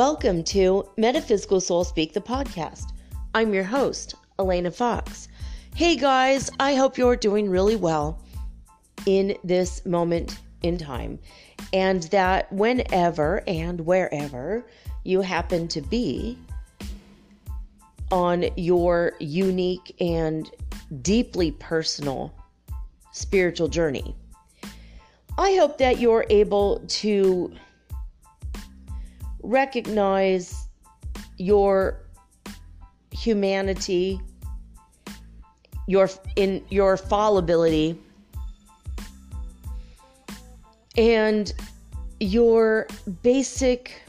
Welcome to Metaphysical Soul Speak, the podcast. I'm your host, Elena Fox. Hey guys, I hope you're doing really well in this moment in time, and that whenever and wherever you happen to be on your unique and deeply personal spiritual journey, I hope that you're able to recognize your humanity, your in your fallibility, and your basic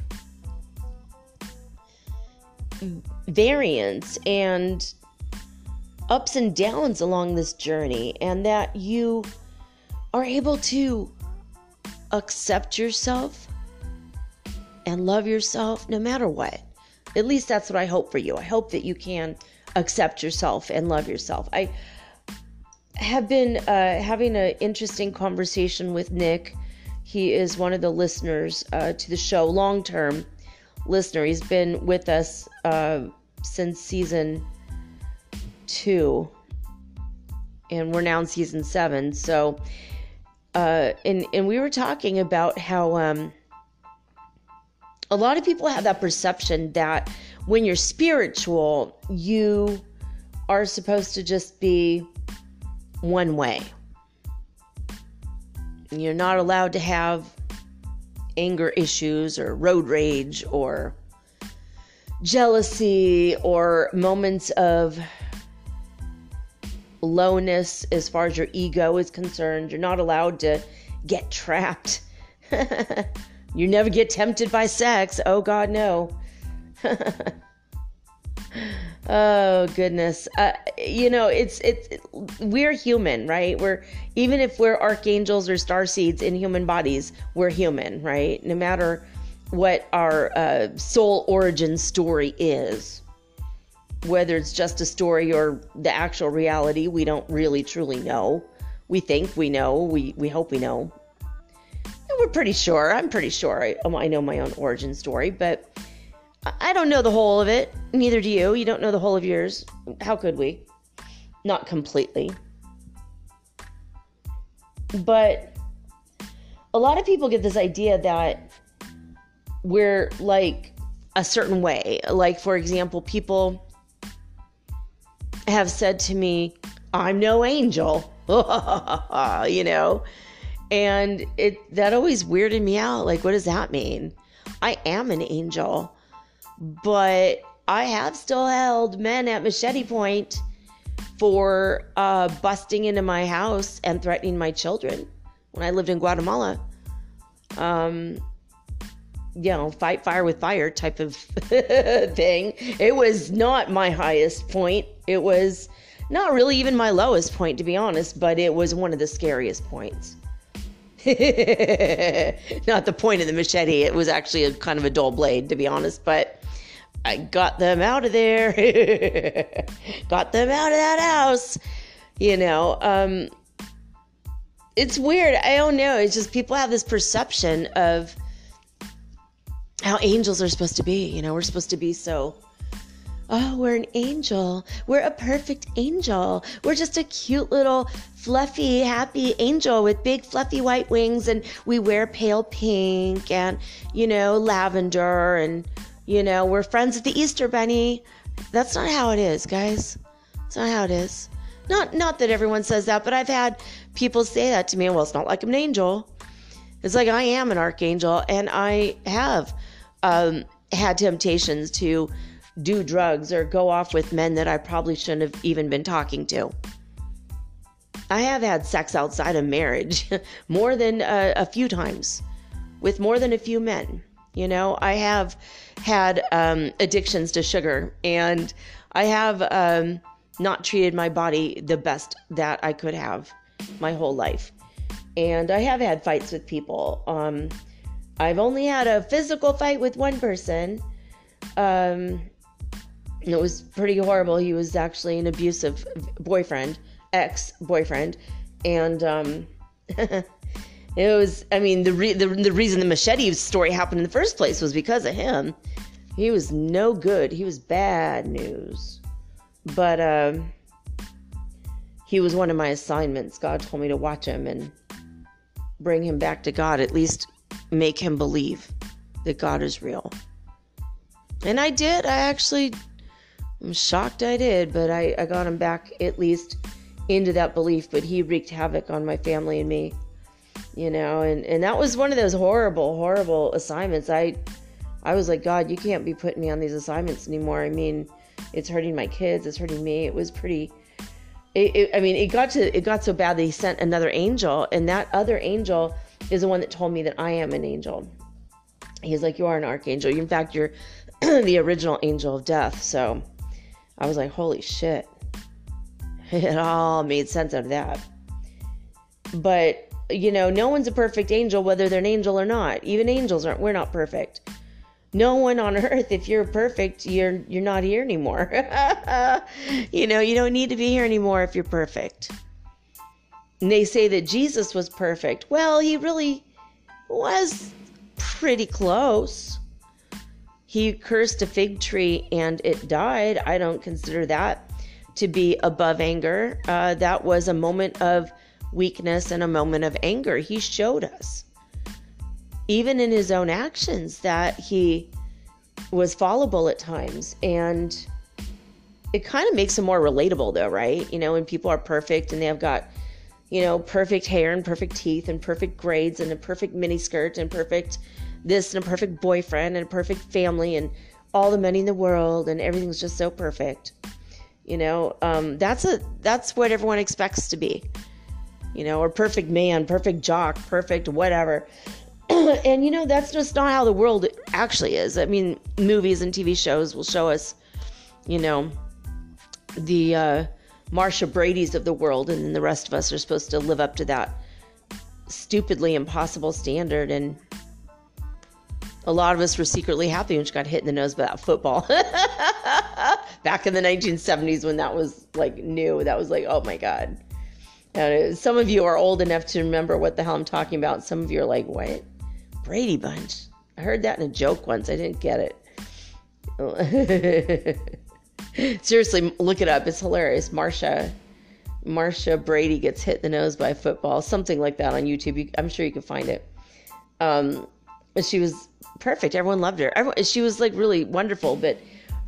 variance and ups and downs along this journey, and that you are able to accept yourself and love yourself no matter what. At least that's what I hope for you. I hope that you can accept yourself and love yourself. I have been uh, having an interesting conversation with Nick. He is one of the listeners uh, to the show, long term listener. He's been with us uh, since season two, and we're now in season seven. So, uh, and and we were talking about how um, a lot of people have that perception that when you're spiritual, you are supposed to just be one way. You're not allowed to have anger issues or road rage or jealousy or moments of lowness as far as your ego is concerned. You're not allowed to get trapped. you never get tempted by sex. Oh, God, no. oh goodness. Uh, you know it's it's it, we're human right? We're even if we're archangels or star seeds in human bodies we're human right? No matter what our uh, soul origin story is whether it's just a story or the actual reality we don't really truly know. We think we know. We we hope we know and we're pretty sure i'm pretty sure I, oh, I know my own origin story but I don't know the whole of it. Neither do you. You don't know the whole of yours. How could we? Not completely. But a lot of people get this idea that we're like a certain way. Like, for example, people have said to me, I'm no angel, you know? And it that always weirded me out. Like, what does that mean? I am an angel but I have still held men at machete point for uh, busting into my house and threatening my children when I lived in Guatemala. Um, you know, fight fire with fire type of thing. It was not my highest point. It was not really even my lowest point, to be honest, but it was one of the scariest points. not the point of the machete. It was actually a kind of a dull blade, to be honest, but I got them out of there. got them out of that house. You know, um, it's weird. I don't know. It's just people have this perception of how angels are supposed to be. You know, we're supposed to be so. Oh, we're an angel. We're a perfect angel. We're just a cute little fluffy, happy angel with big fluffy white wings and we wear pale pink and, you know, lavender and you know, we're friends with the Easter Bunny. That's not how it is, guys. That's not how it is. Not not that everyone says that, but I've had people say that to me. Well, it's not like I'm an angel. It's like I am an archangel, and I have um, had temptations to do drugs or go off with men that I probably shouldn't have even been talking to. I have had sex outside of marriage more than uh, a few times with more than a few men. You know, I have had um, addictions to sugar and I have um, not treated my body the best that I could have my whole life. And I have had fights with people. Um, I've only had a physical fight with one person. Um, it was pretty horrible. He was actually an abusive boyfriend, ex boyfriend. And um, It was, I mean, the, re- the the reason the machete story happened in the first place was because of him. He was no good. He was bad news. But um, he was one of my assignments. God told me to watch him and bring him back to God, at least make him believe that God is real. And I did. I actually, I'm shocked I did, but I, I got him back at least into that belief. But he wreaked havoc on my family and me, you know, and, and that was one of those horrible, horrible assignments. I, I was like, God, you can't be putting me on these assignments anymore. I mean, it's hurting my kids. It's hurting me. It was pretty, it, it, I mean, it got to it got so bad that he sent another angel, and that other angel is the one that told me that I am an angel. He's like, you are an archangel. In fact, you're the original angel of death. So I was like, holy shit. It all made sense out of that. But you know, no one's a perfect angel, whether they're an angel or not. Even angels aren't. We're not perfect no one on earth if you're perfect you're you're not here anymore you know you don't need to be here anymore if you're perfect and they say that jesus was perfect well he really was pretty close he cursed a fig tree and it died i don't consider that to be above anger uh, that was a moment of weakness and a moment of anger he showed us even in his own actions, that he was fallible at times. And it kind of makes him more relatable, though, right? You know, when people are perfect and they have got, you know, perfect hair and perfect teeth and perfect grades and a perfect miniskirt and perfect this and a perfect boyfriend and a perfect family and all the money in the world and everything's just so perfect. You know, um, that's a that's what everyone expects to be. You know, or perfect man, perfect jock, perfect whatever. and you know that's just not how the world actually is i mean movies and tv shows will show us you know the uh, marcia brady's of the world and then the rest of us are supposed to live up to that stupidly impossible standard and a lot of us were secretly happy when she got hit in the nose by that football back in the 1970s when that was like new that was like oh my god and some of you are old enough to remember what the hell i'm talking about some of you are like what Brady Bunch. I heard that in a joke once. I didn't get it. Seriously, look it up. It's hilarious. Marcia, Marcia Brady gets hit in the nose by a football, something like that on YouTube. I'm sure you can find it. Um, she was perfect. Everyone loved her. Everyone, she was like really wonderful, but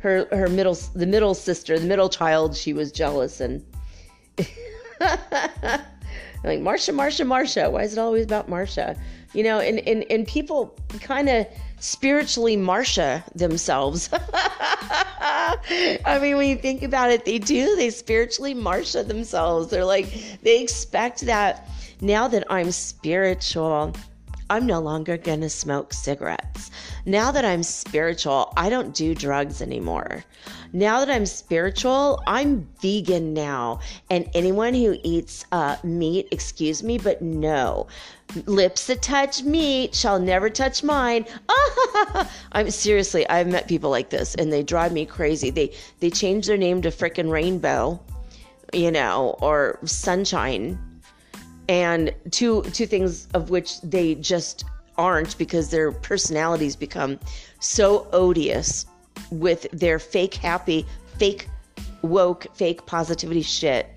her her middle the middle sister, the middle child, she was jealous and like Marcia, Marcia, Marcia. Why is it always about Marcia? you know, and, and, and people kind of spiritually Marcia themselves. I mean, when you think about it, they do. They spiritually Marcia themselves. They're like, they expect that now that I'm spiritual, I'm no longer going to smoke cigarettes. Now that I'm spiritual, I don't do drugs anymore. Now that I'm spiritual, I'm vegan now. And anyone who eats uh, meat, excuse me, but no. Lips that touch meat shall never touch mine. I'm seriously, I've met people like this and they drive me crazy. They they change their name to frickin' rainbow, you know, or sunshine and two two things of which they just aren't because their personalities become so odious with their fake happy, fake woke, fake positivity shit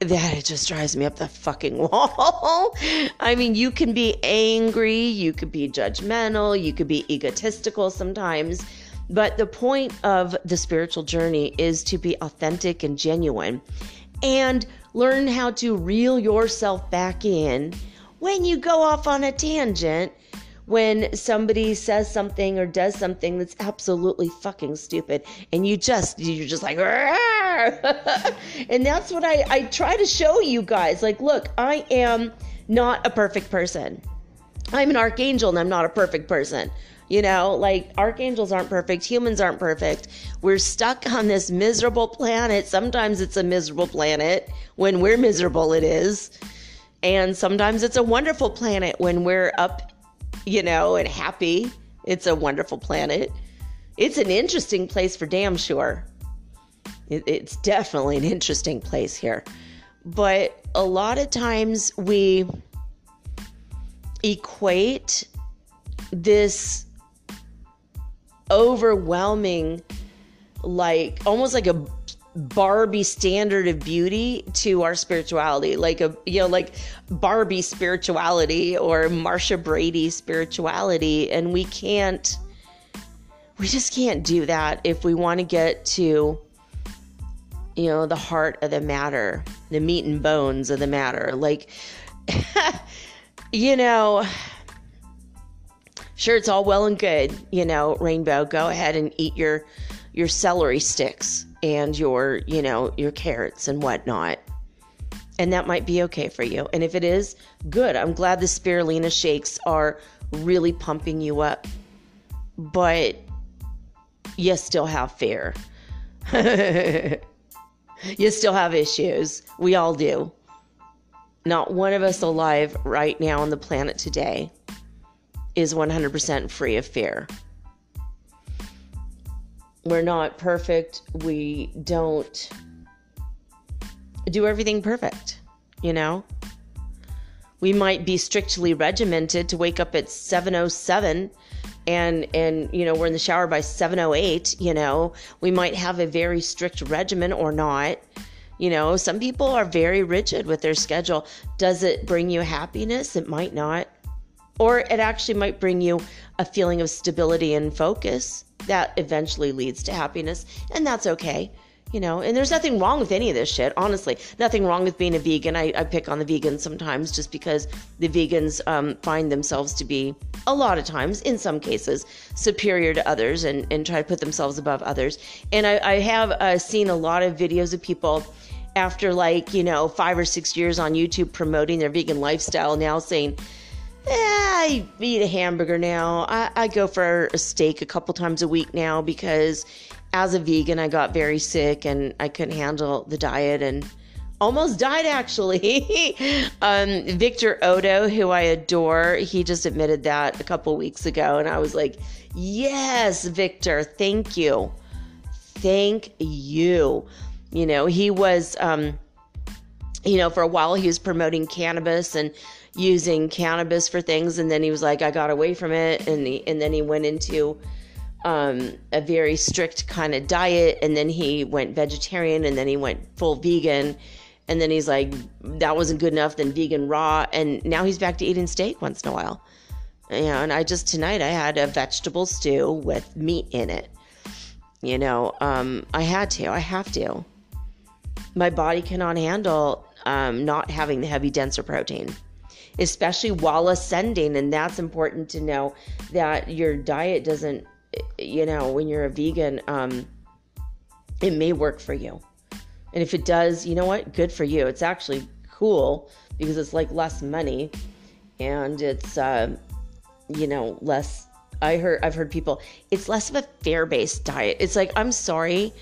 that it just drives me up the fucking wall. I mean, you can be angry, you could be judgmental, you could be egotistical sometimes, but the point of the spiritual journey is to be authentic and genuine and learn how to reel yourself back in when you go off on a tangent when somebody says something or does something that's absolutely fucking stupid and you just you're just like and that's what I, I try to show you guys. Like look i am not a perfect person. I'm an archangel and i'm not a perfect person you know, like archangels aren't perfect, humans aren't perfect. We're stuck on this miserable planet. Sometimes it's a miserable planet. When we're miserable, it is. And sometimes it's a wonderful planet when we're up, you know, and happy. It's a wonderful planet. It's an interesting place for damn sure. It, it's definitely an interesting place here. But a lot of times we equate this overwhelming, like almost like a Barbie standard of beauty to our spirituality, like a you know like Barbie spirituality or Marcia Brady spirituality, and we can't, we just can't do that if we want to get to, you know, the heart of the matter, the meat and bones of the matter. Like, you know, sure it's all well and good, you know, Rainbow. Go ahead and eat your your celery sticks and your, you know, your carrots and whatnot. And that might be okay for you. And if it is, good. I'm glad the spirulina shakes are really pumping you up. But you still have fear. you still have issues. We all do. Not one of us alive right now on the planet today is 100% free of fear. We're not perfect. We don't do everything perfect, you know? We might be strictly regimented to wake up at 707 and and you know, we're in the shower by 708, you know. We might have a very strict regimen or not. You know, some people are very rigid with their schedule. Does it bring you happiness? It might not. Or it actually might bring you a feeling of stability and focus that eventually leads to happiness, and that's okay. You know, and there's nothing wrong with any of this shit, honestly. Nothing wrong with being a vegan. I, I pick on the vegans sometimes just because the vegans um, find themselves to be, a lot of times, in some cases, superior to others and, and try to put themselves above others. And I, I have uh, seen a lot of videos of people after, like, you know, five or six years on YouTube promoting their vegan lifestyle now saying, yeah, I eat a hamburger now. I, I go for a steak a couple times a week now because as a vegan, I got very sick and I couldn't handle the diet and almost died actually. um, Victor Oddo, who I adore, he just admitted that a couple weeks ago. And I was like, yes, Victor, thank you. Thank you. You know, he was, um, you know, for a while he was promoting cannabis and using cannabis for things and then he was like I got away from it and he, and then he went into um, a very strict kind of diet and then he went vegetarian and then he went full vegan and then he's like that wasn't good enough then vegan raw and now he's back to eating steak once in a while. And I just tonight I had a vegetable stew with meat in it. You know um, I had to I have to. My body cannot handle um, not having the heavy denser protein especially while ascending. And that's important to know that your diet doesn't, you know, when you're a vegan, um, it may work for you. And if it does, you know what? Good for you. It's actually cool because it's like less money and it's, uh, you know, less. I heard, I've heard people, it's less of a fair based diet. It's like, I'm sorry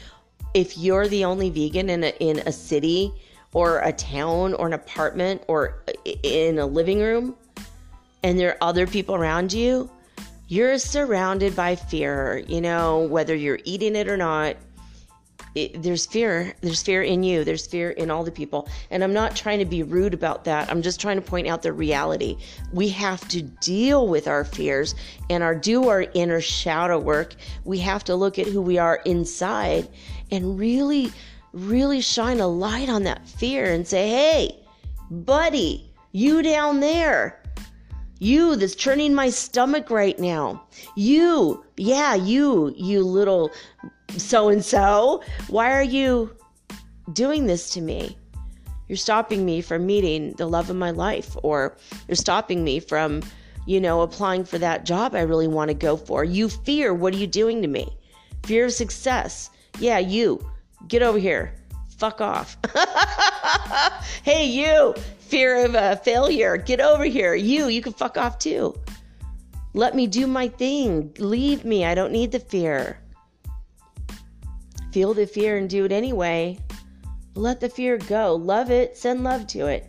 if you're the only vegan in a, in a city or a town or an apartment or in a living room and there are other people around you, you're surrounded by fear. You know, whether you're eating it or not, it, there's fear. There's fear in you. There's fear in all the people. And I'm not trying to be rude about that. I'm just trying to point out the reality. We have to deal with our fears and our do our inner shadow work. We have to look at who we are inside and really really shine a light on that fear and say, hey, buddy, you down there, you that's churning my stomach right now, you, yeah, you, you little so and so, why are you doing this to me? You're stopping me from meeting the love of my life, or you're stopping me from, you know, applying for that job I really want to go for. You fear, what are you doing to me? Fear of success. Yeah, you Get over here. Fuck off. hey, you, fear of uh, failure. Get over here. You, you can fuck off too. Let me do my thing. Leave me. I don't need the fear. Feel the fear and do it anyway. Let the fear go. Love it. Send love to it.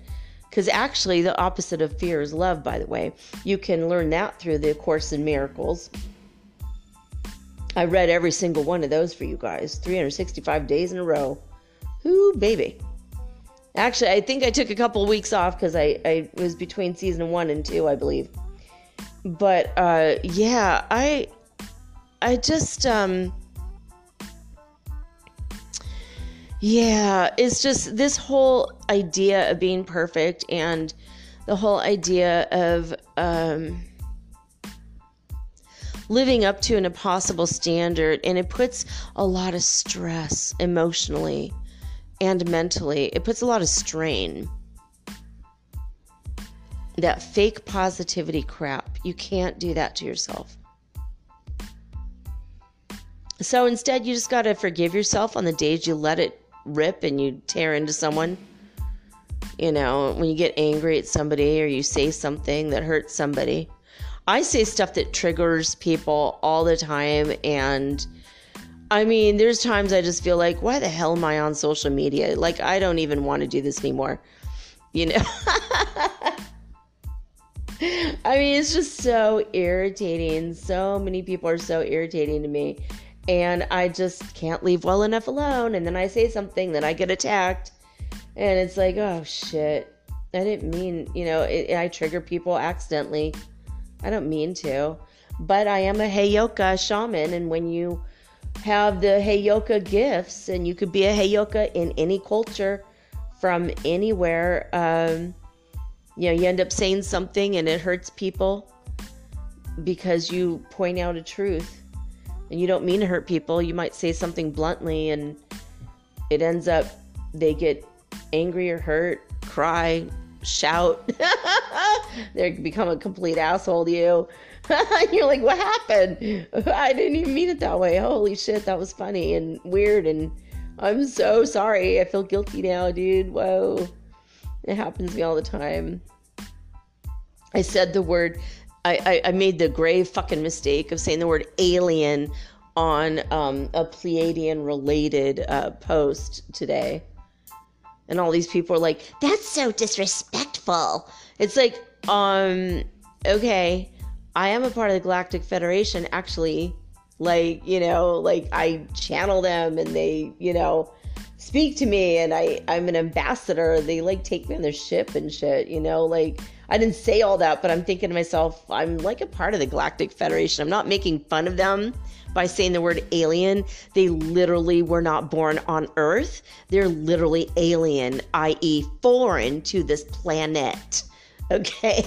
Because actually, the opposite of fear is love, by the way. You can learn that through the Course in Miracles. I read every single one of those for you guys 365 days in a row. Ooh, baby. Actually, I think I took a couple weeks off because I, I was between season one and two, I believe. But uh, yeah, I I just um yeah, it's just this whole idea of being perfect and the whole idea of um living up to an impossible standard and it puts a lot of stress emotionally and mentally. It puts a lot of strain. That fake positivity crap. You can't do that to yourself. So instead, you just got to forgive yourself on the days you let it rip and you tear into someone. You know, when you get angry at somebody or you say something that hurts somebody. I say stuff that triggers people all the time. And I mean, there's times I just feel like, why the hell am I on social media? Like, I don't even want to do this anymore. You know? I mean, it's just so irritating. So many people are so irritating to me. And I just can't leave well enough alone. And then I say something, then I get attacked. And it's like, oh shit. I didn't mean, you know, it, I trigger people accidentally. I don't mean to. But I am a Heyoka shaman. And when you have the Heyoka gifts, and you could be a Heyoka in any culture from anywhere, um, you know, you end up saying something and it hurts people because you point out a truth and you don't mean to hurt people. You might say something bluntly and it ends up they get angry or hurt, cry, shout. they become a complete asshole to you. You're like, what happened? I didn't even mean it that way. Holy shit, that was funny and weird. And I'm so sorry. I feel guilty now, dude. Whoa. It happens to me all the time. I said the word, I, I, I made the grave fucking mistake of saying the word alien on um, a Pleiadian related uh, post today. And all these people are like, that's so disrespectful. It's like, um, okay, I am a part of the Galactic Federation, actually. Like, you know, like I channel them and they, you know, speak to me and I, I'm an ambassador. They like take me on their ship and shit, you know, like I didn't say all that, but I'm thinking to myself, I'm like a part of the Galactic Federation. I'm not making fun of them by saying the word alien. They literally were not born on Earth. They're literally alien, i.e., foreign to this planet. Okay.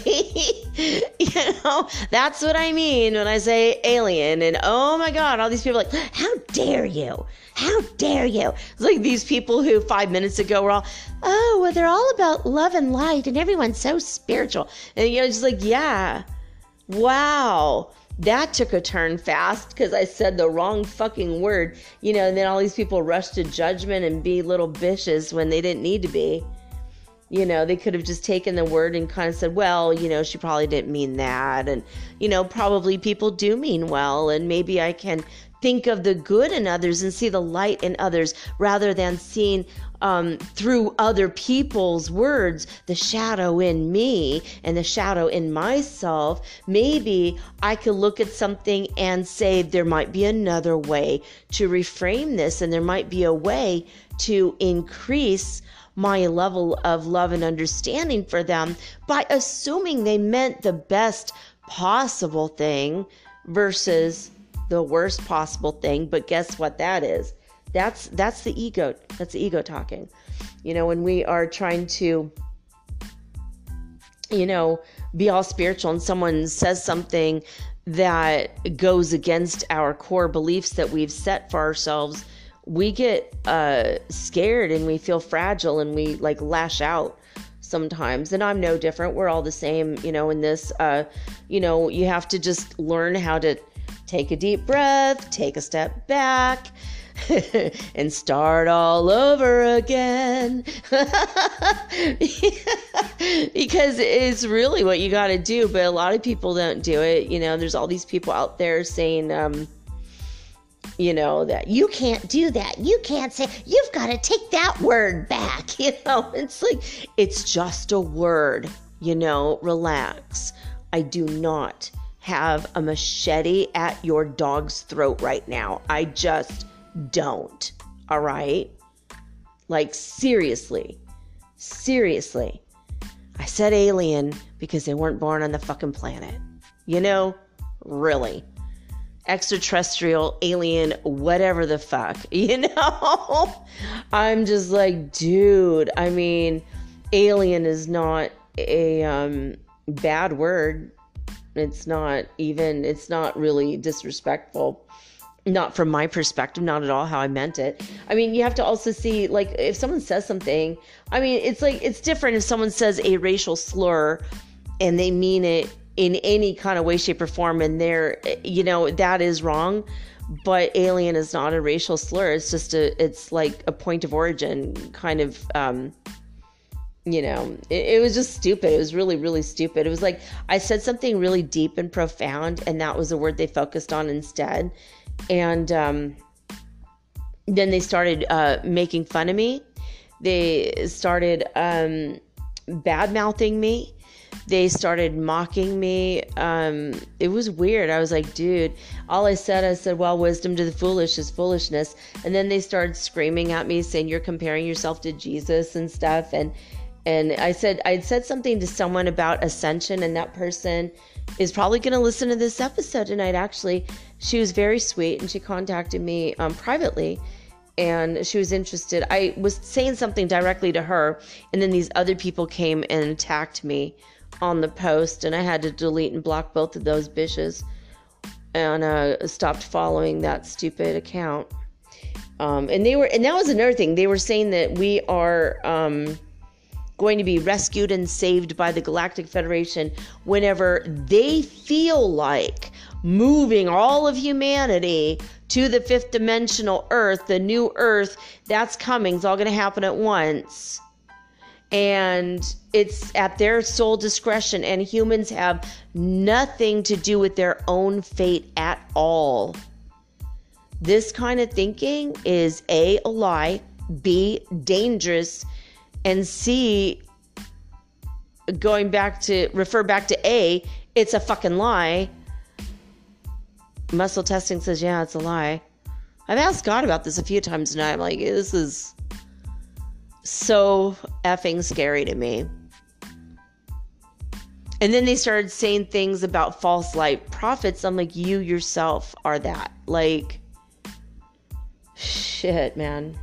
you know, that's what I mean when I say alien. And oh my God, all these people like, how dare you? How dare you? It's like these people who five minutes ago were all, oh, well, they're all about love and light and everyone's so spiritual. And, you know, just like, yeah, wow that took a turn fast because I said the wrong fucking word, you know, and then all these people rushed to judgment and be little bitches when they didn't need to be. You know, they could have just taken the word and kind of said, well, you know, she probably didn't mean that. And, you know, probably people do mean well. And maybe I can think of the good in others and see the light in others rather than seeing um, through other people's words the shadow in me and the shadow in myself. Maybe I could look at something and say there might be another way to reframe this, and there might be a way to increase my level of love and understanding for them by assuming they meant the best possible thing versus the worst possible thing, but guess what that is? That's that's the ego. That's the ego talking. You know, when we are trying to you know, be all spiritual and someone says something that goes against our core beliefs that we've set for ourselves, we get uh, scared and we feel fragile and we like lash out sometimes. And I'm no different. We're all the same, you know, in this. Uh, you know, you have to just learn how to take a deep breath, take a step back, and start all over again. because it's really what you got to do, but a lot of people don't do it. You know, there's all these people out there saying, um, you know, that you can't do that. You can't say, you've got to take that word back. You know, it's like, it's just a word, you know, relax. I do not have a machete at your dog's throat right now. I just don't. All right? Like, seriously. Seriously. I said alien because they weren't born on the fucking planet. You know? Really. extraterrestrial, alien, whatever the fuck, you know? I'm just like, dude, I mean, alien is not a um, bad word. It's not even, it's not really disrespectful. Not from my perspective, not at all how I meant it. I mean, you have to also see, like, if someone says something, I mean, it's like, it's different if someone says a racial slur and they mean it in any kind of way, shape, or form, and they're, you know, that is wrong. But alien is not a racial slur. It's just a, it's like a point of origin kind of, um, you know, it, it, was just stupid. It was really, really stupid. It was like I said something really deep and profound, and that was the word they focused on instead. And um, then they started uh, making fun of me. They started um, bad mouthing me. They started mocking me. Um, it was weird. I was like, dude, all I said, I said, well, wisdom to the foolish is foolishness. And then they started screaming at me, saying, you're comparing yourself to Jesus and stuff. And and I said I'd said something to someone about ascension, and that person is probably going to listen to this episode tonight. Actually, she was very sweet, and she contacted me um, privately, and she was interested. I was saying something directly to her, and then these other people came and attacked me on the post, and I had to delete and block both of those bitches, and uh, stopped following that stupid account. Um, and they were, and that was another thing. They were saying that we are. Um, going to be rescued and saved by the Galactic Federation whenever they feel like moving all of humanity to the fifth dimensional Earth, the new Earth that's coming. It's all going to happen at once. And it's at their sole discretion, and humans have nothing to do with their own fate at all. This kind of thinking is A, a lie, B, dangerous, and C, going back to refer back to A, it's a fucking lie. Muscle testing says, yeah, it's a lie. I've asked God about this a few times now. I'm like, this is so effing scary to me. And then they started saying things about false light prophets. I'm like, you yourself are that. Like, shit, man.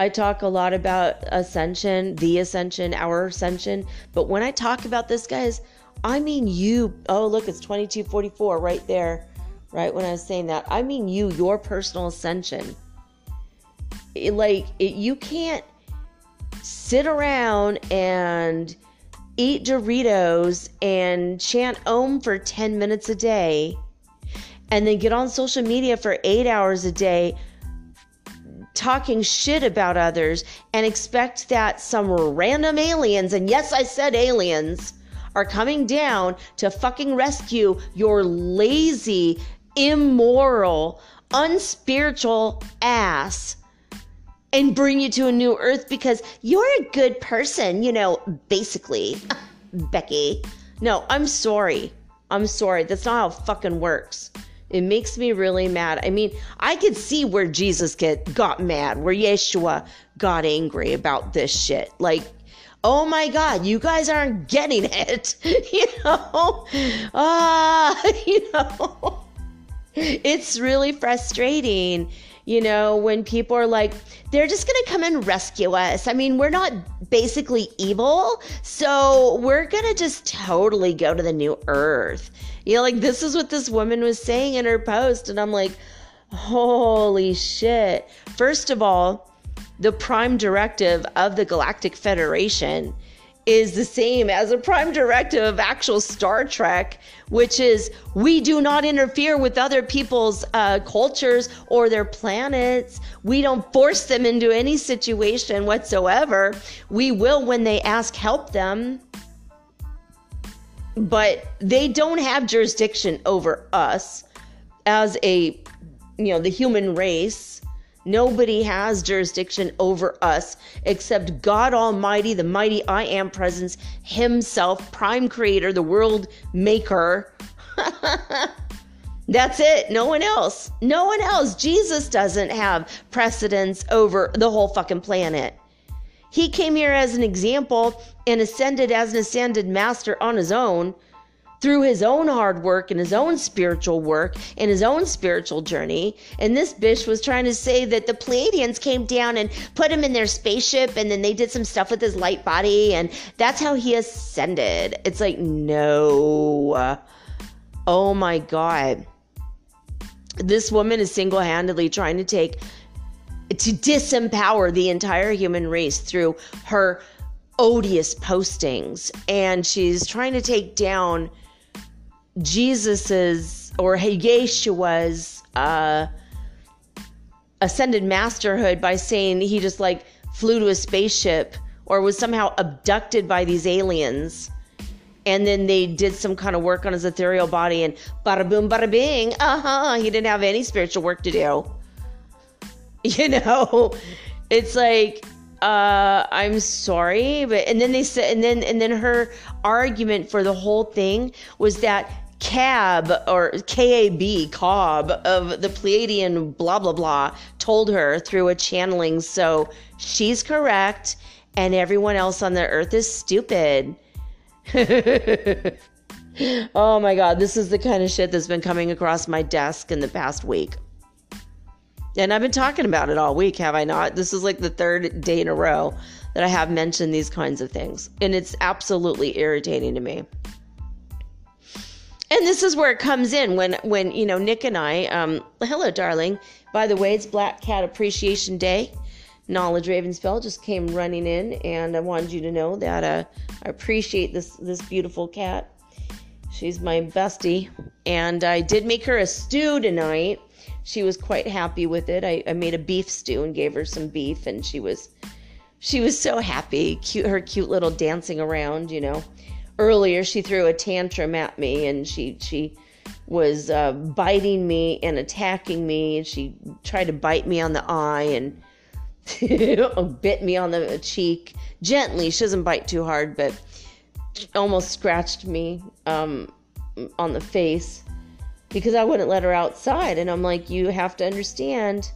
I talk a lot about ascension, the ascension, our ascension. But when I talk about this, guys, I mean you. Oh, look, it's 2244 right there, right when I was saying that. I mean you, your personal ascension. It, like, it, you can't sit around and eat Doritos and chant Om for 10 minutes a day and then get on social media for eight hours a day talking shit about others and expect that some random aliens, and yes, I said aliens, are coming down to fucking rescue your lazy, immoral, unspiritual ass and bring you to a new earth because you're a good person, you know, basically. Becky. No, I'm sorry. I'm sorry. That's not how it fucking works. It makes me really mad. I mean, I could see where Jesus get got mad, where Yeshua got angry about this shit. Like, oh my God, you guys aren't getting it. you know? Ah, uh, you know. it's really frustrating you know, when people are like, they're just to come and rescue us. I mean, we're not basically evil, so we're to just totally go to the new earth. You know, like this is what this woman was saying in her post. And I'm like, holy shit. First of all, the prime directive of the Galactic Federation is the same as a prime directive of actual Star Trek, which is we do not interfere with other people's uh, cultures or their planets. We don't force them into any situation whatsoever. We will when they ask help them but they don't have jurisdiction over us as a you know the human race nobody has jurisdiction over us except god almighty the mighty i am presence himself prime creator the world maker. That's it. No one else. No one else. Jesus doesn't have precedence over the whole fucking planet. He came here as an example and ascended as an ascended master on his own through his own hard work and his own spiritual work and his own spiritual journey. And this bitch was trying to say that the Pleiadians came down and put him in their spaceship and then they did some stuff with his light body and that's how he ascended. It's like, no. Oh my God. This woman is single handedly trying to take, to disempower the entire human race through her odious postings. And she's trying to take down Jesus's or Yeshua's uh, ascended masterhood by saying he just like flew to a spaceship or was somehow abducted by these aliens. And then they did some kind of work on his ethereal body and bada boom bada bing uh-huh he didn't have any spiritual work to do. You know? It's like uh i'm sorry but and then they said and then and then her argument for the whole thing was that cab or kab cob of the pleiadian blah blah blah told her through a channeling so she's correct and everyone else on the earth is stupid oh my god, this is the kind of shit that's been coming across my desk in the past week. And I've been talking about it all week, have I not? This is like the third day in a row that I have mentioned these kinds of things. And it's absolutely irritating to me. And this is where it comes in when when you know Nick and I um hello darling. By the way, it's Black Cat Appreciation Day. Knowledge Ravensfeld just came running in, and I wanted you to know that uh, I appreciate this this beautiful cat. She's my bestie, and I did make her a stew tonight. She was quite happy with it. I, I made a beef stew and gave her some beef, and she was she was so happy. Cute, her cute little dancing around, you know. Earlier, she threw a tantrum at me, and she she was uh, biting me and attacking me, and she tried to bite me on the eye and bit me on the cheek gently. She doesn't bite too hard, but almost scratched me um, on the face because I wouldn't let her outside. And I'm like, you have to understand,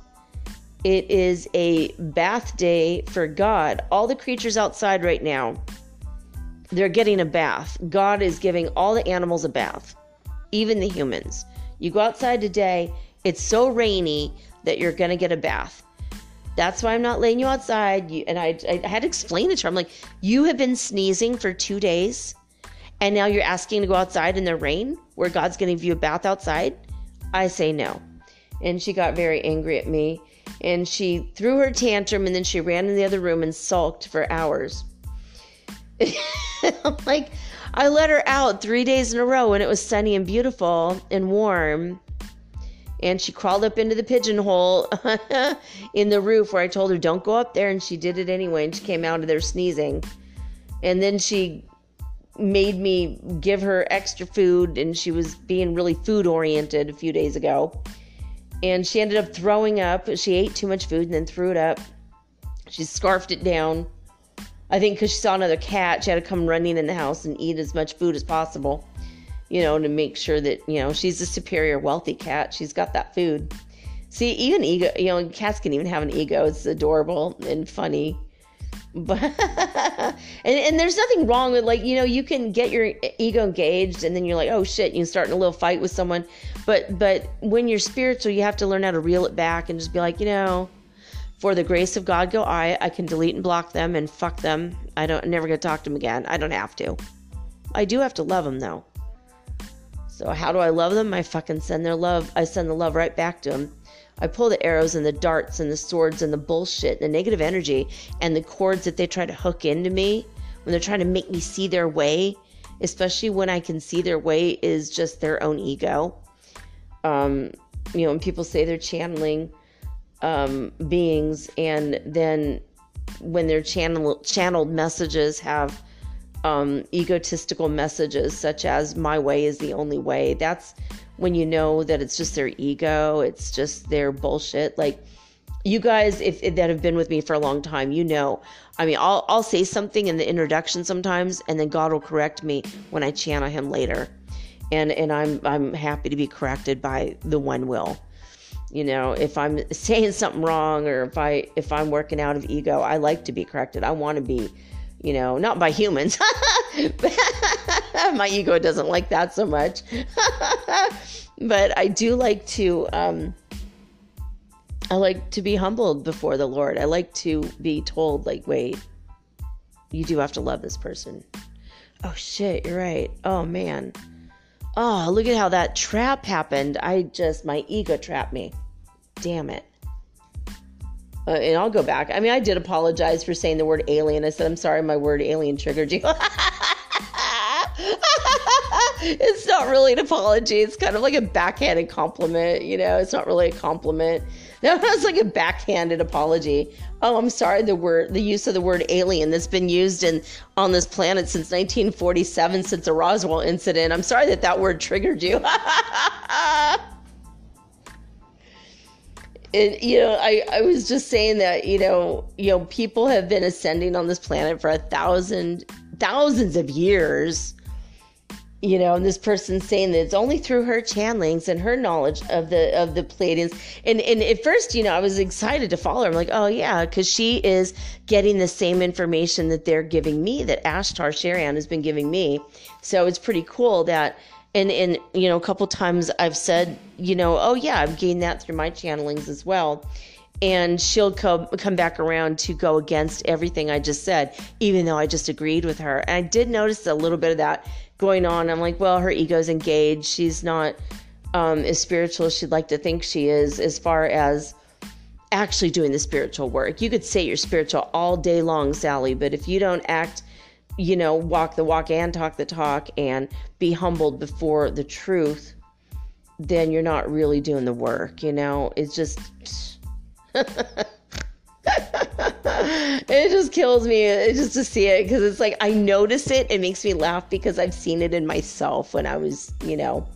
it is a bath day for God. All the creatures outside right now, they're getting a bath. God is giving all the animals a bath, even the humans. You go outside today, it's so rainy that you're going to get a bath. That's why I'm not letting you outside. You, and I, I had to explain it to her. I'm like, you have been sneezing for two days, and now you're asking to go outside in the rain where God's going to give you a bath outside? I say no. And she got very angry at me. And she threw her tantrum and then she ran in the other room and sulked for hours. I'm like, I let her out three days in a row when it was sunny and beautiful and warm and she crawled up into the pigeonhole in the roof where I told her don't go up there and she did it anyway and she came out of there sneezing. And then she made me give her extra food and she was being really food oriented a few days ago. And she ended up throwing up. She ate too much food and then threw it up. She scarfed it down. I think because she saw another cat, she had to come running in the house and eat as much food as possible you know, to make sure that, you know, she's a superior, wealthy cat. She's got that food. See, even ego, you know, cats can even have an ego. It's adorable and funny. But and, and there's nothing wrong with like, you know, you can get your ego engaged and then you're like, oh shit, you start in a little fight with someone. But but when you're spiritual, you have to learn how to reel it back and just be like, you know, for the grace of God go I. I can delete and block them and fuck them. I don't I'm never gonna talk to them again. I don't have to. I do have to love them though. So how do I love them? I fucking send their love. I send the love right back to them. I pull the arrows and the darts and the swords and the bullshit, and the negative energy and the cords that they try to hook into me when they're trying to make me see their way, especially when I can see their way is just their own ego. Um, you know, when people say they're channeling um, beings and then when their channel channeled messages have um, egotistical messages such as my way is the only way. That's when you know that it's just their ego it's just their bullshit. Like you guys if, if, that have been with me for a long time you know. I mean I'll, I'll say something in the introduction sometimes and then god will correct me when i channel him later. And and i'm i'm happy to be corrected by the one will you know if i'm saying something wrong or if i if i'm working out of ego i like to be corrected i want to be you know, not by humans. my ego doesn't like that so much. but I do like to um I like to be humbled before the Lord. I like to be told like, "Wait, you do have to love this person." Oh shit, you're right. Oh man. Oh, look at how that trap happened. I just my ego trapped me. Damn it. Uh, and I'll go back. I mean, I did apologize for saying the word alien. I said, I'm sorry, my word alien triggered you. it's not really an apology. It's kind of like a backhanded compliment. You know, it's not really a compliment. No, it's like a backhanded apology. Oh, I'm sorry. The word, the use of the word alien that's been used in on this planet since 1947, since the Roswell incident. I'm sorry that that word triggered you. it, you know, I, I was just saying that, you know, you know, people have been ascending on this planet for a thousand, thousands of years you know, and this person's saying that it's only through her channelings and her knowledge of the of the Pleiadians. And and at first, you know, I was excited to follow her. I'm like, oh yeah, because she is getting the same information that they're giving me, that Ashtar Sheran has been giving me. So it's pretty cool that. And and you know, a couple times I've said, you know, oh yeah, I've gained that through my channelings as well and she'll come come back around to go against everything I just said, even though I just agreed with her. And I did notice a little bit of that going on. I'm like, well, her ego's engaged. She's not um, as spiritual as she'd like to think she is, as far as actually doing the spiritual work. You could say you're spiritual all day long, Sally, but if you don't act, you know, walk the walk and talk the talk and be humbled before the truth, then you're not really doing the work. You know, it's just. it just kills me uh, just to see it because it's like I notice it. It makes me laugh because I've seen it in myself when I was, you know,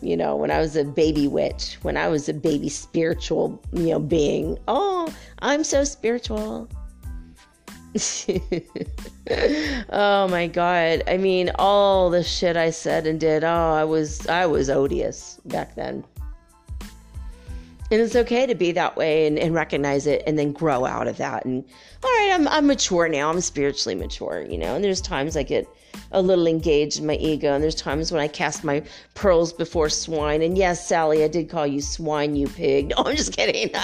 you know, when I was a baby witch, when I was a baby spiritual, you know, being. Oh, I'm so spiritual. oh my god. I mean, all the shit I said and did. Oh, I was I was odious back then. And it's okay to be that way and, and recognize it and then grow out of that. And all right, I'm, I'm mature now. I'm spiritually mature, you know. And there's times I get a little engaged in my ego. And there's times when I cast my pearls before swine. And yes, Sally, I did call you swine, you pig. No, I'm just kidding.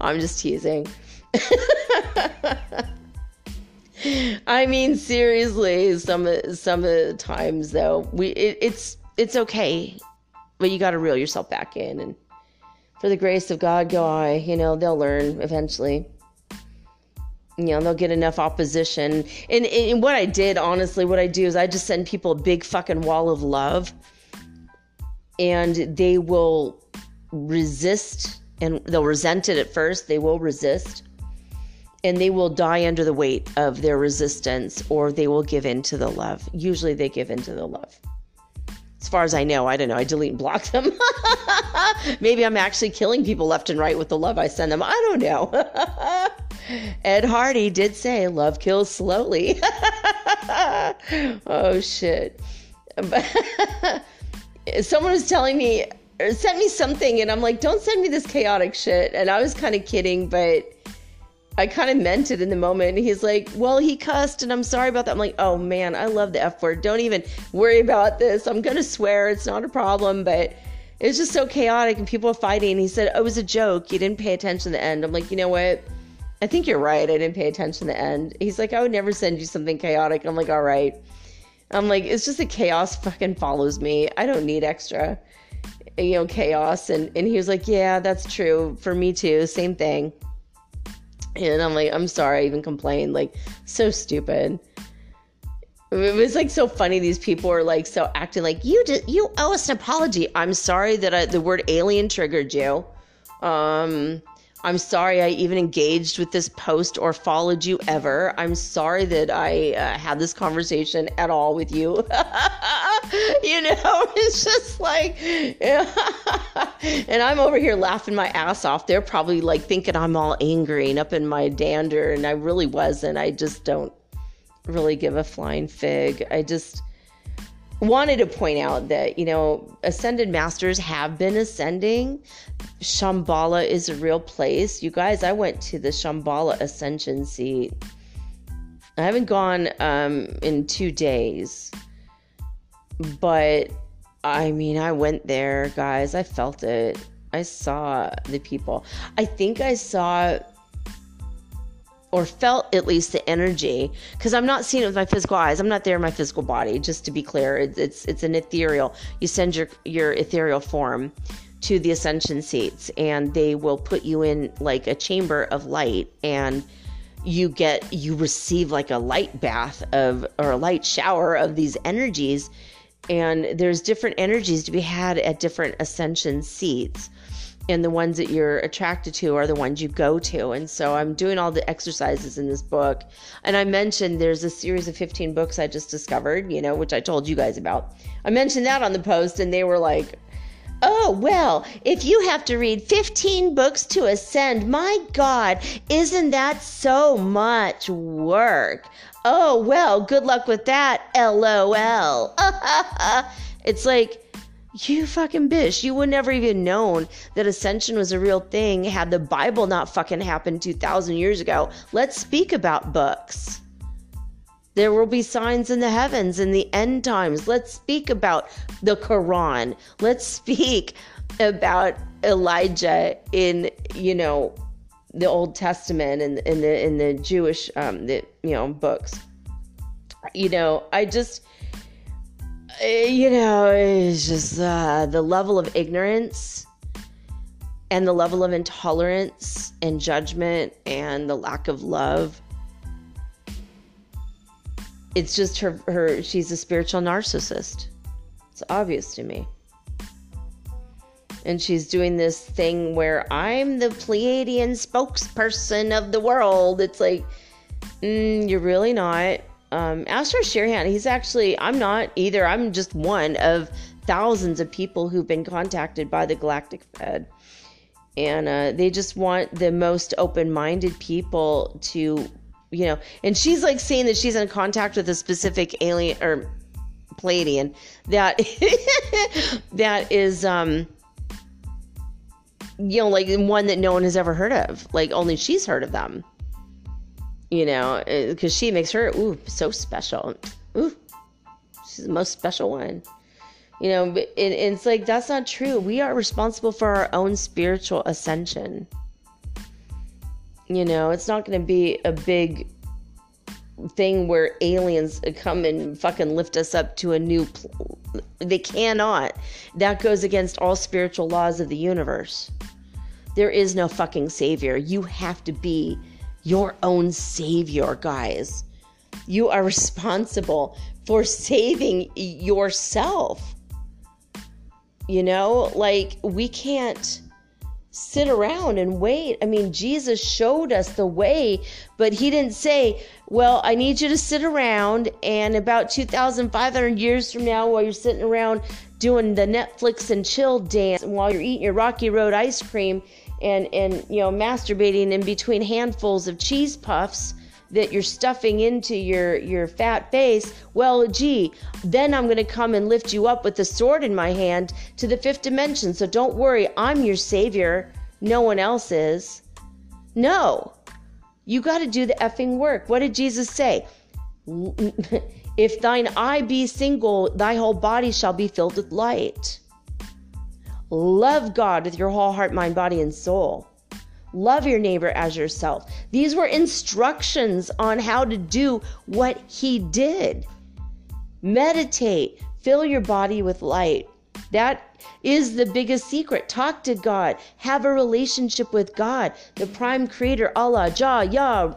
I'm just teasing. I mean, seriously, some some of the times though, we it, it's it's okay, but you got to reel yourself back in and for the grace of God go I. You know, they'll learn eventually. You know, they'll get enough opposition. And, and what I did, honestly, what I do is I just send people a big fucking wall of love. And they will resist and they'll resent it at first. They will resist. And they will die under the weight of their resistance or they will give in to the love. Usually they give in to the love as far as I know, I don't know. I delete and block them. Maybe I'm actually killing people left and right with the love I send them. I don't know. Ed Hardy did say love kills slowly. oh shit. Someone was telling me sent me something and I'm like, don't send me this chaotic shit. And I was kind of kidding, but I kind of meant it in the moment. He's like, Well, he cussed and I'm sorry about that. I'm like, Oh man, I love the F word. Don't even worry about this. I'm going to swear. It's not a problem. But it was just so chaotic and people were fighting. He said, oh, It was a joke. You didn't pay attention to the end. I'm like, You know what? I think you're right. I didn't pay attention to the end. He's like, I would never send you something chaotic. I'm like, All right. I'm like, It's just the chaos fucking follows me. I don't need extra, you know, chaos. And, and he was like, Yeah, that's true. For me too. Same thing. And I'm like, I'm sorry I even complained. Like, so stupid. It was like so funny. These people are like so acting like you did. You owe us an apology. I'm sorry that I, the word alien triggered you. Um, I'm sorry I even engaged with this post or followed you ever. I'm sorry that I uh, had this conversation at all with you. you know, it's just like, and I'm over here laughing my ass off. They're probably like thinking I'm all angry and up in my dander, and I really wasn't. I just don't really give a flying fig. I just wanted to point out that, you know, ascended masters have been ascending. Shambhala is a real place. You guys, I went to the Shambhala ascension seat I haven't gone um, in two days, but I mean, I went there, guys. I felt it. I saw the people. I think I saw or felt at least the energy because I'm not seeing it with my physical eyes. I'm not there in my physical body. Just to be clear, it's it's, it's an ethereal. You send your your ethereal form to the ascension seats, and they will put you in like a chamber of light, and you get you receive like a light bath of or a light shower of these energies, and there's different energies to be had at different ascension seats and the ones that you're attracted to are the ones you go to. And so I'm doing all the exercises in this book. And I mentioned there's a series of 15 books I just discovered, you know, which I told you guys about. I mentioned that on the post, and they were like, Oh, well, if you have to read 15 books to ascend, my God, isn't that so much work? Oh, well, good luck with that, lol. it's like, you fucking bitch. You would never even known that ascension was a real thing had the Bible not fucking happened 2,000 years ago. Let's speak about books. There will be signs in the heavens in the end times. Let's speak about the Quran. Let's speak about Elijah in, you know, the Old Testament and in the in the Jewish um the you know books. You know, I just you know, it's just uh, the level of ignorance and the level of intolerance and judgment and the lack of love. It's just her, her she's a spiritual narcissist. It's obvious to me. And she's doing this thing where I'm the Pleiadian spokesperson of the world. It's like, mm, you're really not um, Ashtar Sheran, he's actually, I'm not either. I'm just one of thousands of people who've been contacted by the Galactic Fed. And uh, they just want the most open minded people to, you know, and she's like saying that she's in contact with a specific alien or Pleiadian that that is um you know like one that no one has ever heard of like only she's heard of them you know, because uh, she makes her ooh so special. Ooh, she's the most special one. You know, and, and it's like that's not true. We are responsible for our own spiritual ascension. You know, it's not going to be a big thing where aliens come and fucking lift us up to a new pl- they cannot that goes against all spiritual laws of the universe there is no fucking savior you have to be your own savior, guys. You are responsible for saving yourself. You know, like we can't sit around and wait. I mean, Jesus showed us the way, but he didn't say, Well, I need you to sit around, and about 2,500 years from now, while you're sitting around doing the Netflix and chill dance, while you're eating your Rocky Road ice cream, and and you know masturbating in between handfuls of cheese puffs that you're stuffing into your your fat face. Well gee then i'm going to come and lift you up with the sword in my hand to the fifth dimension. So don't worry i'm your savior. No one else is. No. You got to do the effing work. What did jesus say? If thine eye be single thy whole body shall be filled with light Love God with your whole heart, mind, body, and soul. Love your neighbor as yourself. These were instructions on how to do what he did. Meditate, fill your body with light. That is the biggest secret. Talk to God, have a relationship with God, the prime creator, Allah, Jah, Yah,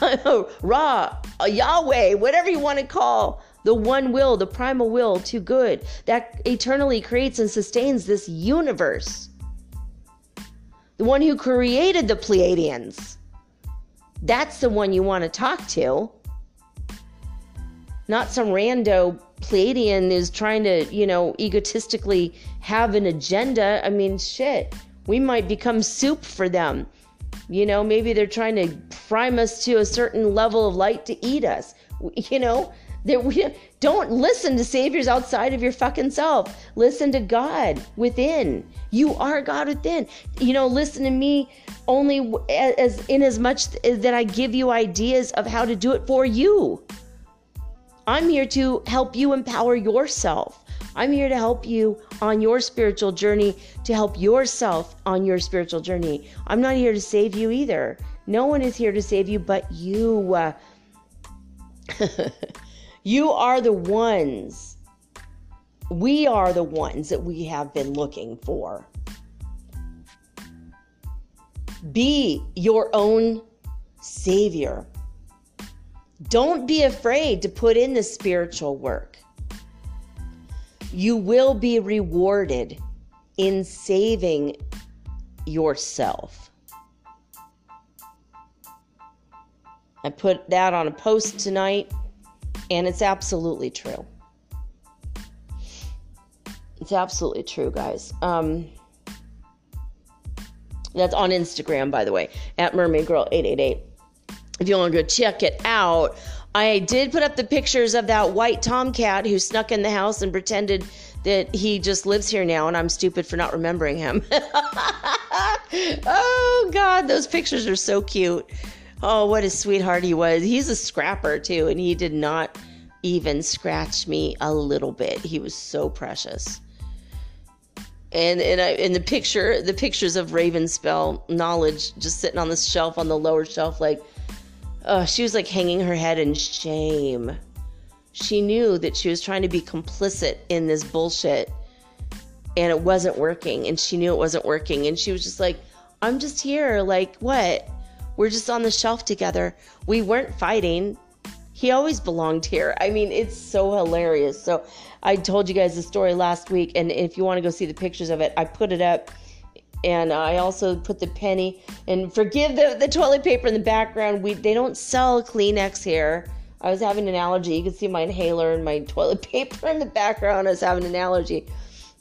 Ra, Yahweh, whatever you want to call the one will, the primal will, to good, that eternally creates and sustains this universe. The one who created the Pleiadians. That's the one you want to talk to. Not some rando Pleiadian is trying to, you know, egotistically have an agenda. I mean, shit. We might become soup for them. You know, maybe they're trying to prime us to a certain level of light to eat us. You know, There, we, don't listen to saviors outside of your fucking self. Listen to God within. You are God within. You know, listen to me only as in as much as that I give you ideas of how to do it for you. I'm here to help you empower yourself. I'm here to help you on your spiritual journey, to help yourself on your spiritual journey. I'm not here to save you either. No one is here to save you but you. You are the ones, we are the ones that we have been looking for. Be your own savior. Don't be afraid to put in the spiritual work. You will be rewarded in saving yourself. I put that on a post tonight. And it's absolutely true. It's absolutely true, guys. Um, that's on Instagram, by the way, at Mermaid Girl 888. If you want to go check it out, I did put up the pictures of that white tomcat who snuck in the house and pretended that he just lives here now, and I'm stupid for not remembering him. oh, God, those pictures are so cute. Oh, what a sweetheart he was. He's a scrapper too, and he did not even scratch me a little bit. He was so precious. And and I, in the picture, the pictures of Ravenspell knowledge just sitting on the shelf on the lower shelf, like, oh, she was like hanging her head in shame. She knew that she was trying to be complicit in this bullshit, and it wasn't working. And she knew it wasn't working. And she was just like, I'm just here. Like, what? We're just on the shelf together. We weren't fighting. He always belonged here. I mean, it's so hilarious. So I told you guys the story last week, and if you want to go see the pictures of it, I put it up. And I also put the penny and forgive the, the toilet paper in the background. We they don't sell Kleenex here. I was having an allergy. You can see my inhaler and my toilet paper in the background. I was having an allergy.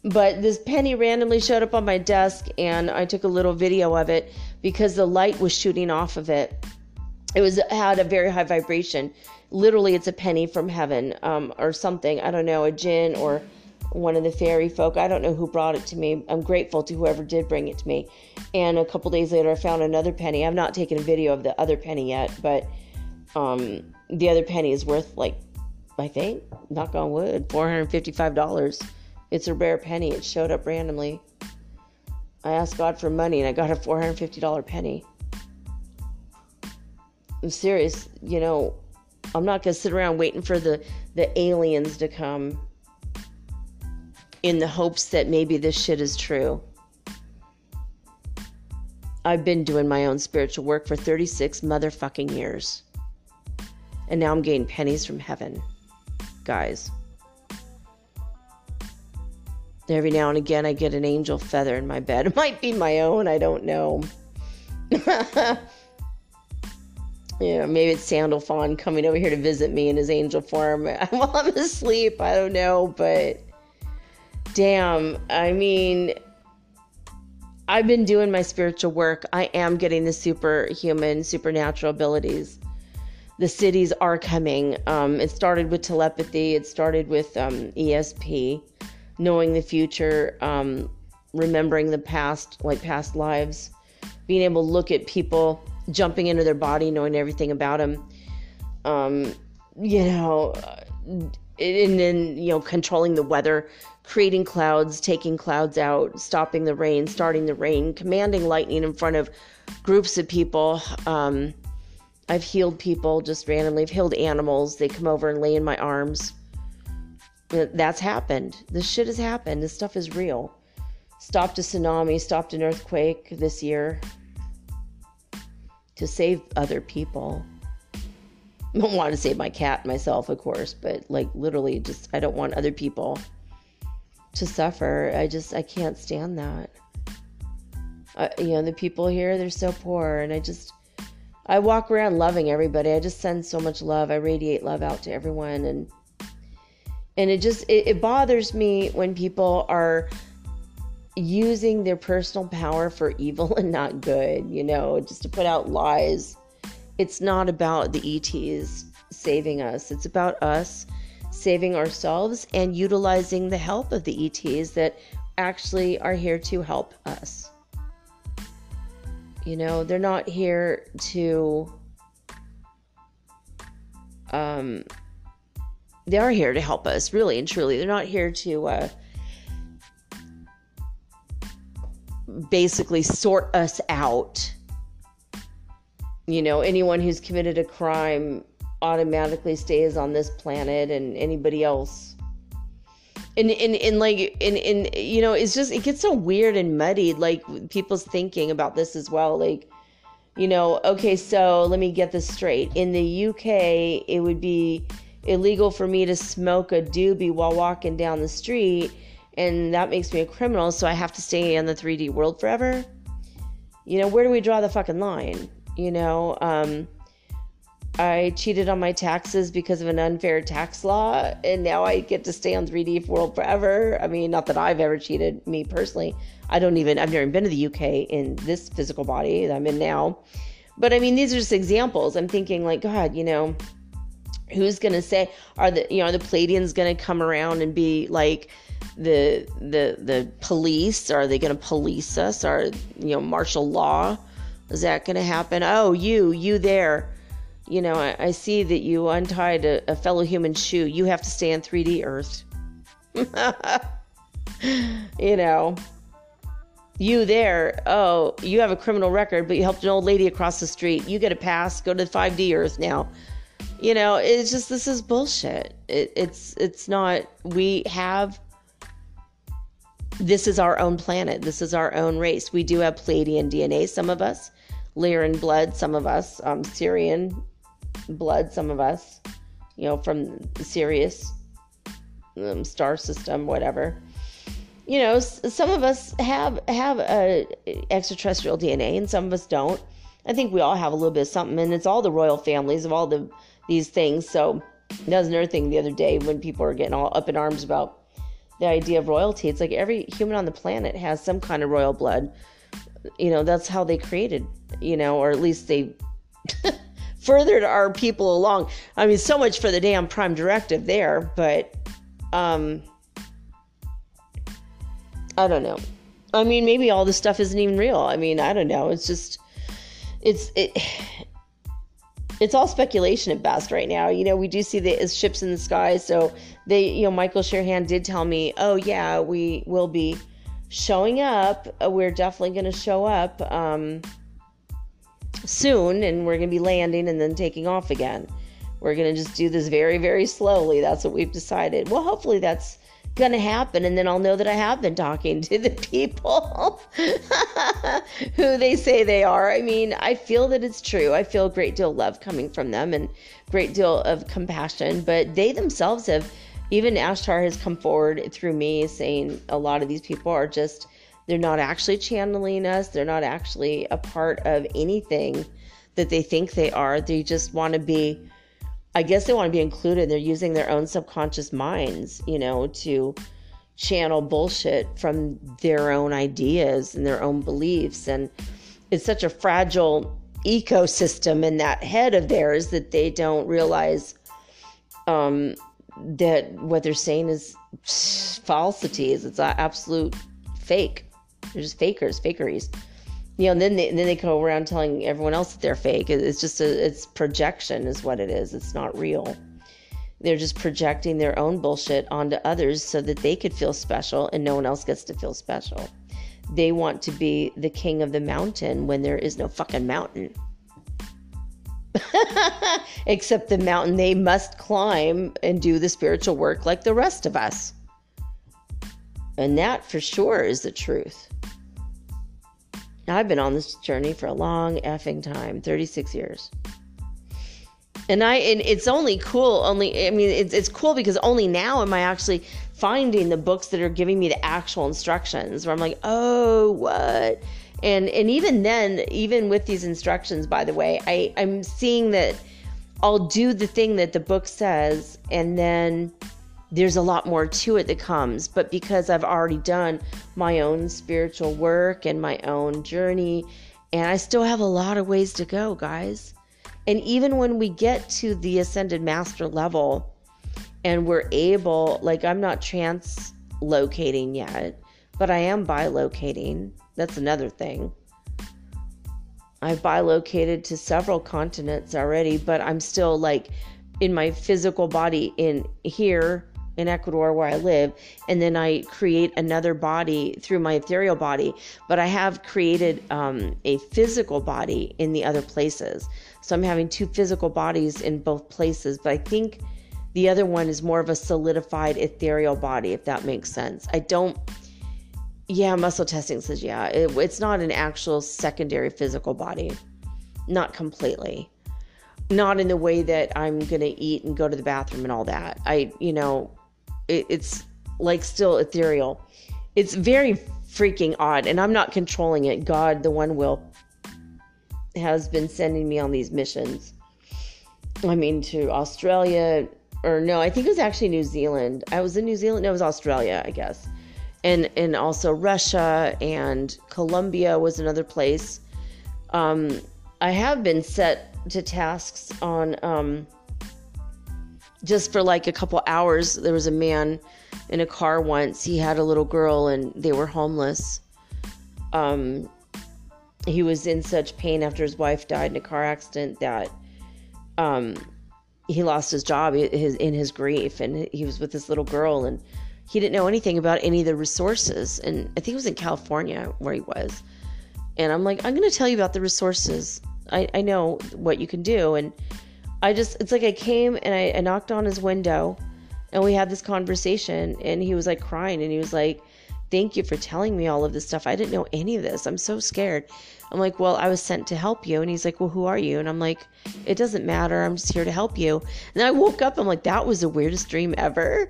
But this penny randomly showed up on my desk, and I took a little video of it because the light was shooting off of it. It was had a very high vibration. Literally, it's a penny from heaven, um, or something. I don't know, a jinn or one of the fairy folk. I don't know who brought it to me. I'm grateful to whoever did bring it to me. And a couple days later, I found another penny. I've not taken a video of the other penny yet, but um, the other penny is worth like, I think, knock on wood, $455. It's a rare penny. It showed up randomly. I asked God for money and I got a $450 penny. I'm serious, you know, I'm not going to sit around waiting for the, the aliens to come in the hopes that maybe this shit is true. I've been doing my own spiritual work for 36 motherfucking years. And now I'm getting pennies from heaven. Guys. Every now and again, I get an angel feather in my bed. It might be my own, I don't know. yeah, maybe it's Sandalphon coming over here to visit me in his angel form while I'm asleep. I don't know, but damn, I mean, I've been doing my spiritual work. I am getting the superhuman, supernatural abilities. The cities are coming. Um, it started with telepathy, it started with um, ESP knowing the future, um, remembering the past, like past lives, being able to look at people jumping into their body, knowing everything about them. Um, you know, and then you know controlling the weather, creating clouds, taking clouds out, stopping the rain, starting the rain, commanding lightning in front of groups of people. Um, I've healed people just randomly. I've healed animals. They come over and lay in my arms. That's happened. This shit has happened. This stuff is real. Stopped a tsunami, stopped an earthquake this year to save other people. I don't want to save my cat myself, of course, but like literally, just I don't want other people to suffer. I just I can't stand that. Uh, you know, the people here they're so poor, and I just I walk around loving everybody. I just send so much love. I radiate love out to everyone, and and it just it, it bothers me when people are using their personal power for evil and not good you know just to put out lies it's not about the ets saving us. It's about us saving ourselves and utilizing the help of the ETs that actually are here to help us. You know, they're not here to um they are here to help us, really and truly. They're not here to uh basically sort us out. You know, anyone who's committed a crime automatically stays on this planet and anybody else and and, and like and, and you know it's just it gets so weird and muddied like people's thinking about this as well like you know okay so let me get this straight in the uk it would be illegal for me to smoke a doobie while walking down the street and that makes me a criminal so i have to stay in the 3d world forever you know where do we draw the fucking line you know um I cheated on my taxes because of an unfair tax law, and now I get to stay on 3D World forever. I mean, not that I've ever cheated, me personally. I don't even, I've never been to the UK in this physical body that I'm in now. But I mean, these are just examples. I'm thinking, like, God, you know, who's going to say, are the, you know, the Pleiadians going to come around and be like, the the the police are they going to police us are you know martial law is that going to happen oh you you there you know, I, I see that you untied a, a, fellow human shoe. You have to stay on 3D Earth. you know, you there, oh, you have a criminal record, but you helped an old lady across the street. You get a pass, go to 5D Earth now. You know, it's just this is bullshit. It, it's it's not. We have. This is our own planet. This is our own race. We do have Pleiadian DNA. Some of us, Lyran blood. Some of us, um, Sirian blood, some of us, you know, from the Sirius um, star system, whatever. You know, some of us have have a extraterrestrial DNA, and some of us don't. I think we all have a little bit of something, and it's all the royal families of all the these things. So that was another thing the other day when people are getting all up in arms about the idea of royalty. It's like every human on the planet has some kind of royal blood. You know, that's how they created, you know, or at least they furthered our people along. I mean, so much for the damn prime directive there, but um, I don't know. I mean, maybe all this stuff isn't even real. I mean, I don't know. It's just, it's it. It's all speculation at best right now. You know, we do see the ships in the sky. So they, you know, Michael Sherhan did tell me, oh yeah, we will be showing up. We're definitely going to show up. Um, soon and we're going to be landing and then taking off again. We're going to just do this very, very slowly. That's what we've decided. Well, hopefully that's going to happen and then I'll know that I have been talking to the people who they say they are. I mean, I feel that it's true. I feel a great deal of love coming from them and great deal of compassion, but they themselves have even Ashtar has come forward through me saying a lot of these people are just they're not actually channeling us. They're not actually a part of anything that they think they are. They just want to be, I guess they want to be included. They're using their own subconscious minds, you know, to channel bullshit from their own ideas and their own beliefs. And it's such a fragile ecosystem in that head of theirs that they don't realize um, that what they're saying is falsities. It's absolute fake. They're just fakers, fakeries. You know, and then they, then they go around telling everyone else that they're fake. It's just a, it's projection, is what it is. It's not real. They're just projecting their own bullshit onto others so that they could feel special and no one else gets to feel special. They want to be the king of the mountain when there is no fucking mountain. Except the mountain they must climb and do the spiritual work like the rest of us. And that for sure is the truth. Now, I've been on this journey for a long effing time 36 years. And I, and it's only cool, only, I mean, it's, it's cool because only now am I actually finding the books that are giving me the actual instructions where I'm like, oh, what? And, and even then, even with these instructions, by the way, I, I'm seeing that I'll do the thing that the book says and then there's a lot more to it that comes. But because I've already done my own spiritual work and my own journey, and I still have a lot of ways to go, guys. And even when we get to the ascended master level and we're able, like, I'm not translocating yet, but I am bilocating. That's another thing. I've bilocated to several continents already, but I'm still like in my physical body in here in Ecuador where I live, and then I create another body through my ethereal body. But I have created um, a physical body in the other places. So I'm having two physical bodies in both places, but I think the other one is more of a solidified ethereal body, if that makes sense. I don't. Yeah, muscle testing says yeah. It, it's not an actual secondary physical body. Not completely. Not in the way that I'm going to eat and go to the bathroom and all that. I, you know, it, it's like still ethereal. It's very freaking odd, and I'm not controlling it. God, the one will, has been sending me on these missions. I mean, to Australia, or no, I think it was actually New Zealand. I was in New Zealand. No, it was Australia, I guess, and and also Russia and Colombia was another place. Um, I have been set to tasks on um, just for like a couple hours. There was a man in a car once. He had a little girl and they were homeless. Um, he was in such pain after his wife died in a car accident that um, he lost his job his, in his grief. And he was with this little girl and he didn't know anything about any of the resources. And I think it was in California where he was. And I'm like, I'm going to tell you about the resources. I, I know what you can do. And I just, it's like I came and I, I knocked on his window and we had this conversation and he was like crying and he was like, Thank you for telling me all of this stuff. I didn't know any of this. I'm so scared. I'm like, Well, I was sent to help you. And he's like, Well, who are you? And I'm like, It doesn't matter. I'm just here to help you. And I woke up. I'm like, That was the weirdest dream ever.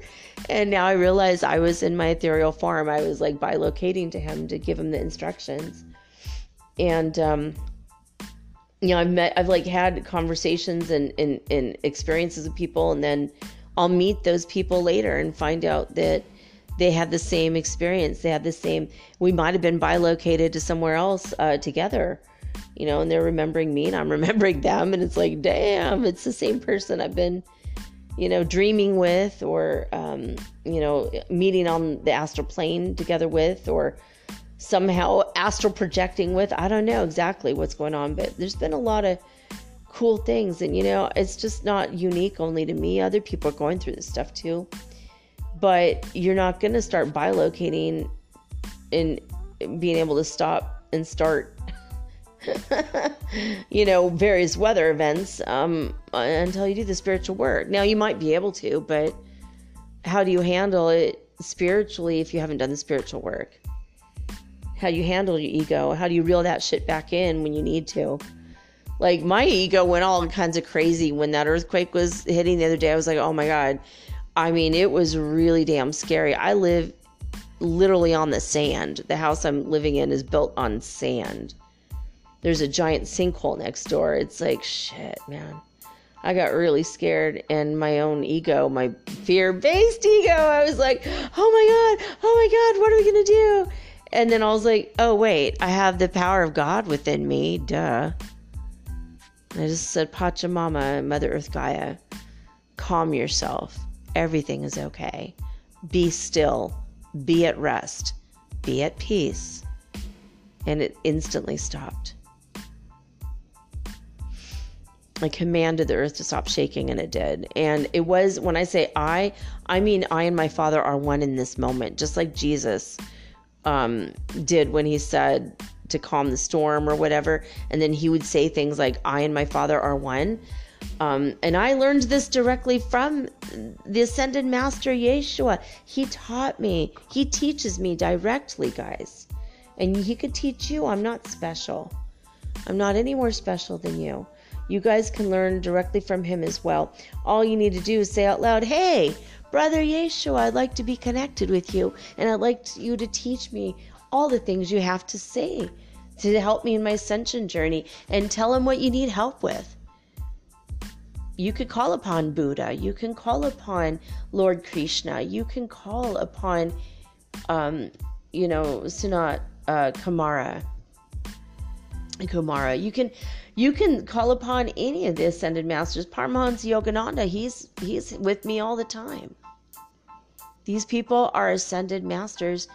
And now I realize I was in my ethereal form. I was like bilocating to him to give him the instructions. And, um, you know, I've met, I've like had conversations and, and, and experiences with people, and then I'll meet those people later and find out that they had the same experience. They had the same, we might have been bilocated to somewhere else uh, together, you know, and they're remembering me and I'm remembering them. And it's like, damn, it's the same person I've been, you know, dreaming with or, um, you know, meeting on the astral plane together with or, somehow astral projecting with. I don't know exactly what's going on, but there's been a lot of cool things. And, you know, it's just not unique only to me. Other people are going through this stuff too. But you're not going to start bilocating and being able to stop and start, you know, various weather events um, until you do the spiritual work. Now, you might be able to, but how do you handle it spiritually if you haven't done the spiritual work? How you handle your ego, how do you reel that shit back in when you need to. Like my ego went all kinds of crazy when that earthquake was hitting the other day. I was like, oh my God. I mean, it was really damn scary. I live literally on the sand. The house I'm living in is built on sand. There's a giant sinkhole next door. It's like, shit, man. I got really scared, and my own ego, my fear based ego, I was like, oh my God, oh my God, what are we going to do? And then I was like, oh, wait, I have the power of God within me. Duh. And I just said, Pachamama, Mother Earth Gaia, calm yourself. Everything is okay. Be still. Be at rest. Be at peace. And it instantly stopped. I commanded the earth to stop shaking and it did. And it was, when I say I, I mean I and my Father are one in this moment, just like Jesus um, did when he said to calm the storm or whatever. And then he would say things like, I and my father are one. Um, and I learned this directly from the ascended master Yeshua. He taught me, he teaches me directly, guys. And he could teach you. I'm not special. I'm not any more special than you. You guys can learn directly from him as well. All you need to do is say out loud, Hey, Brother Yeshua, I'd like to be connected with you, and I'd like you to teach me all the things you have to say to help me in my ascension journey and tell him what you need help with. You could call upon Buddha. You can call upon Lord Krishna. You can call upon, um, you know, Sanat uh, Kamara. Kumara. You can you can call upon any of the ascended masters. Paramahansa Yogananda, he's he's with me all the time. These people are ascended masters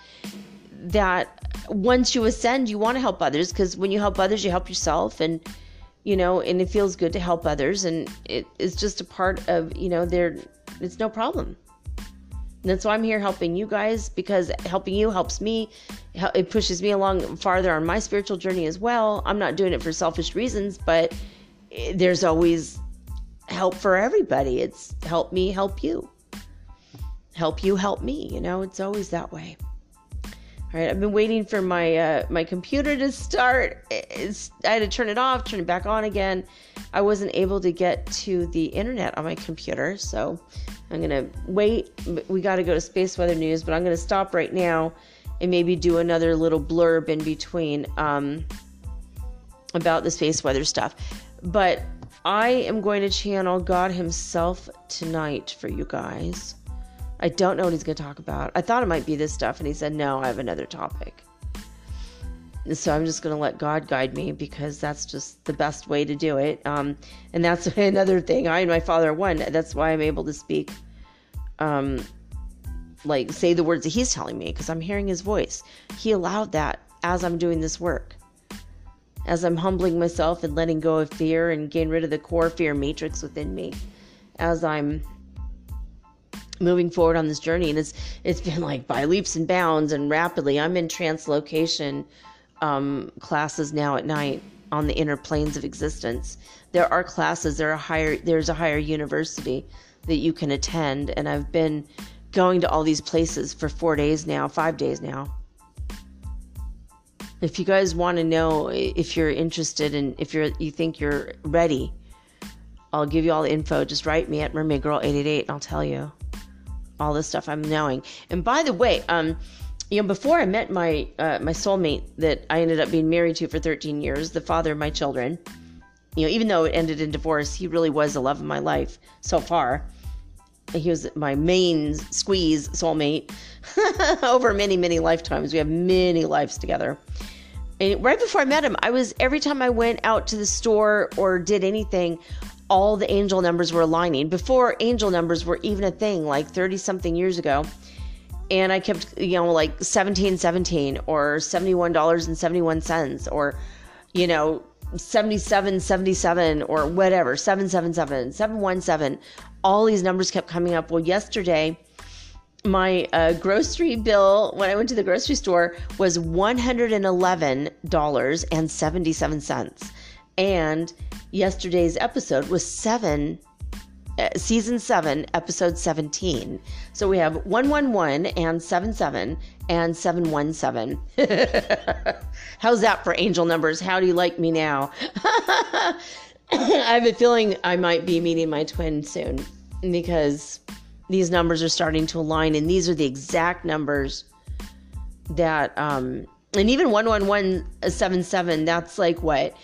that once you ascend, you want to help others because when you help others, you help yourself and you know, and it feels good to help others and it is just a part of, you know, there it's no problem. That's why I'm here helping you guys because helping you helps me. It pushes me along farther on my spiritual journey as well. I'm not doing it for selfish reasons, but there's always help for everybody. It's help me, help you. Help you, help me. You know, it's always that way. All right, I've been waiting for my uh, my computer to start. It's, I had to turn it off, turn it back on again. I wasn't able to get to the internet on my computer, so I'm gonna wait. We got to go to Space Weather News, but I'm gonna stop right now and maybe do another little blurb in between um, about the space weather stuff. But I am going to channel God Himself tonight for you guys. I don't know what he's going to talk about. I thought it might be this stuff, and he said, No, I have another topic. So I'm just going to let God guide me because that's just the best way to do it. Um, and that's another thing. I and my father are one. That's why I'm able to speak, um, like say the words that he's telling me because I'm hearing his voice. He allowed that as I'm doing this work. As I'm humbling myself and letting go of fear and getting rid of the core fear matrix within me. As I'm moving forward on this journey and it's it's been like by leaps and bounds and rapidly i'm in translocation um, classes now at night on the inner planes of existence. There are classes there are higher there's a higher university that you can attend. And i've been going to all these places for four days now five days now. If you guys want to know if you're interested and if you're you think you're ready i'll give you all the info. Just write me at mermaid girl 888 and i'll tell you all the stuff I'm knowing. And by the way, um, you know, before I met my uh, my soulmate that I ended up being married to for 13 years, the father of my children, you know, even though it ended in divorce, he really was the love of my life so far. He was my main squeeze soulmate over many, many lifetimes. We have many lives together. And right before I met him, I was every time I went out to the store or did anything, all the angel numbers were aligning before angel numbers were even a thing like 30 something years ago and i kept you know like 1717 or $71.71 or you know 7777 or whatever 777 717 all these numbers kept coming up. Well yesterday my uh, grocery bill when i went to the grocery store was $111.77 and yesterday's episode was seven, season seven, episode 17. So we have 111 and 77 and 717. How's that for angel numbers? How do you like me now? I have a feeling I might be meeting my twin soon because these numbers are starting to align, and these are the exact numbers that, um, and even 11177, that's like what?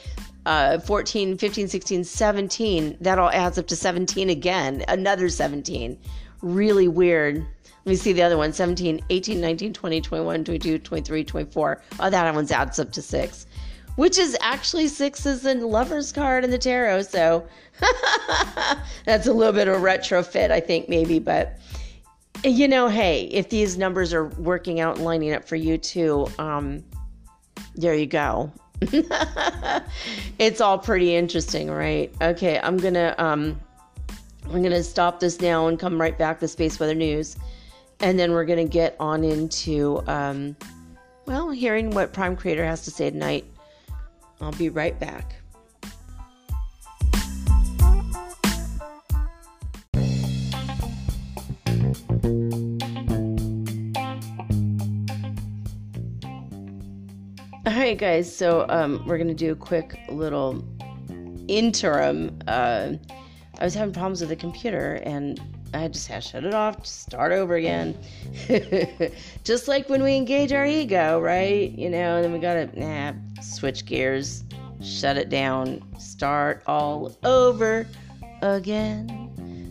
Uh, 14, 15, 16, 17, that all adds up to 17 again, another 17. Really weird. Let me see the other one 17, 18, 19, 20, 21, 22, 23, 24. Oh, that one adds up to six, which is actually six is the lover's card in the tarot. So that's a little bit of a retrofit, I think, maybe. But, you know, hey, if these numbers are working out and lining up for you too, um, there you go. it's all pretty interesting, right? Okay, I'm gonna um, I'm gonna stop this now and come right back to Space Weather News, and then we're gonna get on into um, well, hearing what Prime Creator has to say tonight. I'll be right back. Right, guys. So um, we're gonna do a quick little interim. Uh, I was having problems with the computer, and I just had to shut it off, start over again. just like when we engage our ego, right? You know, then we gotta nah, switch gears, shut it down, start all over again.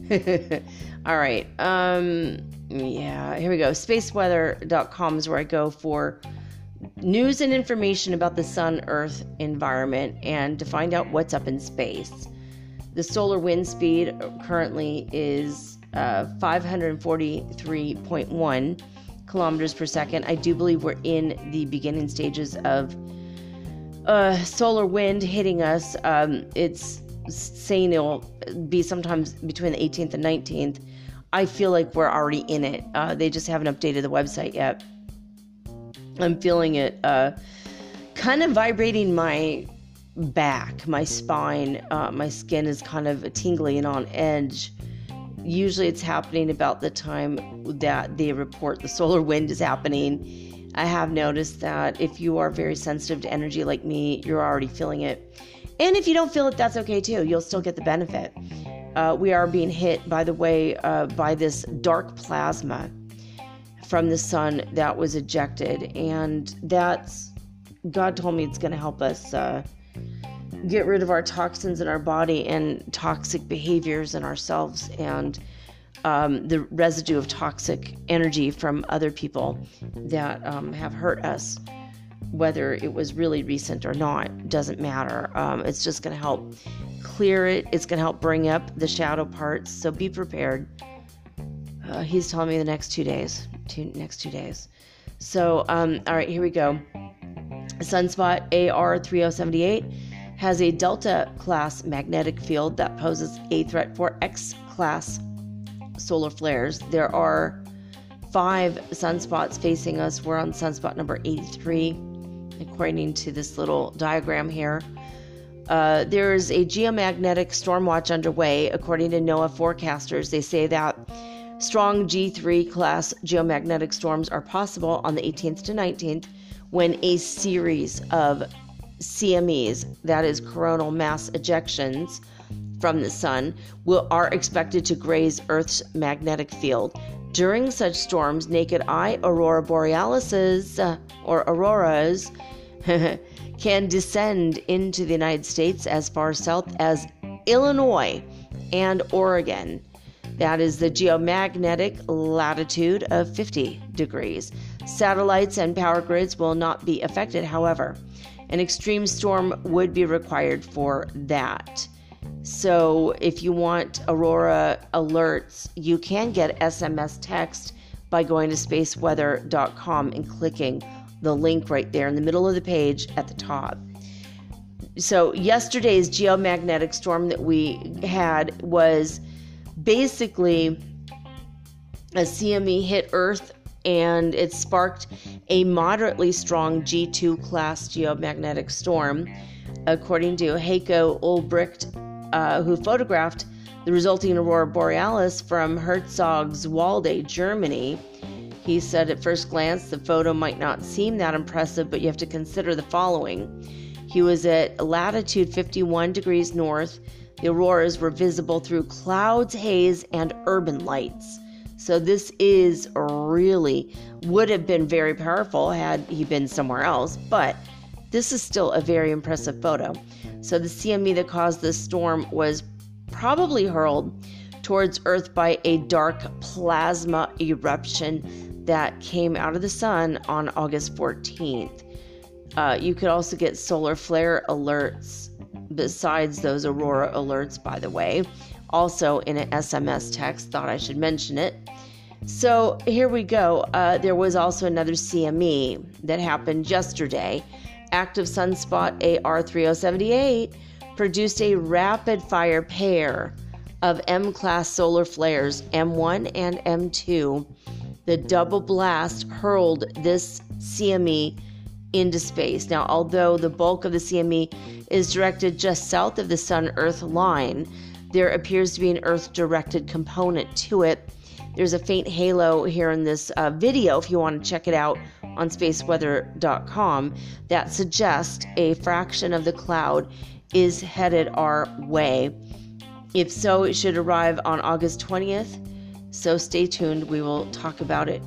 all right. Um, yeah, here we go. Spaceweather.com is where I go for news and information about the sun earth environment and to find out what's up in space. The solar wind speed currently is uh, 543.1 kilometers per second. I do believe we're in the beginning stages of uh, solar wind hitting us. Um, it's saying it'll be sometimes between the 18th and 19th. I feel like we're already in it. Uh, they just haven't updated the website yet. I'm feeling it uh, kind of vibrating my back, my spine. Uh, my skin is kind of tingly and on edge. Usually it's happening about the time that they report the solar wind is happening. I have noticed that if you are very sensitive to energy like me, you're already feeling it. And if you don't feel it, that's okay too. You'll still get the benefit. Uh, we are being hit, by the way, uh, by this dark plasma from the sun that was ejected. And that's, God told me it's going to help us uh, get rid of our toxins in our body and toxic behaviors in ourselves and um, the residue of toxic energy from other people that um, have hurt us. Whether it was really recent or not doesn't matter. Um, it's just going to help clear it. It's going to help bring up the shadow parts. So be prepared. Uh, he's telling me the next two days two next two days. So, um, all right, here we go. Sunspot AR 3078 has a Delta class magnetic field that poses a threat for X class solar flares. There are five sunspots facing us. We're on sunspot number 83, according to this little diagram here. Uh, there's a geomagnetic storm watch underway, according to NOAA forecasters. They say that Strong G3 class geomagnetic storms are possible on the 18th to 19th when a series of CMEs, that is coronal mass ejections from the sun, will are expected to graze Earth's magnetic field. During such storms, naked eye aurora borealises uh, or auroras can descend into the United States as far south as Illinois and Oregon. That is the geomagnetic latitude of 50 degrees. Satellites and power grids will not be affected, however. An extreme storm would be required for that. So, if you want Aurora alerts, you can get SMS text by going to spaceweather.com and clicking the link right there in the middle of the page at the top. So, yesterday's geomagnetic storm that we had was basically a CME hit Earth and it sparked a moderately strong G2 class geomagnetic storm, according to Heiko Ulbricht, uh, who photographed the resulting aurora borealis from Herzogswalde, Germany. He said at first glance the photo might not seem that impressive, but you have to consider the following. He was at latitude 51 degrees north, the auroras were visible through clouds, haze, and urban lights. So this is really would have been very powerful had he been somewhere else, but this is still a very impressive photo. So the CME that caused this storm was probably hurled towards Earth by a dark plasma eruption that came out of the sun on August 14th. Uh, you could also get solar flare alerts besides those Aurora alerts, by the way, also in an SMS text. Thought I should mention it. So here we go. Uh, there was also another CME that happened yesterday. Active Sunspot AR3078 produced a rapid fire pair of M class solar flares, M1 and M2. The double blast hurled this CME into space. Now, although the bulk of the CME is directed just south of the Sun Earth line, there appears to be an Earth directed component to it. There's a faint halo here in this uh, video, if you want to check it out on spaceweather.com, that suggests a fraction of the cloud is headed our way. If so, it should arrive on August 20th. So stay tuned. We will talk about it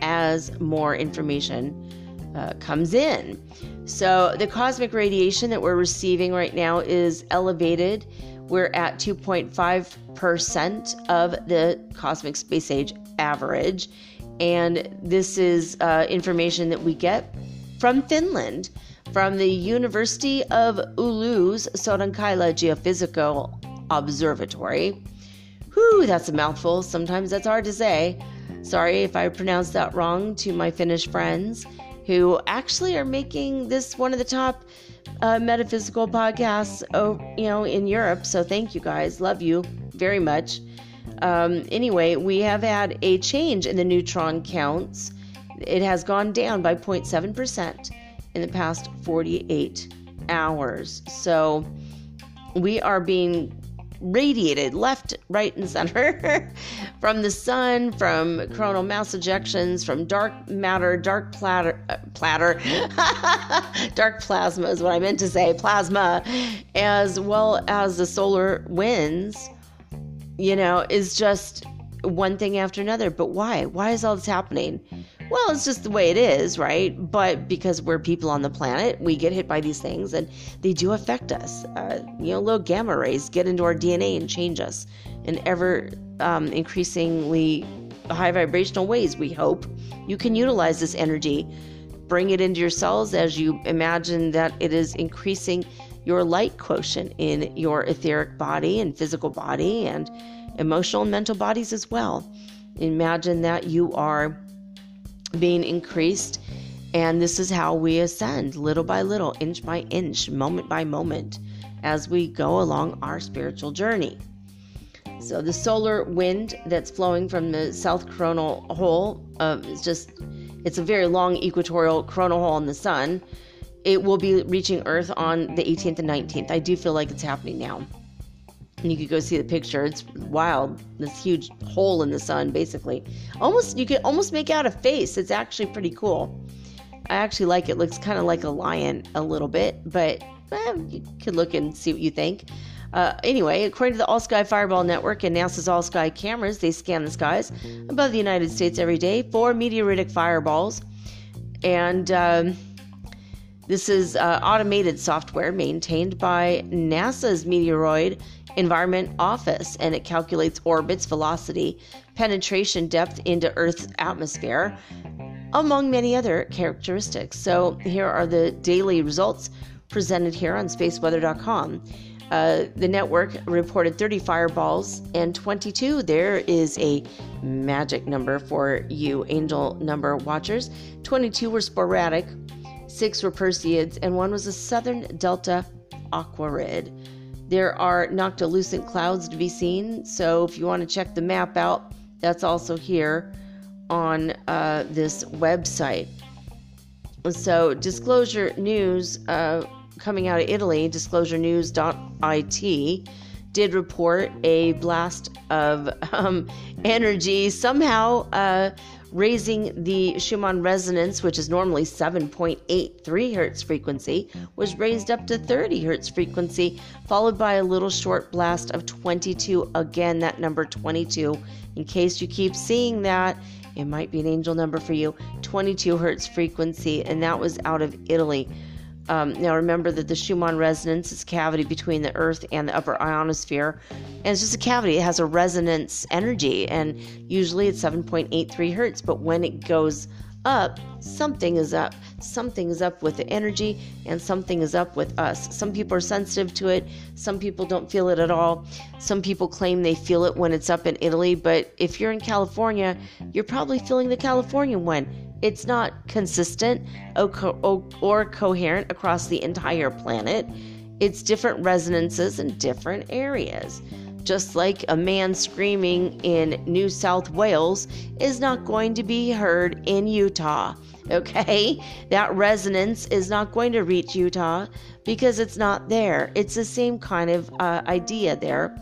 as more information uh, comes in. So, the cosmic radiation that we're receiving right now is elevated. We're at 2.5% of the cosmic space age average. And this is uh, information that we get from Finland, from the University of Oulu's Sodankyla Geophysical Observatory. Whew, that's a mouthful. Sometimes that's hard to say. Sorry if I pronounced that wrong to my Finnish friends who actually are making this one of the top uh, metaphysical podcasts, oh, you know, in Europe. So thank you guys. Love you very much. Um, anyway, we have had a change in the neutron counts. It has gone down by 0.7% in the past 48 hours. So we are being radiated left, right, and center from the sun, from coronal mass ejections, from dark matter, dark platter, uh, platter, dark plasma is what I meant to say, plasma, as well as the solar winds. You know, is just one thing after another. But why? Why is all this happening? Well, it's just the way it is, right? But because we're people on the planet, we get hit by these things and they do affect us. Uh, you know, little gamma rays get into our DNA and change us in ever um, increasingly high vibrational ways, we hope. You can utilize this energy, bring it into your cells as you imagine that it is increasing your light quotient in your etheric body and physical body and emotional and mental bodies as well. Imagine that you are being increased. And this is how we ascend little by little, inch by inch, moment by moment, as we go along our spiritual journey. So, the solar wind that's flowing from the south coronal hole uh, is just, it's a very long equatorial coronal hole in the sun. It will be reaching Earth on the 18th and 19th. I do feel like it's happening now. And you could go see the picture. It's wild. This huge hole in the sun, basically. Almost, you can almost make out a face. It's actually pretty cool. I actually like it. Looks kind of like a lion a little bit, but eh, you could look and see what you think. Uh, anyway, according to the All Sky Fireball Network and NASA's All Sky cameras, they scan the skies above the United States every day for meteoritic fireballs. And um, this is uh, automated software maintained by NASA's Meteoroid Environment Office, and it calculates orbits, velocity, penetration depth into Earth's atmosphere, among many other characteristics. So here are the daily results presented here on spaceweather.com. Uh, the network reported 30 fireballs and 22. There is a magic number for you, angel number watchers. 22 were sporadic, six were Perseids, and one was a southern delta aquarid. There are noctilucent clouds to be seen, so if you want to check the map out, that's also here on uh, this website. So, Disclosure News, uh, coming out of Italy, disclosurenews.it, did report a blast of um, energy somehow uh, raising the Schumann resonance, which is normally 7.83 hertz frequency, was raised up to 30 hertz frequency, followed by a little short blast of 22. Again, that number 22. In case you keep seeing that, it might be an angel number for you. 22 hertz frequency, and that was out of Italy. Um, now remember that the Schumann resonance is a cavity between the Earth and the upper ionosphere, and it's just a cavity. It has a resonance energy, and usually it's 7.83 hertz. But when it goes up, something is up. Something is up with the energy, and something is up with us. Some people are sensitive to it. Some people don't feel it at all. Some people claim they feel it when it's up in Italy, but if you're in California, you're probably feeling the Californian one it's not consistent or, co- or coherent across the entire planet. It's different resonances in different areas. Just like a man screaming in New South Wales is not going to be heard in Utah. Okay? That resonance is not going to reach Utah because it's not there. It's the same kind of uh, idea there.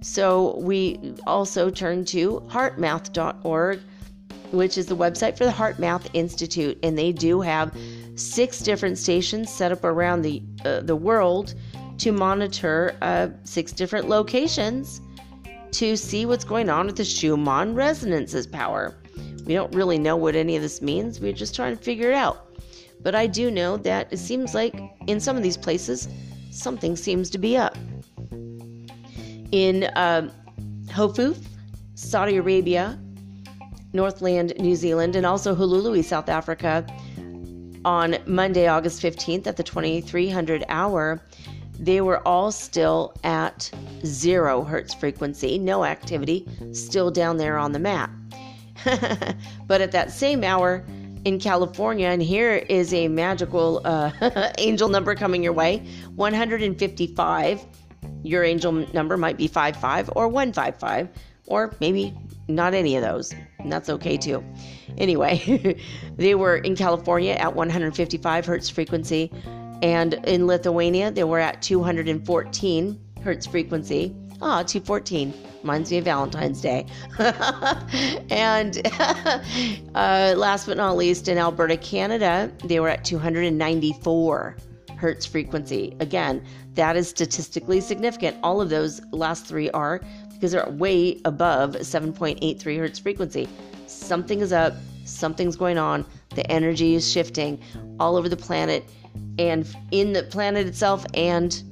So we also turn to heartmath.org which is the website for the Heart HeartMath Institute, and they do have six different stations set up around the uh, the world to monitor uh, six different locations to see what's going on with the Schumann resonances power. We don't really know what any of this means. We're just trying to figure it out. But I do know that it seems like in some of these places, something seems to be up. In uh, Hofuf, Saudi Arabia, Northland, New Zealand, and also Hulului, South Africa, on Monday, August 15th at the 2300 hour, they were all still at zero hertz frequency, no activity, still down there on the map. but at that same hour in California, and here is a magical uh, angel number coming your way 155. Your angel number might be 55 or 155, or maybe not any of those. And that's okay too. Anyway, they were in California at 155 hertz frequency, and in Lithuania, they were at 214 hertz frequency. Ah, 214 reminds me of Valentine's Day. and uh, last but not least, in Alberta, Canada, they were at 294 hertz frequency. Again, that is statistically significant. All of those last three are because they're way above 7.83 hertz frequency. Something is up, something's going on, the energy is shifting all over the planet and in the planet itself and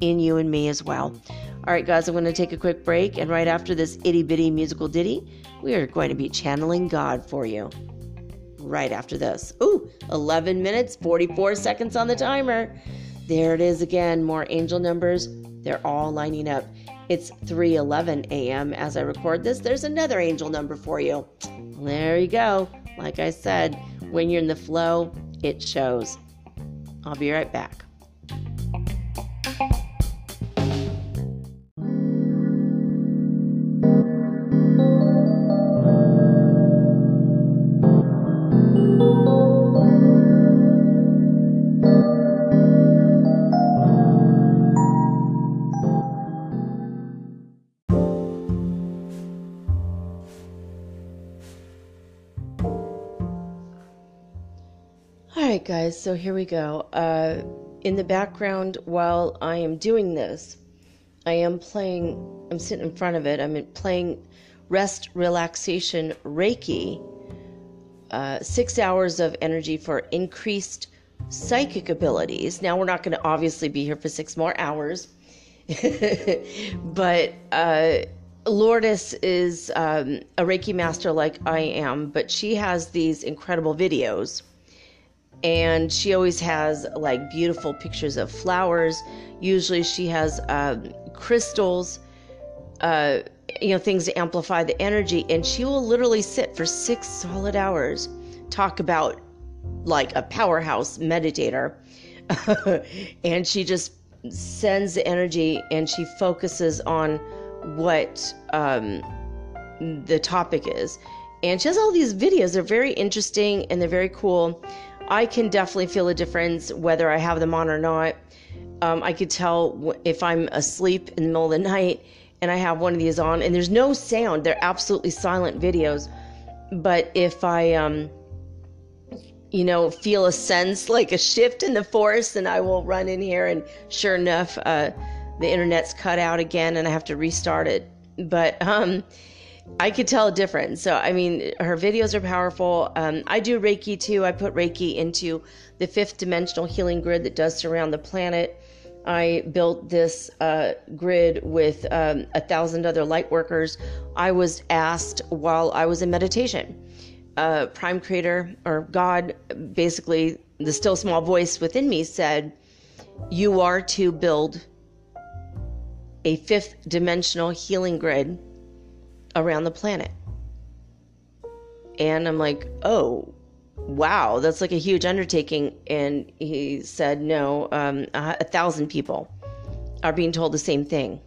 in you and me as well. All right, guys, I'm going to take a quick break, and right after this itty bitty musical ditty, we are going to be channeling God for you. Right after this. Ooh, 11 minutes, 44 seconds on the timer. There it is again, more angel numbers. They're all lining up. It's 3:11 a.m. as I record this. There's another angel number for you. There you go. Like I said, when you're in the flow, it shows. I'll be right back. Right, guys, so here we go. Uh, in the background, while I am doing this, I am playing, I'm sitting in front of it, I'm playing rest relaxation Reiki, uh, six hours of energy for increased psychic abilities. Now, we're not going to obviously be here for six more hours, but uh, Lourdes is um, a Reiki master like I am, but she has these incredible videos and she always has like beautiful pictures of flowers. Usually, she has um, crystals, uh, you know, things to amplify the energy, and she will literally sit for six solid hours, talk about like a powerhouse meditator, and she just sends the energy and she focuses on what um, the topic is. And she has all these videos. They're very interesting and they're very cool. I can definitely feel a difference whether I have them on or not. Um, I could tell if I'm asleep in the middle of the night and I have one of these on, and there's no sound. They're absolutely silent videos. But if I, um, you know, feel a sense like a shift in the force, then I will run in here, and sure enough, uh, the internet's cut out again, and I have to restart it. But um, I could tell a difference. So, I mean, her videos are powerful. Um, I do Reiki too. I put Reiki into the fifth dimensional healing grid that does surround the planet. I built this uh, grid with um, a thousand other light workers. I was asked while I was in meditation. Uh, Prime Creator or God, basically, the still small voice within me said, You are to build a fifth dimensional healing grid around the planet. And I'm like, oh, wow, that's like a huge undertaking. And he said, no, um, a, a, thousand people are being told the same thing.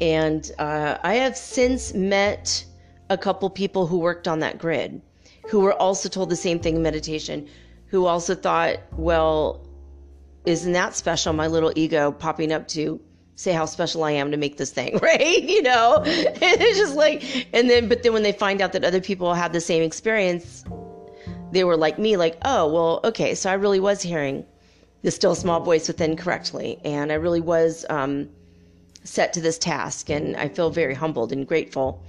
And uh, I have since met a couple people who worked on that grid who were also told the same thing in meditation, who also thought, well, isn't that special? My little ego popping up to say how special I am to make this thing, right? You know, it's just like, and then, but then when they find out that other people have the same experience, they were like me, like, oh, well, okay, so I really was hearing the still small voice within correctly, and I really was um, set to this task, and I feel very humbled and grateful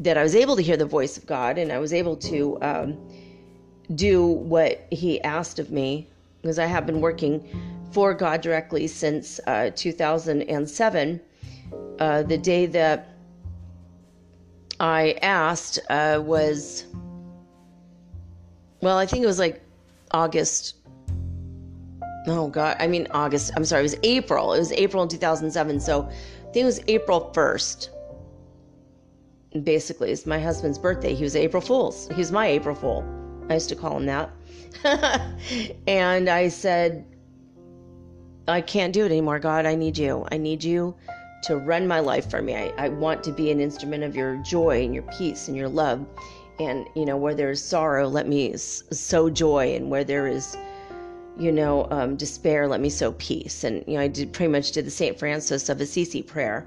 that I was able to hear the voice of God, and I was able to um, do what He asked of me, because I have been working for God directly since uh, 2007. Uh, the day that I asked uh, was, well, I think it was like August. Oh God, I mean August. I'm sorry, it was April. It was April in 2007. So I think it was April 1st. Basically, it's my husband's birthday. He was April Fool's. He was my April Fool. I used to call him that. and I said, I can't do it anymore, God. I need you. I need you to run my life for me. I, I want to be an instrument of your joy and your peace and your love. And, you know, where there is sorrow, let me sow joy. And where there is, you know, um, despair, let me sow peace. And, you know, I did pretty much did the St. Francis of Assisi prayer.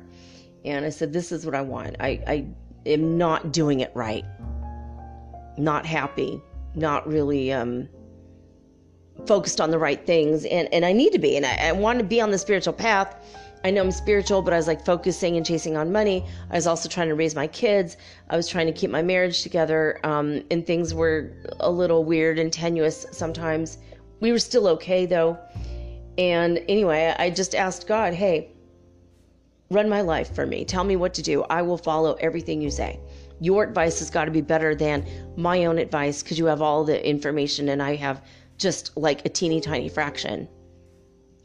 And I said, this is what I want. I, I am not doing it right. Not happy. Not really um, focused on the right things. And, and I need to be. And I, I want to be on the spiritual path I know I'm spiritual, but I was like focusing and chasing on money. I was also trying to raise my kids. I was trying to keep my marriage together. Um, and things were a little weird and tenuous sometimes. We were still okay though. And anyway, I just asked God, hey, run my life for me. Tell me what to do. I will follow everything you say. Your advice has got to be better than my own advice because you have all the information and I have just like a teeny tiny fraction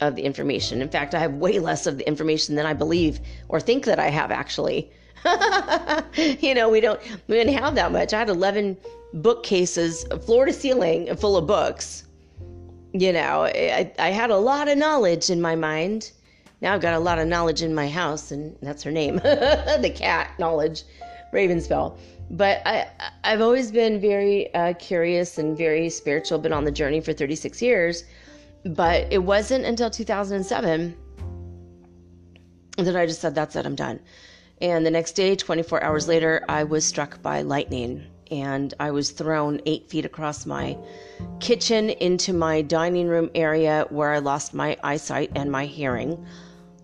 of the information. In fact, I have way less of the information than I believe or think that I have actually. you know, we don't we didn't have that much. I had 11 bookcases, floor to ceiling, full of books. You know, I, I had a lot of knowledge in my mind. Now I've got a lot of knowledge in my house, and that's her name, the cat knowledge, Ravenspell. But I, I've always been very uh, curious and very spiritual. Been on the journey for 36 years but it wasn't until 2007 that I just said, that's it, I'm done. And the next day, 24 hours later, I was struck by lightning and I was thrown eight feet across my kitchen into my dining room area where I lost my eyesight and my hearing.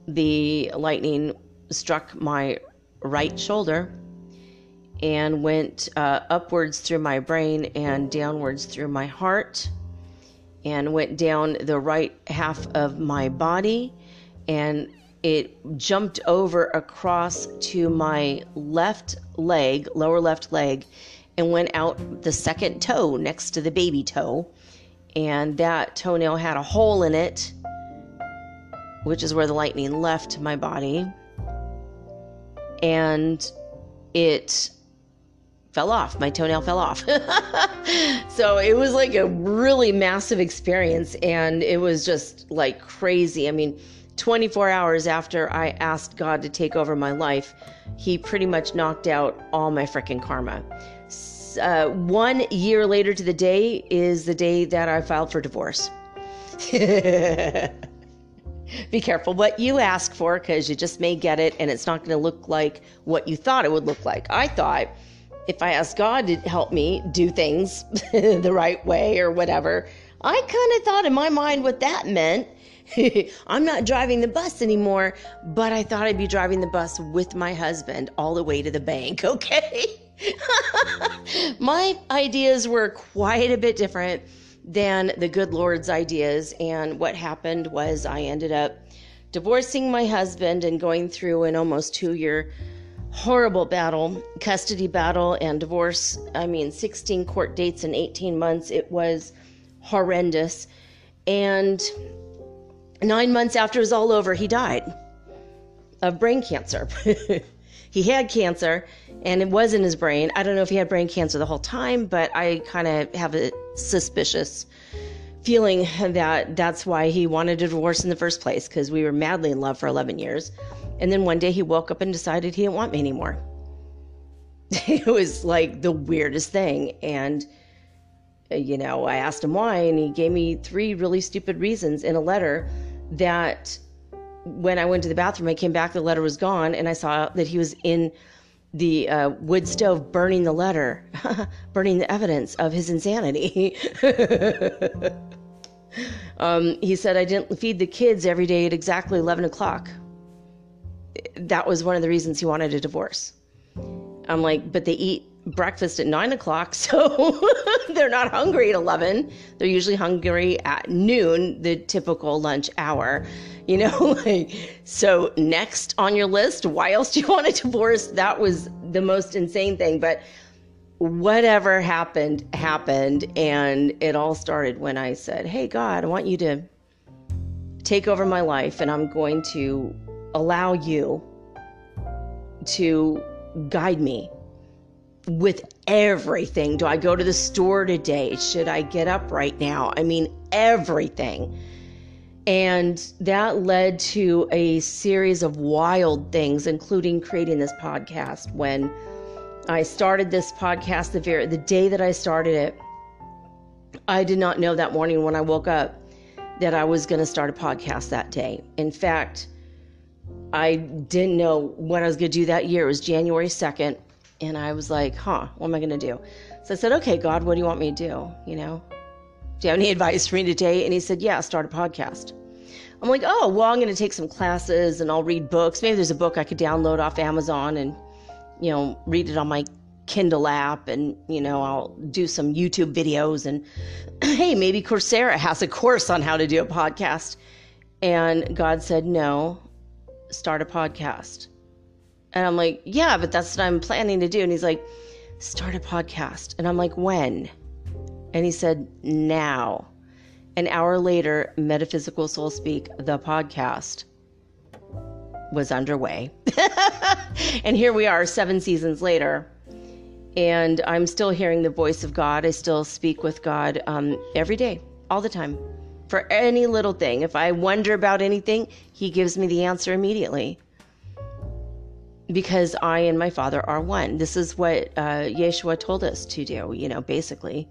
The lightning struck my right shoulder and went uh, upwards through my brain and downwards through my heart and went down the right half of my body and it jumped over across to my left leg, lower left leg, and went out the second toe next to the baby toe. And that toenail had a hole in it, which is where the lightning left my body. And it fell off. My toenail fell off. so it was like a really massive experience and it was just like crazy. I mean, 24 hours after I asked God to take over my life, he pretty much knocked out all my freaking karma. Uh, one year later to the day is the day that I filed for divorce. Be careful what you ask for because you just may get it and it's not going to look like what you thought it would look like. I thought if I asked God to help me do things the right way or whatever, I kind of thought in my mind what that meant. I'm not driving the bus anymore, but I thought I'd be driving the bus with my husband all the way to the bank, okay? my ideas were quite a bit different than the good Lord's ideas. And what happened was I ended up divorcing my husband and going through an almost two year horrible battle, custody battle and divorce. I mean, 16 court dates in 18 months. It was horrendous. And nine months after it was all over, he died of brain cancer. he had cancer and it was in his brain. I don't know if he had brain cancer the whole time, but I kind of have a suspicious feeling that that's why he wanted a divorce in the first place because we were madly in love for 11 years. And then one day he woke up and decided he didn't want me anymore. it was like the weirdest thing. And, uh, you know, I asked him why, and he gave me three really stupid reasons in a letter that when I went to the bathroom, I came back, the letter was gone, and I saw that he was in the uh, wood stove burning the letter, burning the evidence of his insanity. um, he said, I didn't feed the kids every day at exactly 11 o'clock that was one of the reasons he wanted a divorce. I'm like, but they eat breakfast at nine o'clock, so they're not hungry at 11. They're usually hungry at noon, the typical lunch hour. You know, like, so next on your list, why else do you want a divorce? That was the most insane thing. But whatever happened, happened. And it all started when I said, Hey, God, I want you to take over my life, and I'm going to allow you to guide me with everything. Do I go to the store today? Should I get up right now? I mean, everything. And that led to a series of wild things, including creating this podcast. When I started this podcast, the very the day that I started it, I did not know that morning when I woke up that I was going to start a podcast that day. In fact, I didn't know what I was going to do that year. It was January 2nd. And I was like, huh, what am I going to do? So I said, okay, God, what do you want me to do? You know, do you have any advice for me today? And he said, yeah, start a podcast. I'm like, oh, well, I'm going to take some classes and I'll read books. Maybe there's a book I could download off Amazon and, you know, read it on my Kindle app and, you know, I'll do some YouTube videos and, hey, maybe Coursera has a course on how to do a podcast. And God said, no, start a podcast. And I'm like, yeah, but that's what I'm planning to do. And he's like, start a podcast. And I'm like, when? And he said, now. An hour later, Metaphysical Soul Speak, the podcast, was underway. and here we are, seven seasons later. And I'm still hearing the voice of God. I still speak with God um, every day, all the time, for any little thing. If I wonder about anything, He gives me the answer immediately because I and my Father are one. This is what uh, Yeshua told us to do, you know, basically.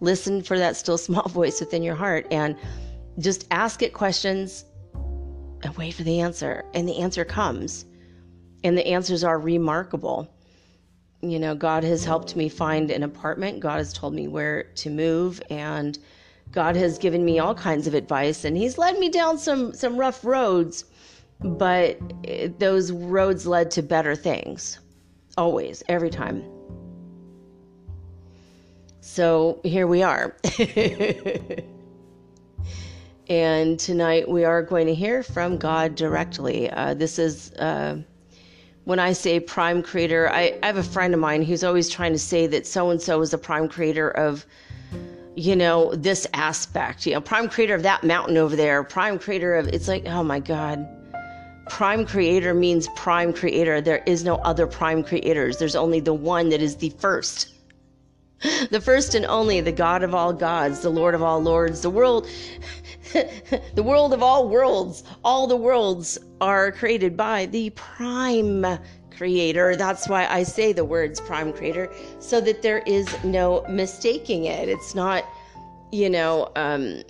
Listen for that still small voice within your heart and just ask it questions and wait for the answer. And the answer comes. And the answers are remarkable. You know, God has helped me find an apartment, God has told me where to move, and God has given me all kinds of advice, and He's led me down some, some rough roads but those roads led to better things always every time. So here we are. And tonight we are going to hear from god directly. Uh, this is uh, when i say prime creator I, I have a friend of mine who's always trying to say that so and so is the prime creator of you know this aspect. You know prime creator of that mountain over there prime creator of it's like oh my god prime creator means prime creator. There is no other prime creators. There's only the one that is the first. The first and only, the God of all gods, the Lord of all lords, the world, the world of all worlds. All the worlds are created by the prime creator. That's why I say the words prime creator, so that there is no mistaking it. It's not, you know, um,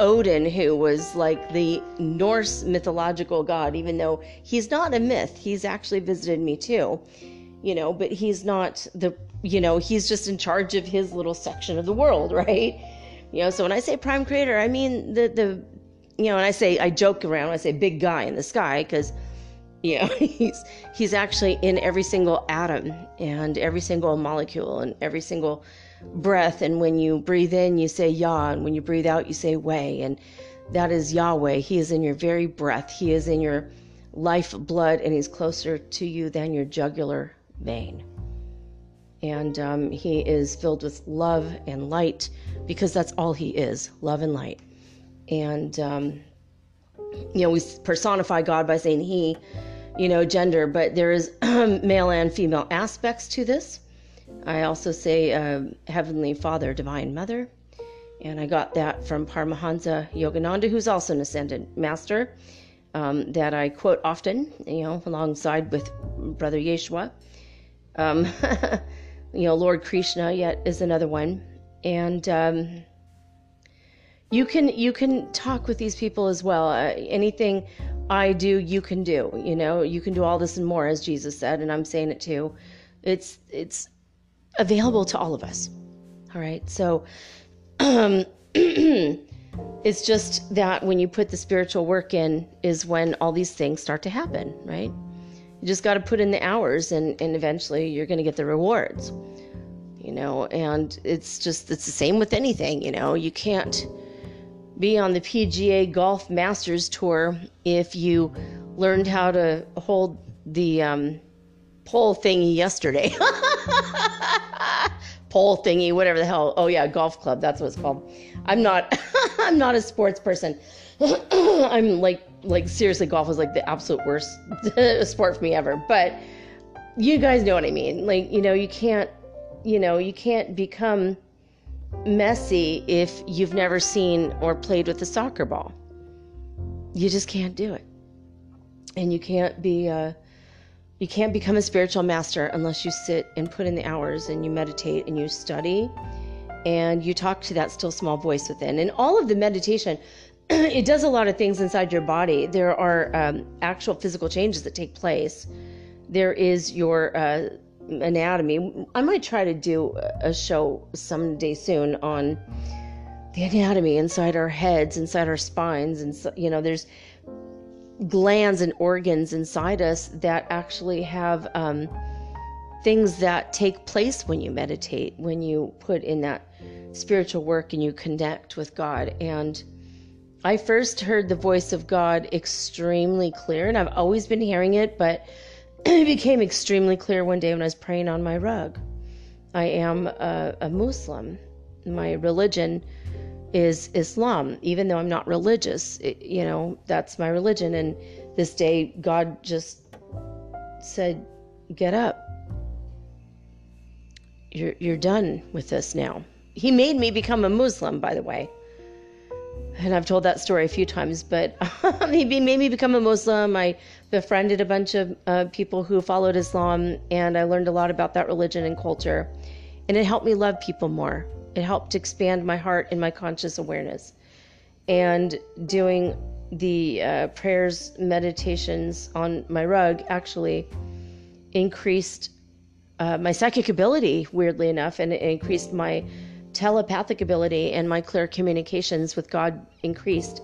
Odin, who was like the Norse mythological god, even though he's not a myth, he's actually visited me too, you know, but he's not the, you know, he's just in charge of his little section of the world, right? You know, so when I say prime creator, I mean the, the, you know, and I say, I joke around, I say big guy in the sky because, you know, he's, he's actually in every single atom and every single molecule and every single breath. And when you breathe in, you say Yah. And when you breathe out, you say Way. And that is Yahweh. He is in your very breath. He is in your life blood, and He's closer to you than your jugular vein. And um, He is filled with love and light because that's all He is love and light. And, um, you know, we personify God by saying He, you know, gender, but there is male and female aspects to this. I also say uh, Heavenly Father, Divine Mother. And I got that from Paramahansa Yogananda, who's also an ascended master, um, that I quote often, you know, alongside with Brother Yeshua. Um, you know, Lord Krishna yet is another one. And um, you can you can talk with these people as well. Uh, anything I do, you can do. You know, you can do all this and more, as Jesus said, and I'm saying it too. It's it's available to all of us. All right. So um, it's just that when you put the spiritual work in, is when all these things start to happen, right? You just got to put in the hours and, and eventually you're going to get the rewards, you know? And it's just, it's the same with anything, you know? You can't be on the PGA Golf Masters Tour if you learned how to hold the um, pole thingy yesterday. pole thingy, whatever the hell. Oh yeah, golf club. That's what it's called. I'm not. I'm not a sports person. I'm like like seriously, golf was like the absolute worst sport for me ever. But you guys know what I mean. Like you know, you can't. You know, you can't become Messi if you've never seen or played with a soccer ball. You just can't do it, and you can't be. Uh, you can't become a spiritual master unless you sit and put in the hours and you meditate and you study and you talk to that still small voice within. And all of the meditation, it does a lot of things inside your body. There are um, actual physical changes that take place. There is your uh, anatomy. I might try to do a show someday soon on the anatomy inside our heads, inside our spines, and so, you know, there's glands and organs inside us that actually have um, things that take place when you meditate, when you put in that spiritual work and you connect with God. And I first heard the voice of God extremely clear, and I've always been hearing it, but it became extremely clear one day when I was praying on my rug. I am a, a Muslim. My religion is Islam, even though I'm not religious. It, you know, that's my religion. And this day, God just said, Get up. You're, you're done with this now. He made me become a Muslim, by the way. And I've told that story a few times, but he made me become a Muslim. I befriended a bunch of uh, people who followed Islam, and I learned a lot about that religion and culture. And it helped me love people more. It helped expand my heart and my conscious awareness. And doing the uh, prayers, meditations on my rug actually increased uh, my psychic ability, weirdly enough, and it increased my telepathic ability and my clear communications with God increased.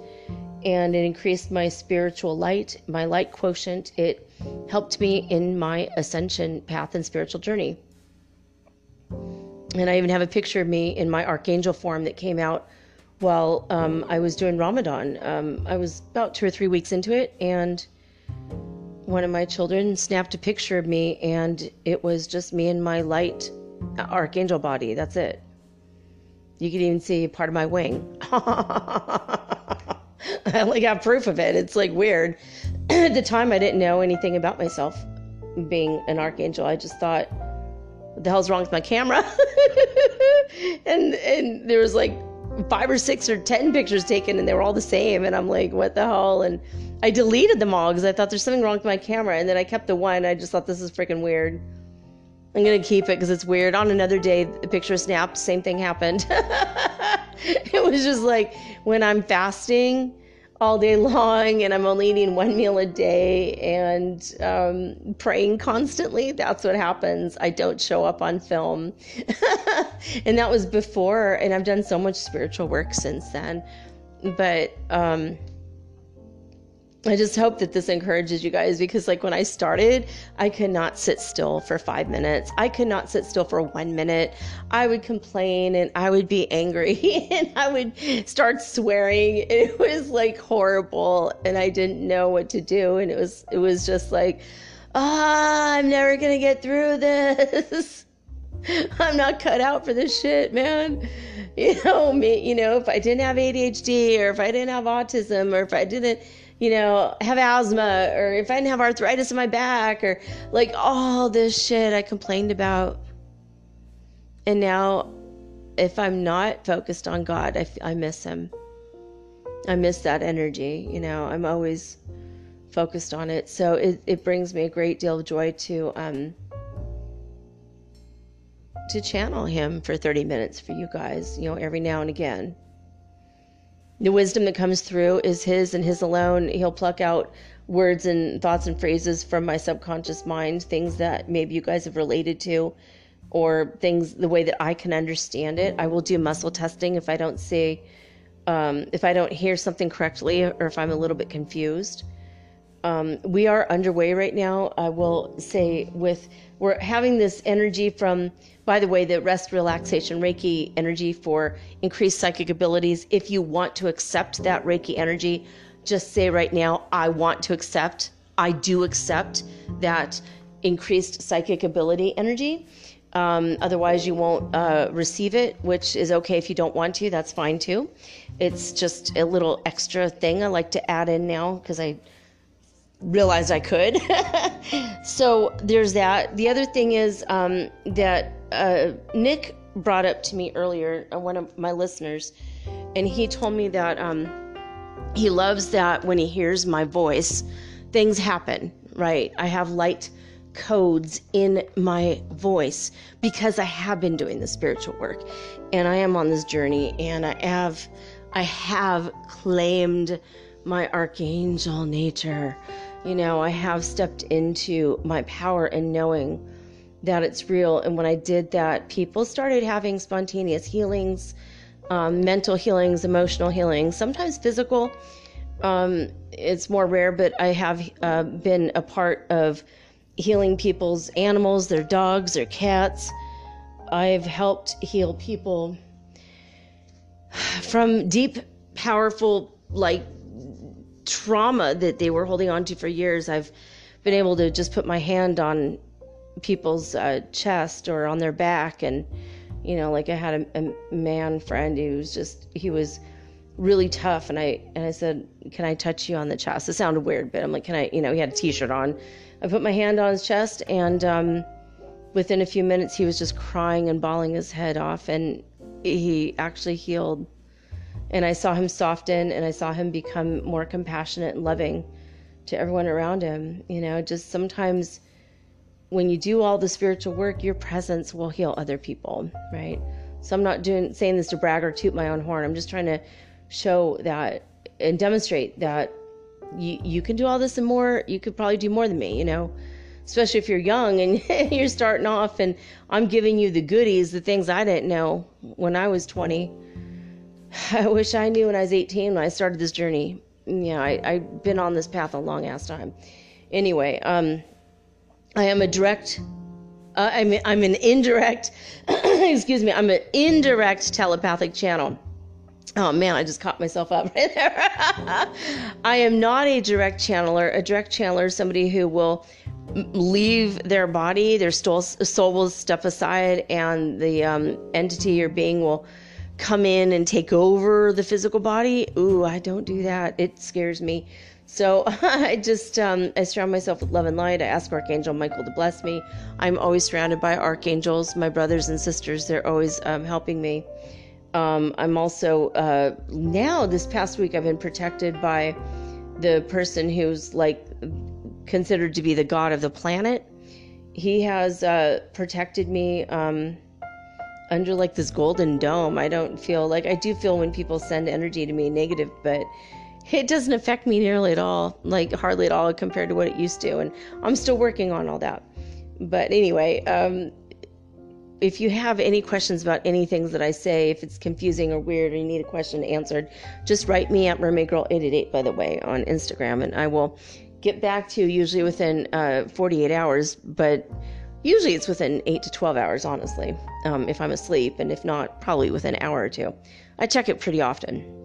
And it increased my spiritual light, my light quotient. It helped me in my ascension path and spiritual journey. And I even have a picture of me in my archangel form that came out while um, I was doing Ramadan. Um, I was about two or three weeks into it, and one of my children snapped a picture of me, and it was just me in my light archangel body. That's it. You can even see part of my wing. I only got proof of it. It's like weird. At the time, I didn't know anything about myself being an archangel. I just thought, what the hell's wrong with my camera? and and there was like five or six or ten pictures taken and they were all the same and i'm like what the hell? And i deleted them all because i thought there's something wrong with my camera. And then i kept the one. I just thought this is freaking weird. I'm gonna keep it because it's weird. On another day the picture snapped. Same thing happened. It was just like when i'm fasting all day long and I'm only eating one meal a day and um, praying constantly. That's what happens. I don't show up on film. and that was before, and I've done so much spiritual work since then. But um, I just hope that this encourages you guys because, like, when I started, I could not sit still for five minutes. I could not sit still for one minute. I would complain and I would be angry and I would start swearing. It was like horrible, and I didn't know what to do. And it was, it was just like, ah, I'm never gonna get through this. I'm not cut out for this shit, man. You know, me, you know, if I didn't have ADHD or if I didn't have autism or if I didn't you know, have asthma or if I didn't have arthritis in my back or like all this shit I complained about. And now, if I'm not focused on God, I, I miss Him. I miss that energy. You know, I'm always focused on it. So it, it brings me a great deal of joy to, um, to channel him for 30 minutes for you guys, you know, every now and again the wisdom that comes through is his and his alone. He'll pluck out words and thoughts and phrases from my subconscious mind, things that maybe you guys have related to, or things the way that I can understand it. I will do muscle testing if I don't see, um, if I don't hear something correctly, or if I'm a little bit confused. Um, we are underway right now. I will say with we're having this energy from by the way, the rest, relaxation, Reiki energy for increased psychic abilities. If you want to accept that Reiki energy, just say right now, I want to accept, I do accept that increased psychic ability energy. Um, otherwise, you won't uh, receive it, which is okay if you don't want to. That's fine too. It's just a little extra thing I like to add in now because I realized I could. so there's that. The other thing is um, that uh, Nick brought up to me earlier, uh, one of my listeners, and he told me that um, he loves that when he hears my voice, things happen, right? I have light codes in my voice because I have been doing the spiritual work and I am on this journey and I have I have claimed my archangel nature. You know, I have stepped into my power and knowing that it's real. And when I did that, people started having spontaneous healings, um, mental healings, emotional healings, sometimes physical. Um, it's more rare, but I have uh, been a part of healing people's animals, their dogs, their cats. I've helped heal people from deep, powerful, like trauma that they were holding on to for years. I've been able to just put my hand on people's uh, chest or on their back, and you know, like I had a, a man friend who was just he was really tough, and I and I said, "Can I touch you on the chest?" It sounded weird, but I'm like, "Can I?" You know, he had a T-shirt on. I put my hand on his chest, and um, within a few minutes, he was just crying and bawling his head off, and he actually healed and I saw him soften and I saw him become more compassionate and loving to everyone around him. You know, just sometimes when you do all the spiritual work, your presence will heal other people, right? So I'm not doing saying this to brag or toot my own horn. I'm just trying to show that and demonstrate that you you can do all this and more. You could probably do more than me, you know. Especially if you're young and you're starting off and I'm giving you the goodies, the things I didn't know when I was 20 I wish I knew when I was 18 when I started this journey. Yeah, I, I've been on this path a long ass time. Anyway, um, I am a direct, uh, I'm, I'm an indirect, excuse me, I'm an indirect telepathic channel. Oh man, I just caught myself up right there. I am not a direct channeler. A direct channeler is somebody who will leave their body, their soul, soul will step aside, and the um, entity or being will come in and take over the physical body. Ooh, I don't do that. It scares me. So I just um, I surround myself with love and light. I ask Archangel Michael to bless me. I'm always surrounded by archangels, my brothers and sisters. They're always um, helping me. Um, I'm also uh, now this past week I've been protected by the person who's like considered to be the god of the planet. He has uh, protected me. Um, under like this golden dome. I don't feel like I do feel when people send energy to me negative, but it doesn't affect me nearly at all, like hardly at all compared to what it used to. And I'm still working on all that. But anyway, um, if you have any questions about any things that I say, if it's confusing or weird or you need a question answered, just write me at mermaidgirl888, by the way, on Instagram, and I will get back to you usually within uh, 48 hours. But Usually it's within 8 to 12 hours, honestly, um, if I'm asleep, and if not, probably within an hour or two. I check it pretty often.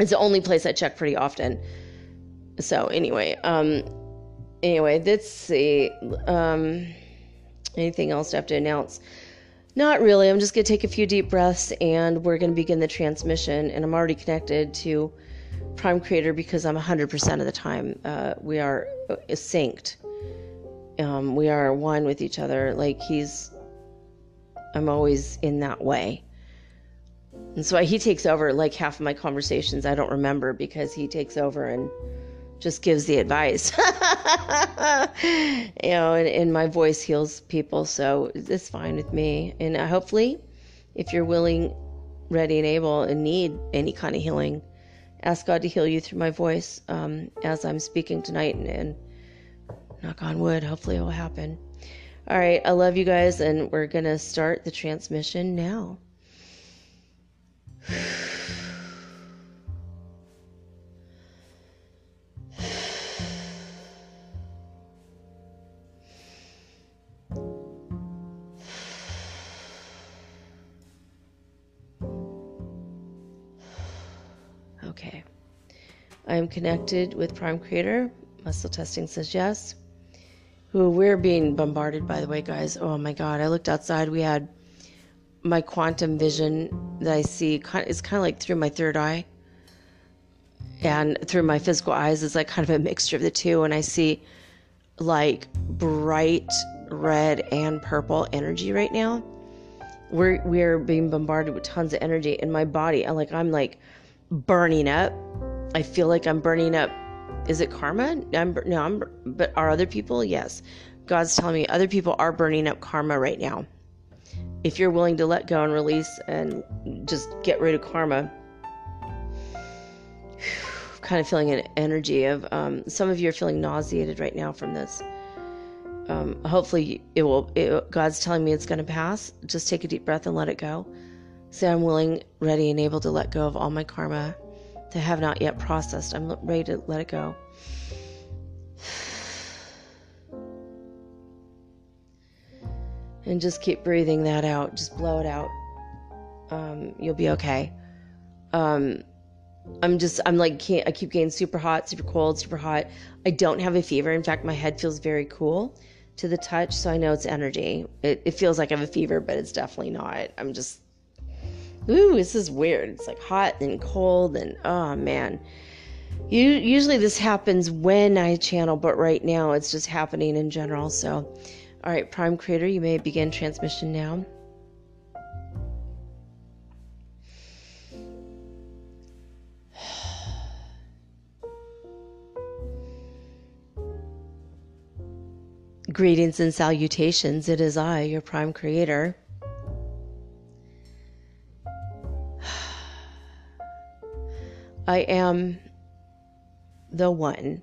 It's the only place I check pretty often. So, anyway, um, anyway, let's see. Um, anything else I have to announce? Not really. I'm just going to take a few deep breaths and we're going to begin the transmission. And I'm already connected to Prime Creator because I'm 100% of the time. Uh, we are uh, synced um, we are one with each other. Like he's, I'm always in that way. And so he takes over like half of my conversations. I don't remember because he takes over and just gives the advice. you know, and, and, my voice heals people. So it's fine with me. And uh, hopefully, if you're willing, ready, and able, and need any kind of healing, ask God to heal you through my voice um, as I'm speaking tonight. and, and knock on wood, hopefully it will happen. All right, I love you guys, and we're going to start the transmission now. Okay. I am connected with Prime Creator. Muscle testing says yes. Who we're being bombarded, by the way, guys. Oh my God. I looked outside. We had my quantum vision that I see. is kind of like through my third eye. And through my physical eyes, it's like kind of a mixture of the two. And I see like bright red and purple energy right now. We're we're being bombarded with tons of energy in my body. I like I'm like burning up. I feel like I'm burning up is it karma? I'm, no, I'm, but are other people? Yes. God's telling me other people are burning up karma right now. If you're willing to let go and release and just get rid of karma, kind of feeling an energy of um, some of you are feeling nauseated right now from this. Um, hopefully, it will. It, God's telling me it's going to pass. Just take a deep breath and let it go. Say, I'm willing, ready, and able to let go of all my karma that have not yet processed. I'm ready to let it go. And just keep breathing that out. Just blow it out. Um, you'll be okay. Um, I'm just, I'm like, I keep getting super hot, super cold, super hot. I don't have a fever. In fact, my head feels very cool to the touch, so I know it's energy. It, it feels like I have a fever, but it's definitely not. I'm just ooh, this is weird. It's like hot and cold and oh man. You, usually this happens when I channel, but right now it's just happening in general. So, all right, Prime Creator, you may begin transmission now. Greetings and salutations. It is I, your Prime Creator. I am the one.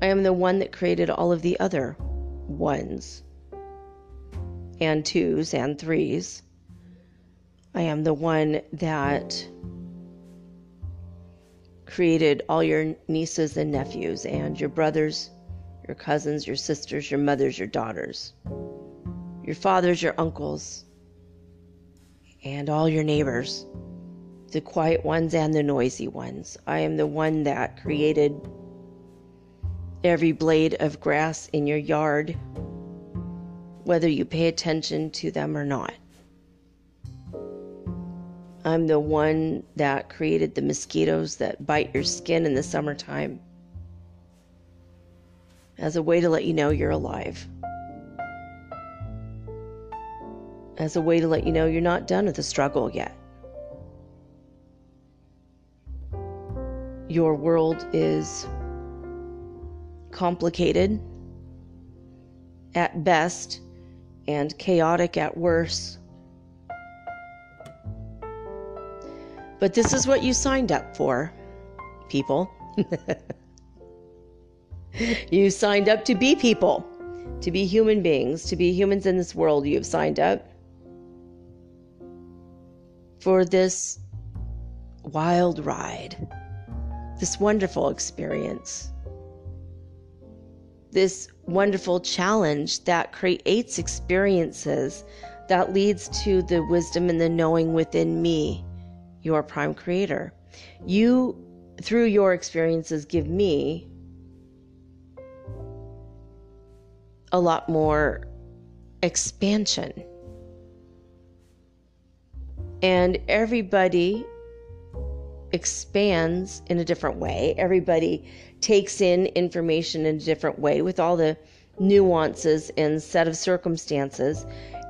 I am the one that created all of the other ones and twos and threes. I am the one that created all your nieces and nephews and your brothers, your cousins, your sisters, your mothers, your daughters, your fathers, your uncles, and all your neighbors the quiet ones and the noisy ones. I am the one that created every blade of grass in your yard, whether you pay attention to them or not. I'm the one that created the mosquitoes that bite your skin in the summertime as a way to let you know you're alive. As a way to let you know you're not done with the struggle yet. your world is complicated at best and chaotic at worst. But this is what you signed up for, people. you signed up to be people, to be human beings, to be humans in this world. You have signed up for this wild ride this wonderful experience, this wonderful challenge that creates experiences that leads to the wisdom and the knowing within me, your prime creator. You, through your experiences, give me a lot more expansion. And everybody expands in a different way. Everybody takes in information in a different way with all the nuances and set of circumstances.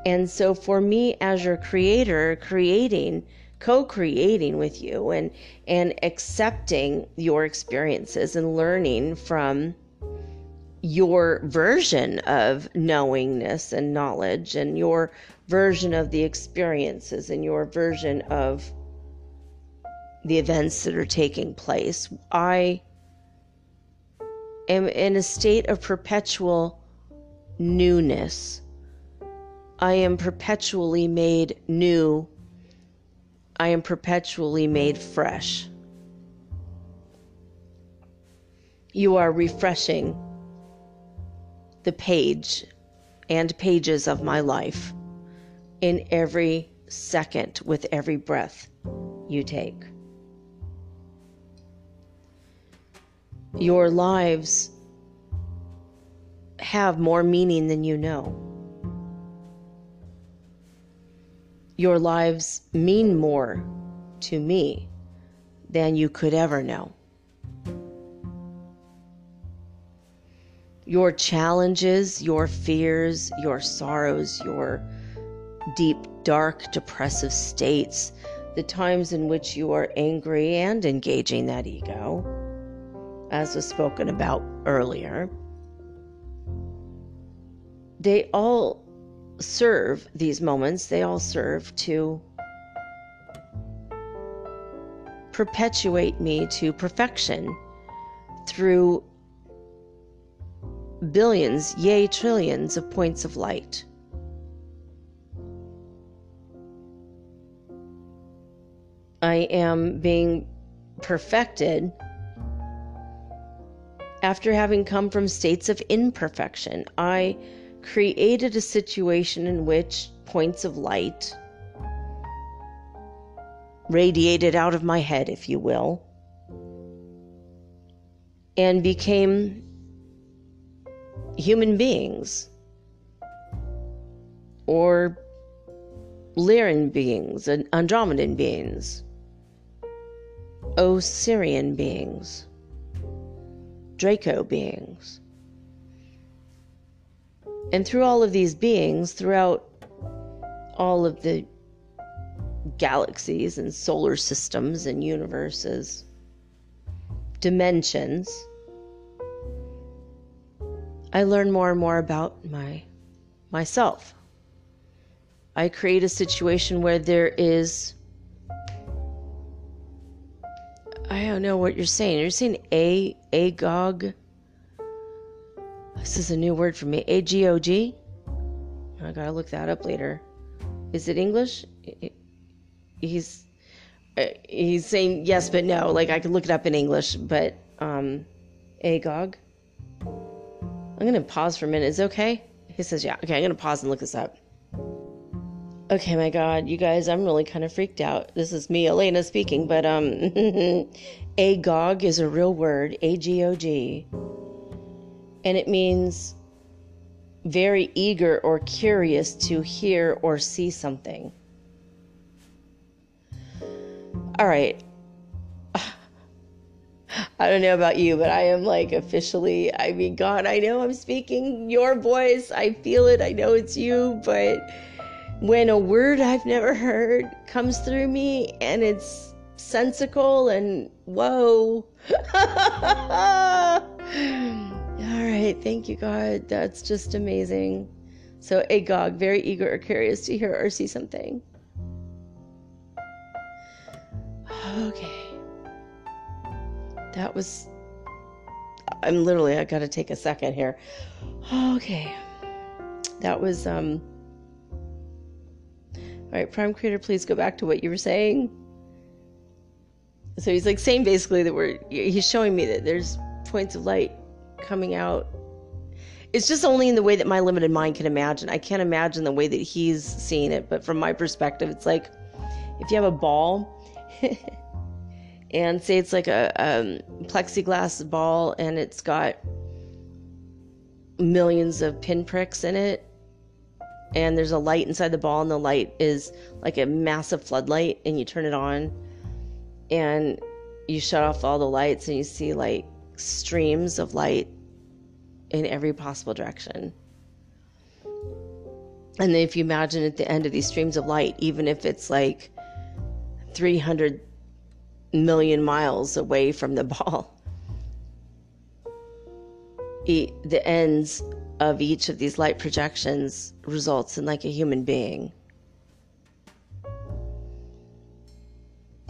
And so for me as your creator, creating, co-creating with you and and accepting your experiences and learning from your version of knowingness and knowledge and your version of the experiences and your version of the events that are taking place. I am in a state of perpetual newness. I am perpetually made new. I am perpetually made fresh. You are refreshing the page and pages of my life in every second with every breath you take. Your lives have more meaning than you know. Your lives mean more to me than you could ever know. Your challenges, your fears, your sorrows, your deep, dark, depressive states, the times in which you are angry and engaging that ego, as was spoken about earlier, they all serve these moments, they all serve to perpetuate me to perfection through billions, yea, trillions of points of light. I am being perfected after having come from states of imperfection. I created a situation in which points of light radiated out of my head, if you will, and became human beings or Lyran beings and Andromedan beings, Osirian beings, Draco beings. And through all of these beings, throughout all of the galaxies and solar systems and universes, dimensions, I learn more and more about my myself. I create a situation where there is I don't know what you're saying. You're saying a agog this is a new word for me. A G O G? I gotta look that up later. Is it English? He's uh, he's saying yes, but no. Like I could look it up in English, but um, Agog. I'm gonna pause for a minute. Is it okay? He says yeah. Okay, I'm gonna pause and look this up. Okay, my God, you guys, I'm really kind of freaked out. This is me, Elena, speaking, but um, Agog is a real word. A G O G and it means very eager or curious to hear or see something. All right. I don't know about you, but I am like officially, I mean, God, I know I'm speaking your voice. I feel it. I know it's you. But when a word I've never heard comes through me and it's sensical and whoa. All right, thank you, God. That's just amazing. So, Agog, very eager or curious to hear or see something. Okay. That was. I'm literally, I gotta take a second here. Okay. That was, um. All right, Prime Creator, please go back to what you were saying. So he's like saying basically that we're, he's showing me that there's points of light coming out it's just only in the way that my limited mind can imagine. I can't imagine the way that he's seeing it, but from my perspective, it's like if you have a ball and say it's like a um, plexiglass ball and it's got millions of pinpricks in it, and there's a light inside the ball, and the light is like a massive floodlight, and you turn it on, and you shut off all the lights, and you see like streams of light in every possible direction. And then if you imagine at the end of these streams of light, even if it's like 300 million miles away from the ball, the ends of each of these light projections results in like a human being.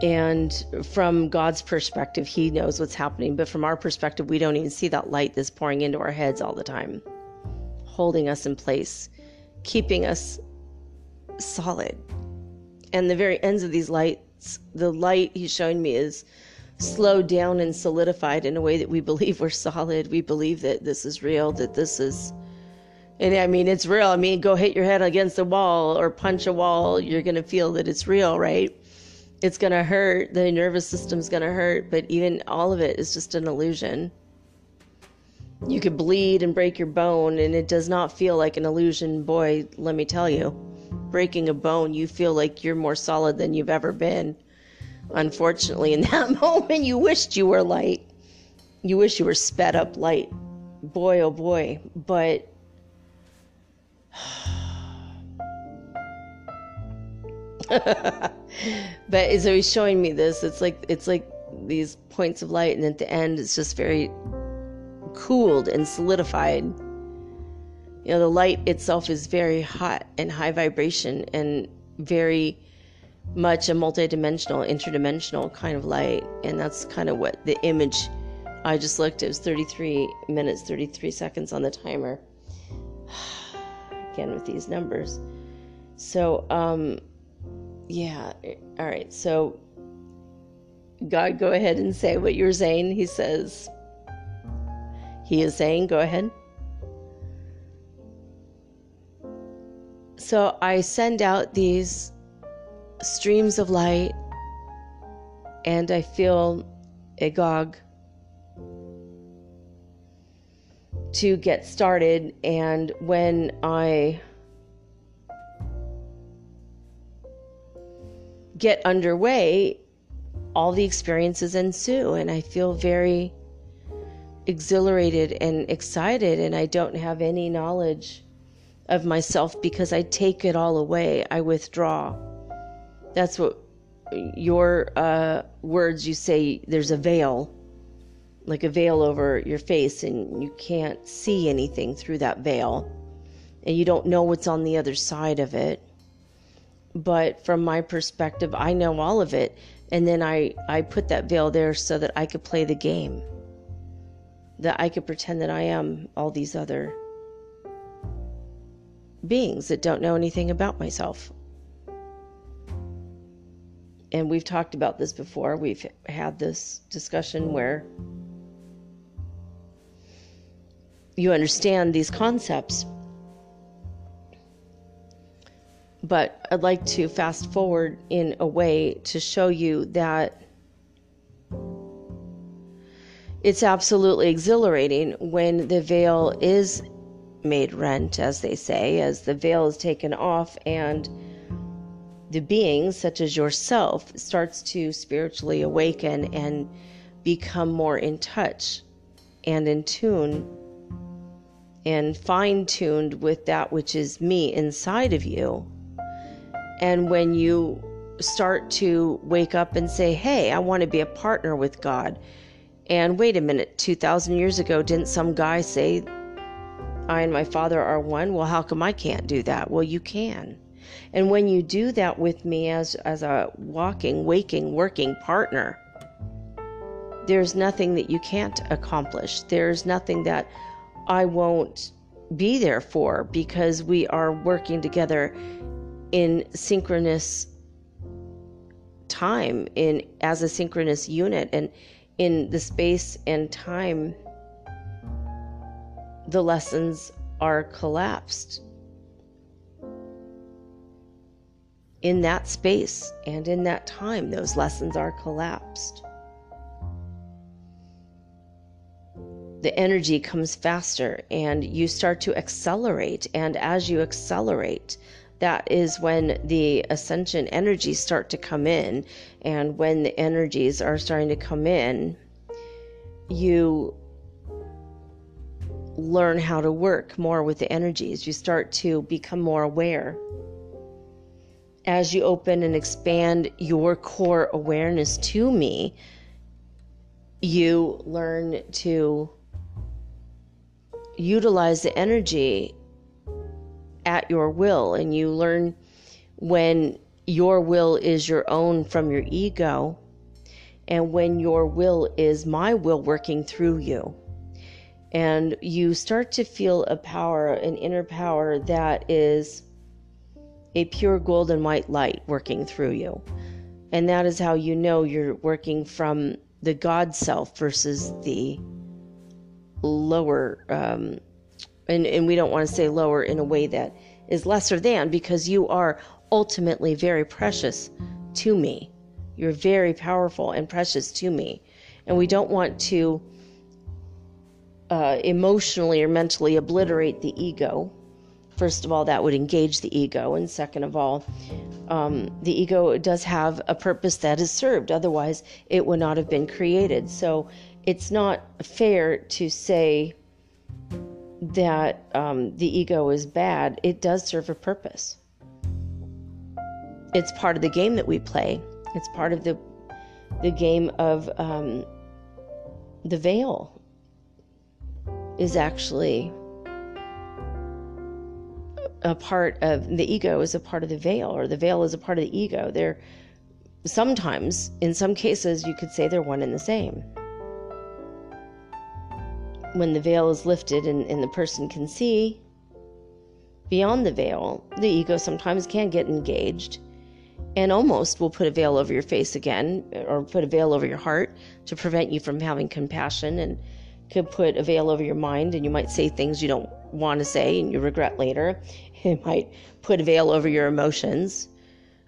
And from God's perspective, He knows what's happening. But from our perspective, we don't even see that light that's pouring into our heads all the time, holding us in place, keeping us solid. And the very ends of these lights, the light He's showing me is slowed down and solidified in a way that we believe we're solid. We believe that this is real, that this is. And I mean, it's real. I mean, go hit your head against a wall or punch a wall, you're going to feel that it's real, right? it's going to hurt. The nervous system's going to hurt, but even all of it is just an illusion. You could bleed and break your bone, and it does not feel like an illusion. Boy, let me tell you, breaking a bone, you feel like you're more solid than you've ever been. Unfortunately, in that moment, you wished you were light. You wish you were sped up light. Boy, oh boy. But but so he's showing me this. It's like it's like these points of light, and at the end, it's just very cooled and solidified. You know, the light itself is very hot and high vibration and very much a multidimensional, interdimensional kind of light. And that's kind of what the image I just looked, it was 33 minutes, 33 seconds on the timer. Again, with these numbers. So, um, yeah, all right. So, God, go ahead and say what you're saying. He says, He is saying, go ahead. So, I send out these streams of light and I feel agog to get started. And when I get underway, all the experiences ensue, and I feel very exhilarated and excited, and I don't have any knowledge of myself because I take it all away. I withdraw. That's what your uh, words you say there's a veil, like a veil over your face, and you can't see anything through that veil, and you don't know what's on the other side of it. But from my perspective i know all of it and then i i put that veil there so that i could play the game that i could pretend that i am all these other beings that don't know anything about myself and we've talked about this before. We've had this discussion where you understand these concepts but I'd like to fast forward in a way to show you that it's absolutely exhilarating when the veil is made rent, as they say, as the veil is taken off and the being, such as yourself, starts to spiritually awaken and become more in touch and in tune and fine tuned with that which is me inside of you and when you start to wake up and say, Hey, I want to be a partner with God. And wait a minute, 2,000 years ago, didn't some guy say, I and my Father are one? Well, how come I can't do that? Well, you can. And when you do that with me as, as a walking, waking, working partner, there's nothing that you can't accomplish. There's nothing that I won't be there for because we are working together in synchronous time in as a synchronous unit and in the space and time the lessons are collapsed in that space and in that time those lessons are collapsed the energy comes faster and you start to accelerate and as you accelerate that is when the ascension energies start to come in. And when the energies are starting to come in, you learn how to work more with the energies. You start to become more aware. As you open and expand your core awareness to me, you learn to utilize the energy at your will and you learn when your will is your own from your ego and when your will is my will working through you. And you start to feel a power, an inner power that is a pure golden white light working through you. And that is how you know you're working from the God self versus the lower um, and, and we don't want to say lower in a way that is lesser than because you are ultimately very precious to me. You're very powerful and precious to me. And we don't want to uh, emotionally or mentally obliterate the ego, first of all, that would engage the ego. And second of all, um, the ego does have a purpose that is served. Otherwise, it would not have been created. So it's not fair to say that um, the ego is bad. It does serve a purpose. It's part of the game that we play. It's part of the the game of um, the veil is actually a part of the ego is a part of the veil or the veil is a part of the ego. They're sometimes in some cases you could say they're one and the same. When the veil is lifted and, and the person can see beyond the veil the ego sometimes can get engaged and almost will put a veil over your face again or put a veil over your heart to prevent you from having compassion and could put a veil over your mind and you might say things you don't want to say and you regret later it might put a veil over your emotions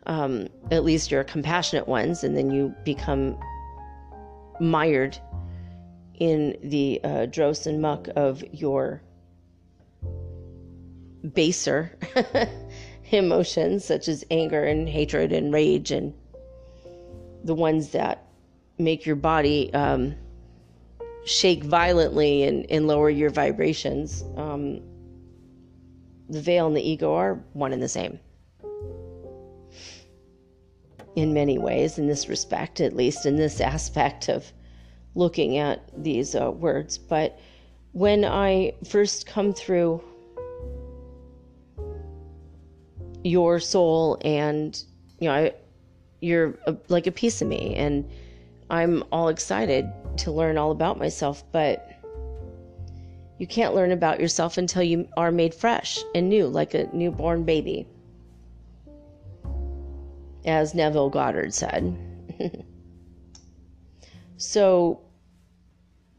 um, at least your compassionate ones and then you become mired in the uh, dross and muck of your baser emotions such as anger and hatred and rage and the ones that make your body um, shake violently and, and lower your vibrations. Um, the veil and the ego are one and the same. In many ways, in this respect, at least in this aspect of looking at these uh, words. But when I first come through your soul and you know I, you're a, like a piece of me and i'm all excited to learn all about myself but you can't learn about yourself until you are made fresh and new like a newborn baby as neville goddard said so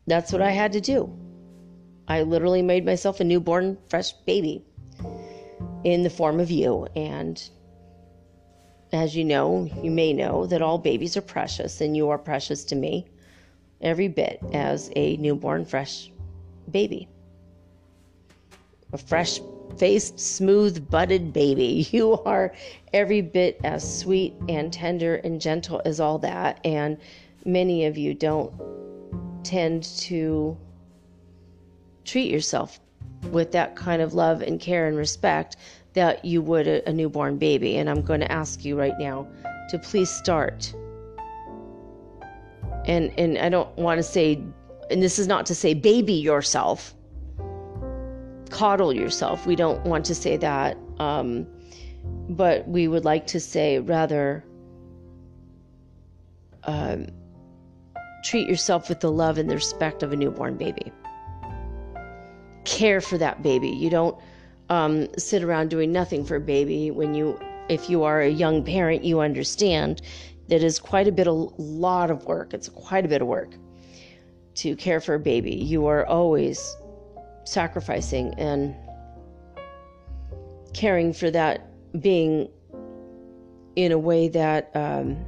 that's what i had to do i literally made myself a newborn fresh baby in the form of you. And as you know, you may know that all babies are precious, and you are precious to me every bit as a newborn, fresh baby. A fresh faced, smooth, budded baby. You are every bit as sweet and tender and gentle as all that. And many of you don't tend to treat yourself with that kind of love and care and respect that you would a, a newborn baby. And I'm going to ask you right now to please start. And and I don't want to say and this is not to say baby yourself. Coddle yourself. We don't want to say that. Um, but we would like to say rather um, treat yourself with the love and the respect of a newborn baby care for that baby. You don't um, sit around doing nothing for a baby. When you, if you are a young parent, you understand that is quite a bit, a lot of work. It's quite a bit of work to care for a baby. You are always sacrificing and caring for that being in a way that um,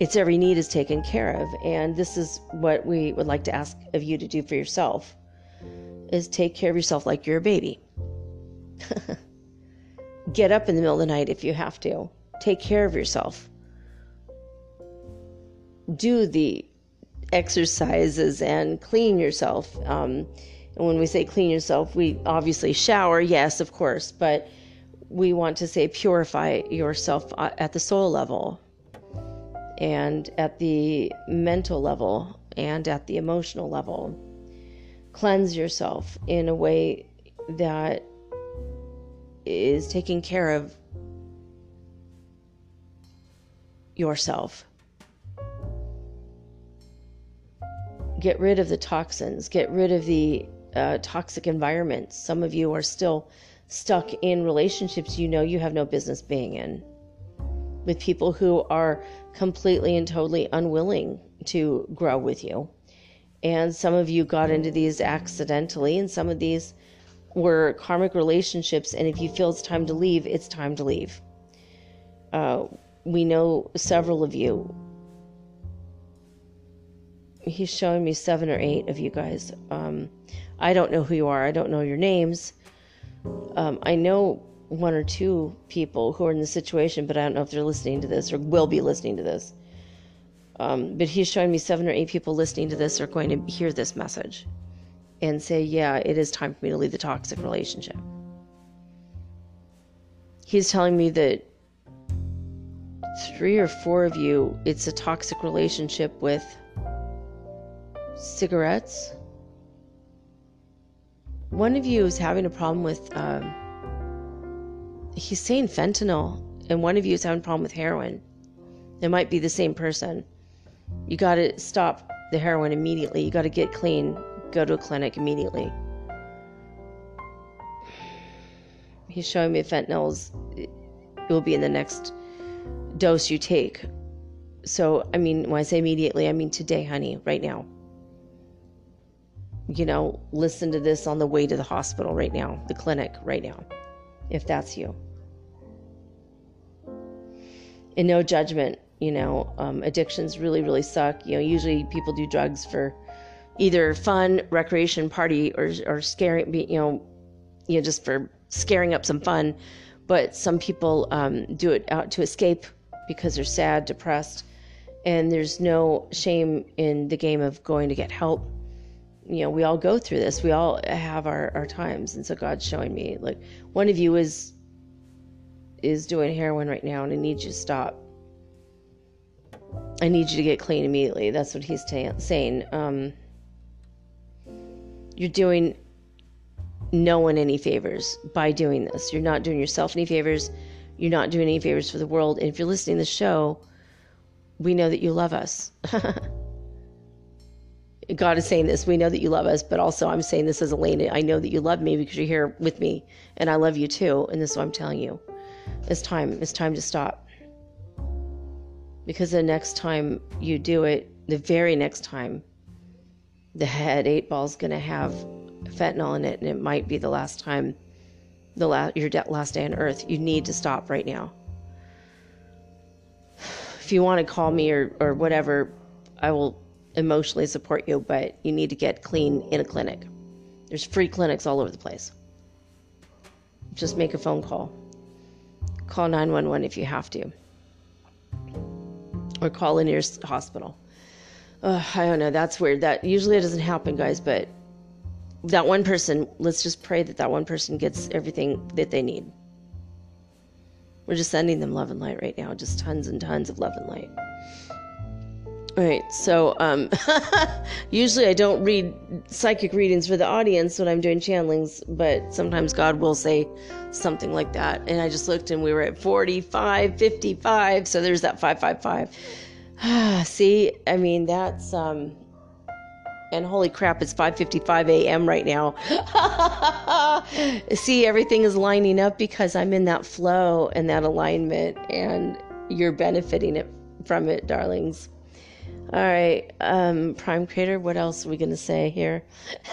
its every need is taken care of. And this is what we would like to ask of you to do for yourself is take care of yourself like you're a baby. Get up in the middle of the night if you have to. Take care of yourself. Do the exercises and clean yourself. Um, and when we say clean yourself, we obviously shower, yes, of course, but we want to say purify yourself uh, at the soul level and at the mental level and at the emotional level cleanse yourself in a way that is taking care of yourself. Get rid of the toxins, get rid of the uh, toxic environments. Some of you are still stuck in relationships you know you have no business being in with people who are completely and totally unwilling to grow with you and some of you got into these accidentally, and some of these were karmic relationships. And if you feel it's time to leave, it's time to leave. Uh, we know several of you he's showing me seven or eight of you guys. Um, I don't know who you are. I don't know your names. Um, I know one or two people who are in the situation, but I don't know if they're listening to this or will be listening to this. Um, but he's showing me seven or eight people listening to this are going to hear this message and say, yeah, it is time for me to leave the toxic relationship. He's telling me that three or four of you, it's a toxic relationship with cigarettes. One of you is having a problem with, um, he's saying fentanyl, and one of you is having a problem with heroin. It might be the same person. You got to stop the heroin immediately. You got to get clean. Go to a clinic immediately. He's showing me fentanyl's. It will be in the next dose you take. So, I mean, when I say immediately, I mean today, honey, right now. You know, listen to this on the way to the hospital right now, the clinic right now, if that's you. And no judgment, you know, um, addictions really, really suck. You know, usually people do drugs for either fun, recreation, party, or, or scaring, you know, you know, just for scaring up some fun. But some people um, do it out to escape because they're sad, depressed, and there's no shame in the game of going to get help. You know, we all go through this. We all have our, our times. And so God's showing me like one of you is is doing heroin right now and I need you to stop. I need you to get clean immediately. That's what he's saying. Um, you're doing no one any favors by doing this. You're not doing yourself any favors. You're not doing any favors for the world. And if you're listening to the show, we know that you love us. God is saying this. We know that you love us, but also I'm saying this as Elaine. I know that you love me because you're here with me, and I love you too. And this is what I'm telling you. It's time. It's time to stop. Because the next time you do it, the very next time, the head eight ball is going to have fentanyl in it, and it might be the last time the last your last day on earth. You need to stop right now. If you want to call me or or whatever, I will emotionally support you, but you need to get clean in a clinic. There's free clinics all over the place. Just make a phone call. Call 911 if you have to. Or call in your hospital. Uh, I don't know. That's weird. That usually it doesn't happen, guys, but that one person, let's just pray that that one person gets everything that they need. We're just sending them love and light right now, just tons and tons of love and light. Right, so um, usually I don't read psychic readings for the audience when I'm doing channelings, but sometimes God will say something like that. And I just looked and we were at 45, 55, so there's that 555. See, I mean, that's. Um, and holy crap it's 5:55 a.m. right now. See, everything is lining up because I'm in that flow and that alignment and you're benefiting it from it, darlings. All right, um, Prime Creator, what else are we going to say here?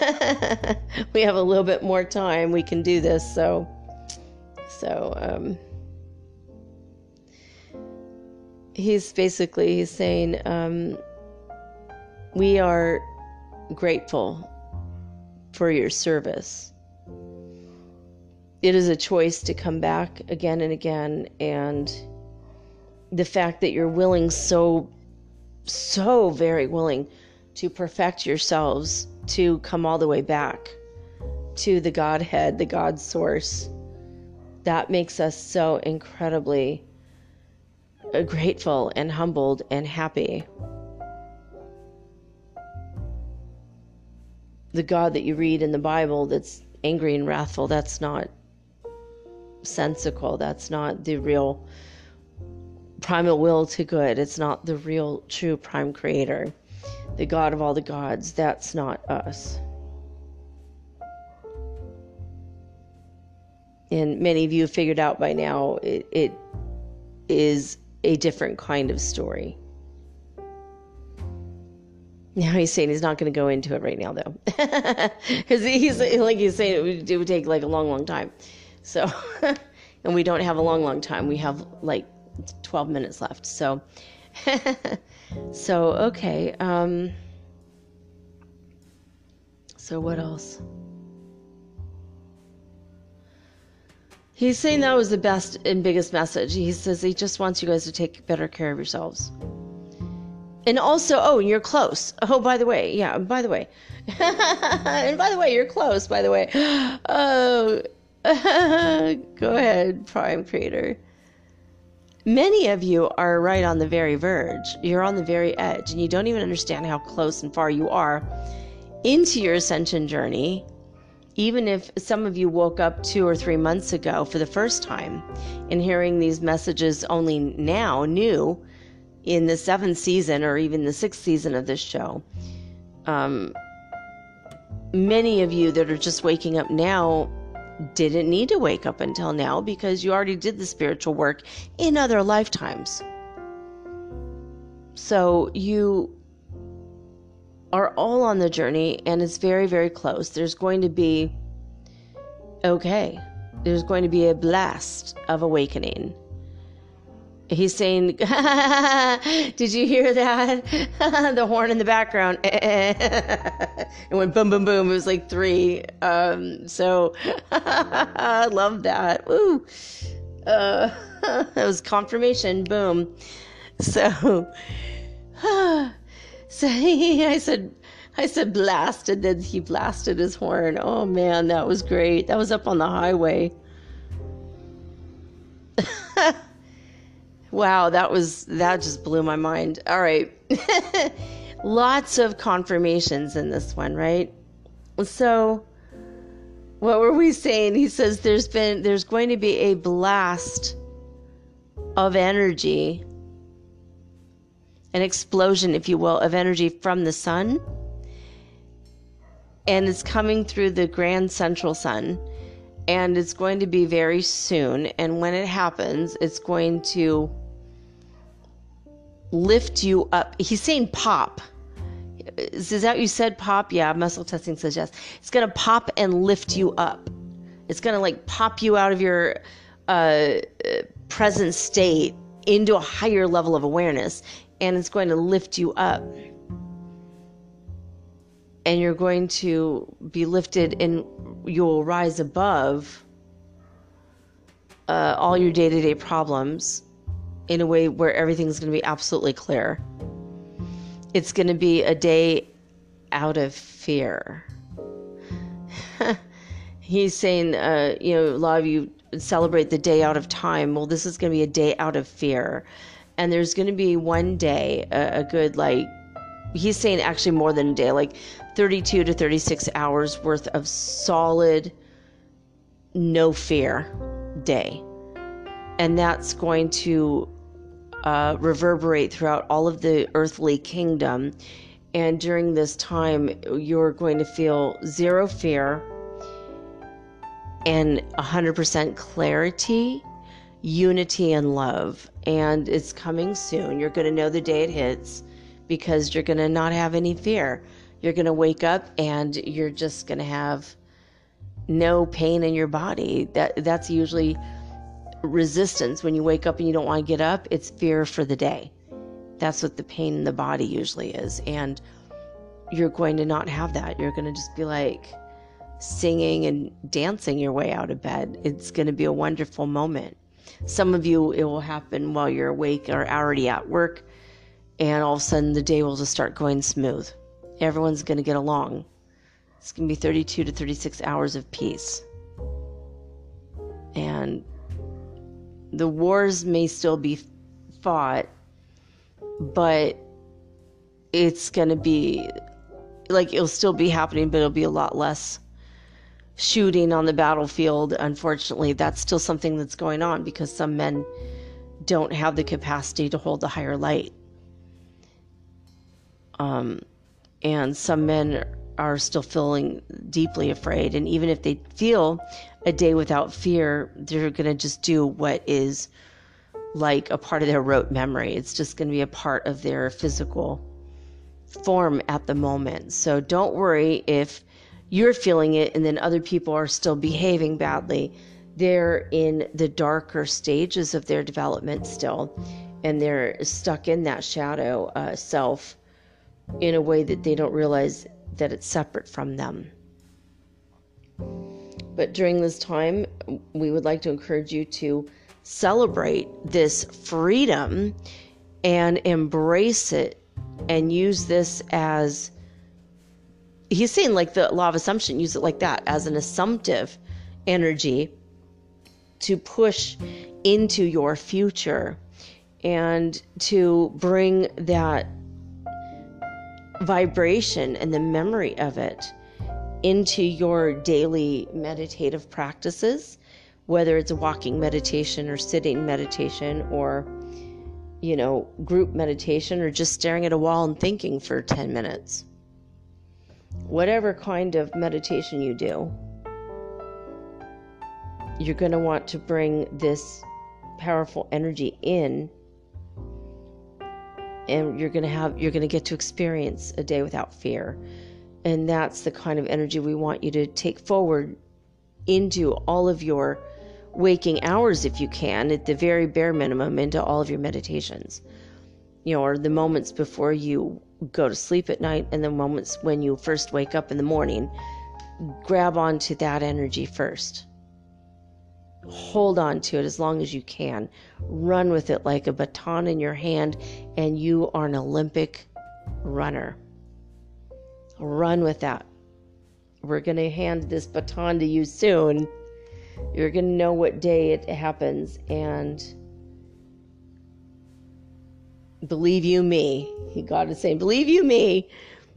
we have a little bit more time. We can do this. So, so, um, he's basically he's saying, um, we are grateful for your service. It is a choice to come back again and again, and the fact that you're willing, so, so very willing to perfect yourselves to come all the way back to the Godhead, the God source, that makes us so incredibly uh, grateful and humbled and happy. the God that you read in the Bible that's angry and wrathful, that's not sensical. That's not the real primal will to good. It's not the real, true prime creator, the God of all the gods. That's not us. And many of you have figured out by now it, it is a different kind of story. Now he's saying he's not going to go into it right now, though, because he's like he's saying it would, it would take like a long, long time. So, and we don't have a long, long time. We have like 12 minutes left. So, so okay. Um, So, what else? He's saying that was the best and biggest message. He says he just wants you guys to take better care of yourselves. And also, oh, you're close. Oh, by the way, yeah, by the way. and by the way, you're close, by the way. Oh, go ahead, Prime Creator. Many of you are right on the very verge. You're on the very edge, and you don't even understand how close and far you are into your ascension journey even if some of you woke up two or three months ago for the first time and hearing these messages only now, new in the seventh season or even the sixth season of this show, um, many of you that are just waking up now didn't need to wake up until now because you already did the spiritual work in other lifetimes. So you are all on the journey and it's very, very close. There's going to be, okay, there's going to be a blast of awakening. He's saying, Did you hear that? the horn in the background. it went boom, boom, boom. It was like three. Um, so I love that. Woo. Uh, that was confirmation. Boom. So. So I said, I said blasted. Then he blasted his horn. Oh man, that was great. That was up on the highway. Wow, that was that just blew my mind. All right. Lots of confirmations in this one, right? So what were we saying? He says there's been there's going to be a blast of energy an explosion, if you will, of energy from the sun. And it's coming through the grand central sun. And it's going to be very soon. And when it happens, it's going to lift you up. He's saying pop. Is that you said? Pop? Yeah, muscle testing says yes. It's going to pop and lift you up. It's going to like pop you out of your uh, present state into a higher level of awareness and it's going to lift you up. And you're going to be lifted and you'll rise above uh, all your day to day problems in a way where everything's going to be absolutely clear. It's going to be a day out of fear. He's saying, uh, you know, a lot of you celebrate the day out of time. Well, this is going to be a day out of fear and there's going to be one day a, a, good like he's saying actually more than a day like 32 to 36 hours worth of solid no fear day and that's going to uh, reverberate throughout all of the earthly kingdom and during this time you're going to feel zero fear and 100% clarity unity and love and it's coming soon. You're going to know the day it hits because you're going to not have any fear. You're going to wake up and you're just going to have no pain in your body. That that's usually resistance when you wake up and you don't want to get up. It's fear for the day. That's what the pain in the body usually is. And you're going to not have that. You're going to just be like singing and dancing your way out of bed. It's going to be a wonderful moment. Some of you, it will happen while you're awake or already at work, and all of a sudden the day will just start going smooth. Everyone's going to get along. It's going to be 32 to 36 hours of peace. And the wars may still be fought, but it's going to be like it'll still be happening, but it'll be a lot less shooting on the battlefield, unfortunately, that's still something that's going on because some men don't have the capacity to hold the higher light. Um, and some men are still feeling deeply afraid. And even if they feel a day without fear, they're going to just do what is like a part of their rote memory. It's just going to be a part of their physical form at the moment. So don't worry if you're feeling it and then other people are still behaving badly they're in the darker stages of their development still and they're stuck in that shadow uh, self in a way that they don't realize that it's separate from them. But during this time, we would like to encourage you to celebrate this freedom and embrace it and use this as he's saying like the law of assumption use it like that as an assumptive energy to push into your future and to bring that vibration and the memory of it into your daily meditative practices whether it's walking meditation or sitting meditation or you know group meditation or just staring at a wall and thinking for 10 minutes. Whatever kind of meditation you do you're going to want to bring this powerful energy in and you're going to have you're going to get to experience a day without fear and that's the kind of energy we want you to take forward into all of your waking hours if you can, at the very bare minimum, into all of your meditations. You know, or the moments before you go to sleep at night and the moments when you first wake up in the morning. Grab onto that energy first. Hold on to it as long as you can. Run with it like a baton in your hand, and you are an Olympic runner. Run with that. We're going to hand this baton to you soon you're going to know what day it happens. And believe you me, God is saying, believe you me,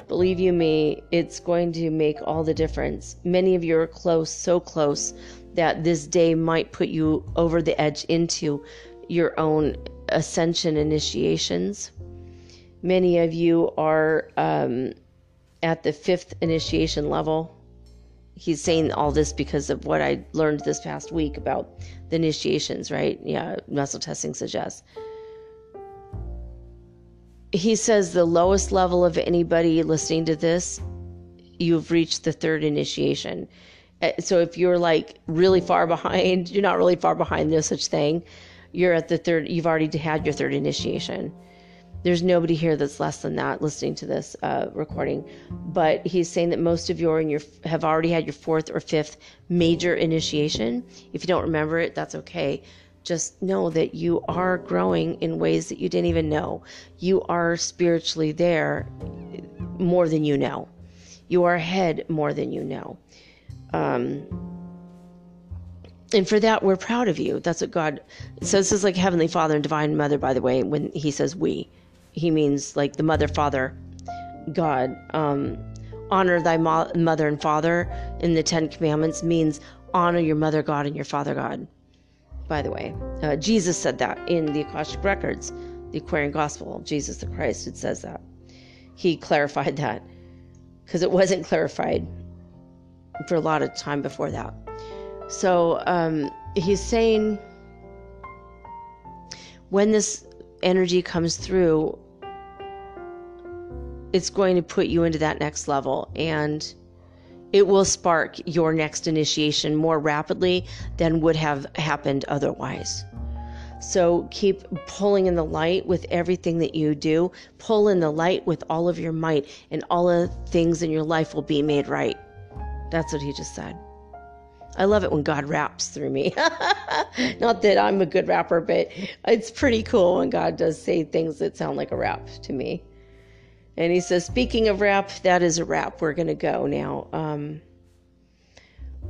believe you me, it's going to make all the difference. Many of you are close, so close that this day might put you over the edge into your own ascension initiations. Many of you are um, at the fifth initiation level he's saying all this because of what I learned this past week about the initiations, right? Yeah, muscle testing suggests. He says the lowest level of anybody listening to this, you've reached the third initiation. Uh, so if you're like really far behind, you're not really far behind, no such thing. You're at the third, you've already had your third initiation. There's nobody here that's less than that listening to this uh, recording. But he's saying that most of you are in your have already had your fourth or fifth major initiation. If you don't remember it that's okay. Just know that you are growing in ways that you didn't even know. You are spiritually there more than you know. You are ahead more than you know um, and for that we're proud of you that's what god so this is like heavenly father and divine mother by the way when he says we he means like the mother, father, God. Um, honor thy mo- mother and father in the Ten Commandments means honor your mother God and your father God. By the way, uh, Jesus said that in the Akashic Records, the Aquarian Gospel. Jesus the Christ, it says that. He clarified that because it wasn't clarified for a lot of time before that. So um, he's saying when this energy comes through, it's going to put you into that next level and it will spark your next initiation more rapidly than would have happened otherwise. So keep pulling in the light with everything that you do. Pull in the light with all of your might, and all the things in your life will be made right. That's what he just said. I love it when God raps through me. Not that I'm a good rapper, but it's pretty cool when God does say things that sound like a rap to me. And he says, Speaking of rap, that is a rap. We're going to go now. Um,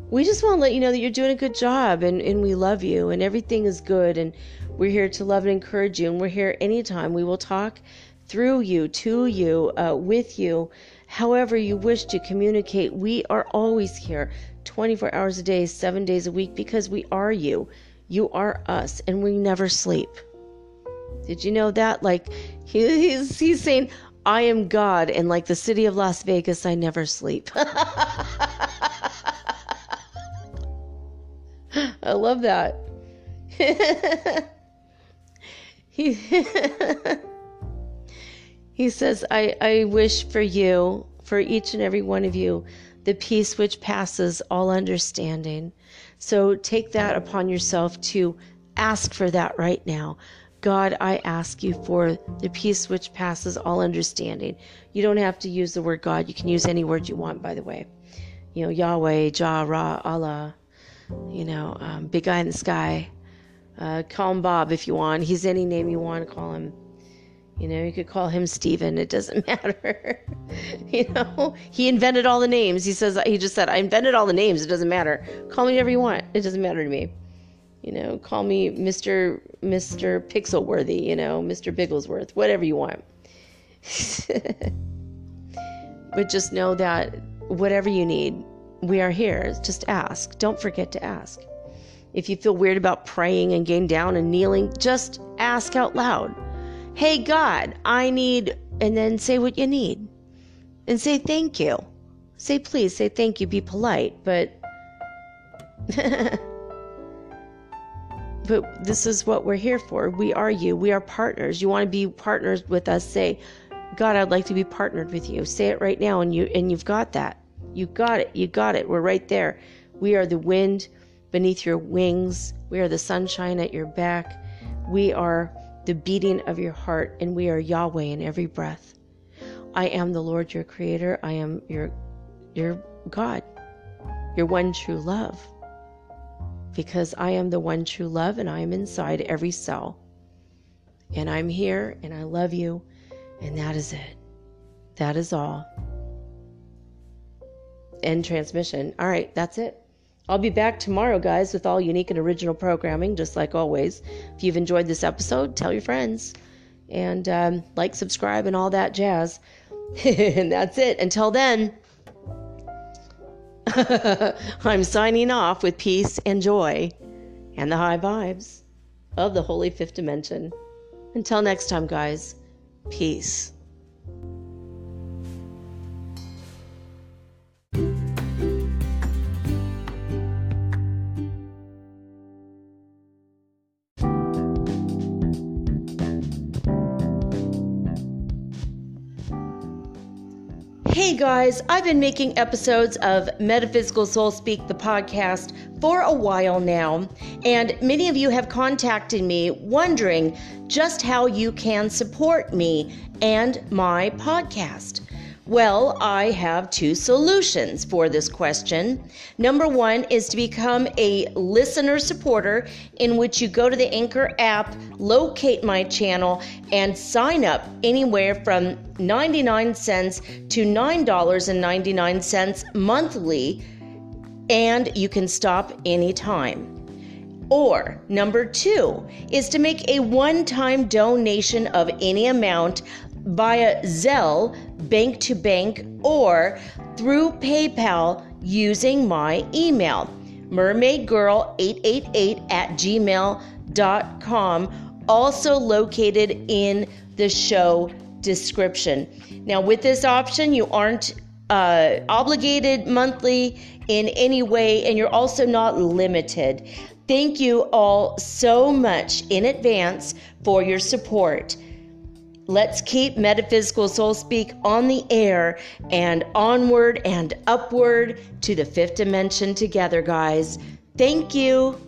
we just want to let you know that you're doing a good job and, and we love you and everything is good. And we're here to love and encourage you. And we're here anytime. We will talk through you, to you, uh, with you, however you wish to communicate. We are always here 24 hours a day, seven days a week because we are you. You are us and we never sleep. Did you know that? Like, he, he's, he's saying, I am God, and like the city of Las Vegas, I never sleep. I love that. he, he says, I, I wish for you, for each and every one of you, the peace which passes all understanding. So take that upon yourself to ask for that right now. God, I ask you for the peace which passes all understanding. You don't have to use the word God. You can use any word you want, by the way. You know, Yahweh, Jah, Ra, Allah, you know, um, big guy in the sky. Uh, call him Bob if you want. He's any name you want to call him. You know, you could call him Stephen. It doesn't matter. you know, he invented all the names. He says, he just said, I invented all the names. It doesn't matter. Call me whatever you want. It doesn't matter to me. You know, call me Mr. Mr. Pixelworthy, you know, Mr. Bigglesworth, whatever you want. but just know that whatever you need, we are here. Just ask. Don't forget to ask. If you feel weird about praying and getting down and kneeling, just ask out loud. Hey, God, I need, and then say what you need. And say thank you. Say please, say thank you, be polite, but. but this is what we're here for. We are you. We are partners. You want to be partners with us? Say, God, I'd like to be partnered with you. Say it right now, and you and you've got that. You got it. You got it. We're right there. We are the wind beneath your wings. We are the sunshine at your back. We are the beating of your heart, and we are Yahweh in every breath. I am the Lord your creator. I am your your God. Your one true love because I am the one true love and I am inside every cell. And I'm here and I love you, and that is it. That is all. End transmission. All right, that's it. I'll be back tomorrow, guys, with all unique and original programming, just like always. If you've enjoyed this episode, tell your friends and um, like, subscribe, and all that jazz. and that's it. Until then. I'm signing off with peace and joy and the high vibes of the Holy Fifth Dimension. Until next time, guys, peace. Hey guys, I've been making episodes of Metaphysical Soul Speak, the podcast, for a while now, and many of you have contacted me wondering just how you can support me and my podcast. Well, I have two solutions for this question. Number one is to become a listener supporter, in which you go to the Anchor app, locate my channel, and sign up anywhere from 99 cents to $9.99 monthly, and you can stop anytime. Or number two is to make a one time donation of any amount via Zelle, bank to bank, or through PayPal using my email, mermaidgirl888 at gmail.com, also located in the show description. Now, with this option, you aren't uh, obligated monthly in any way, and you're also not limited. Thank you all so much in advance for your support. Let's keep Metaphysical Soul Speak on the air and onward and upward to the fifth dimension together, guys. Thank you.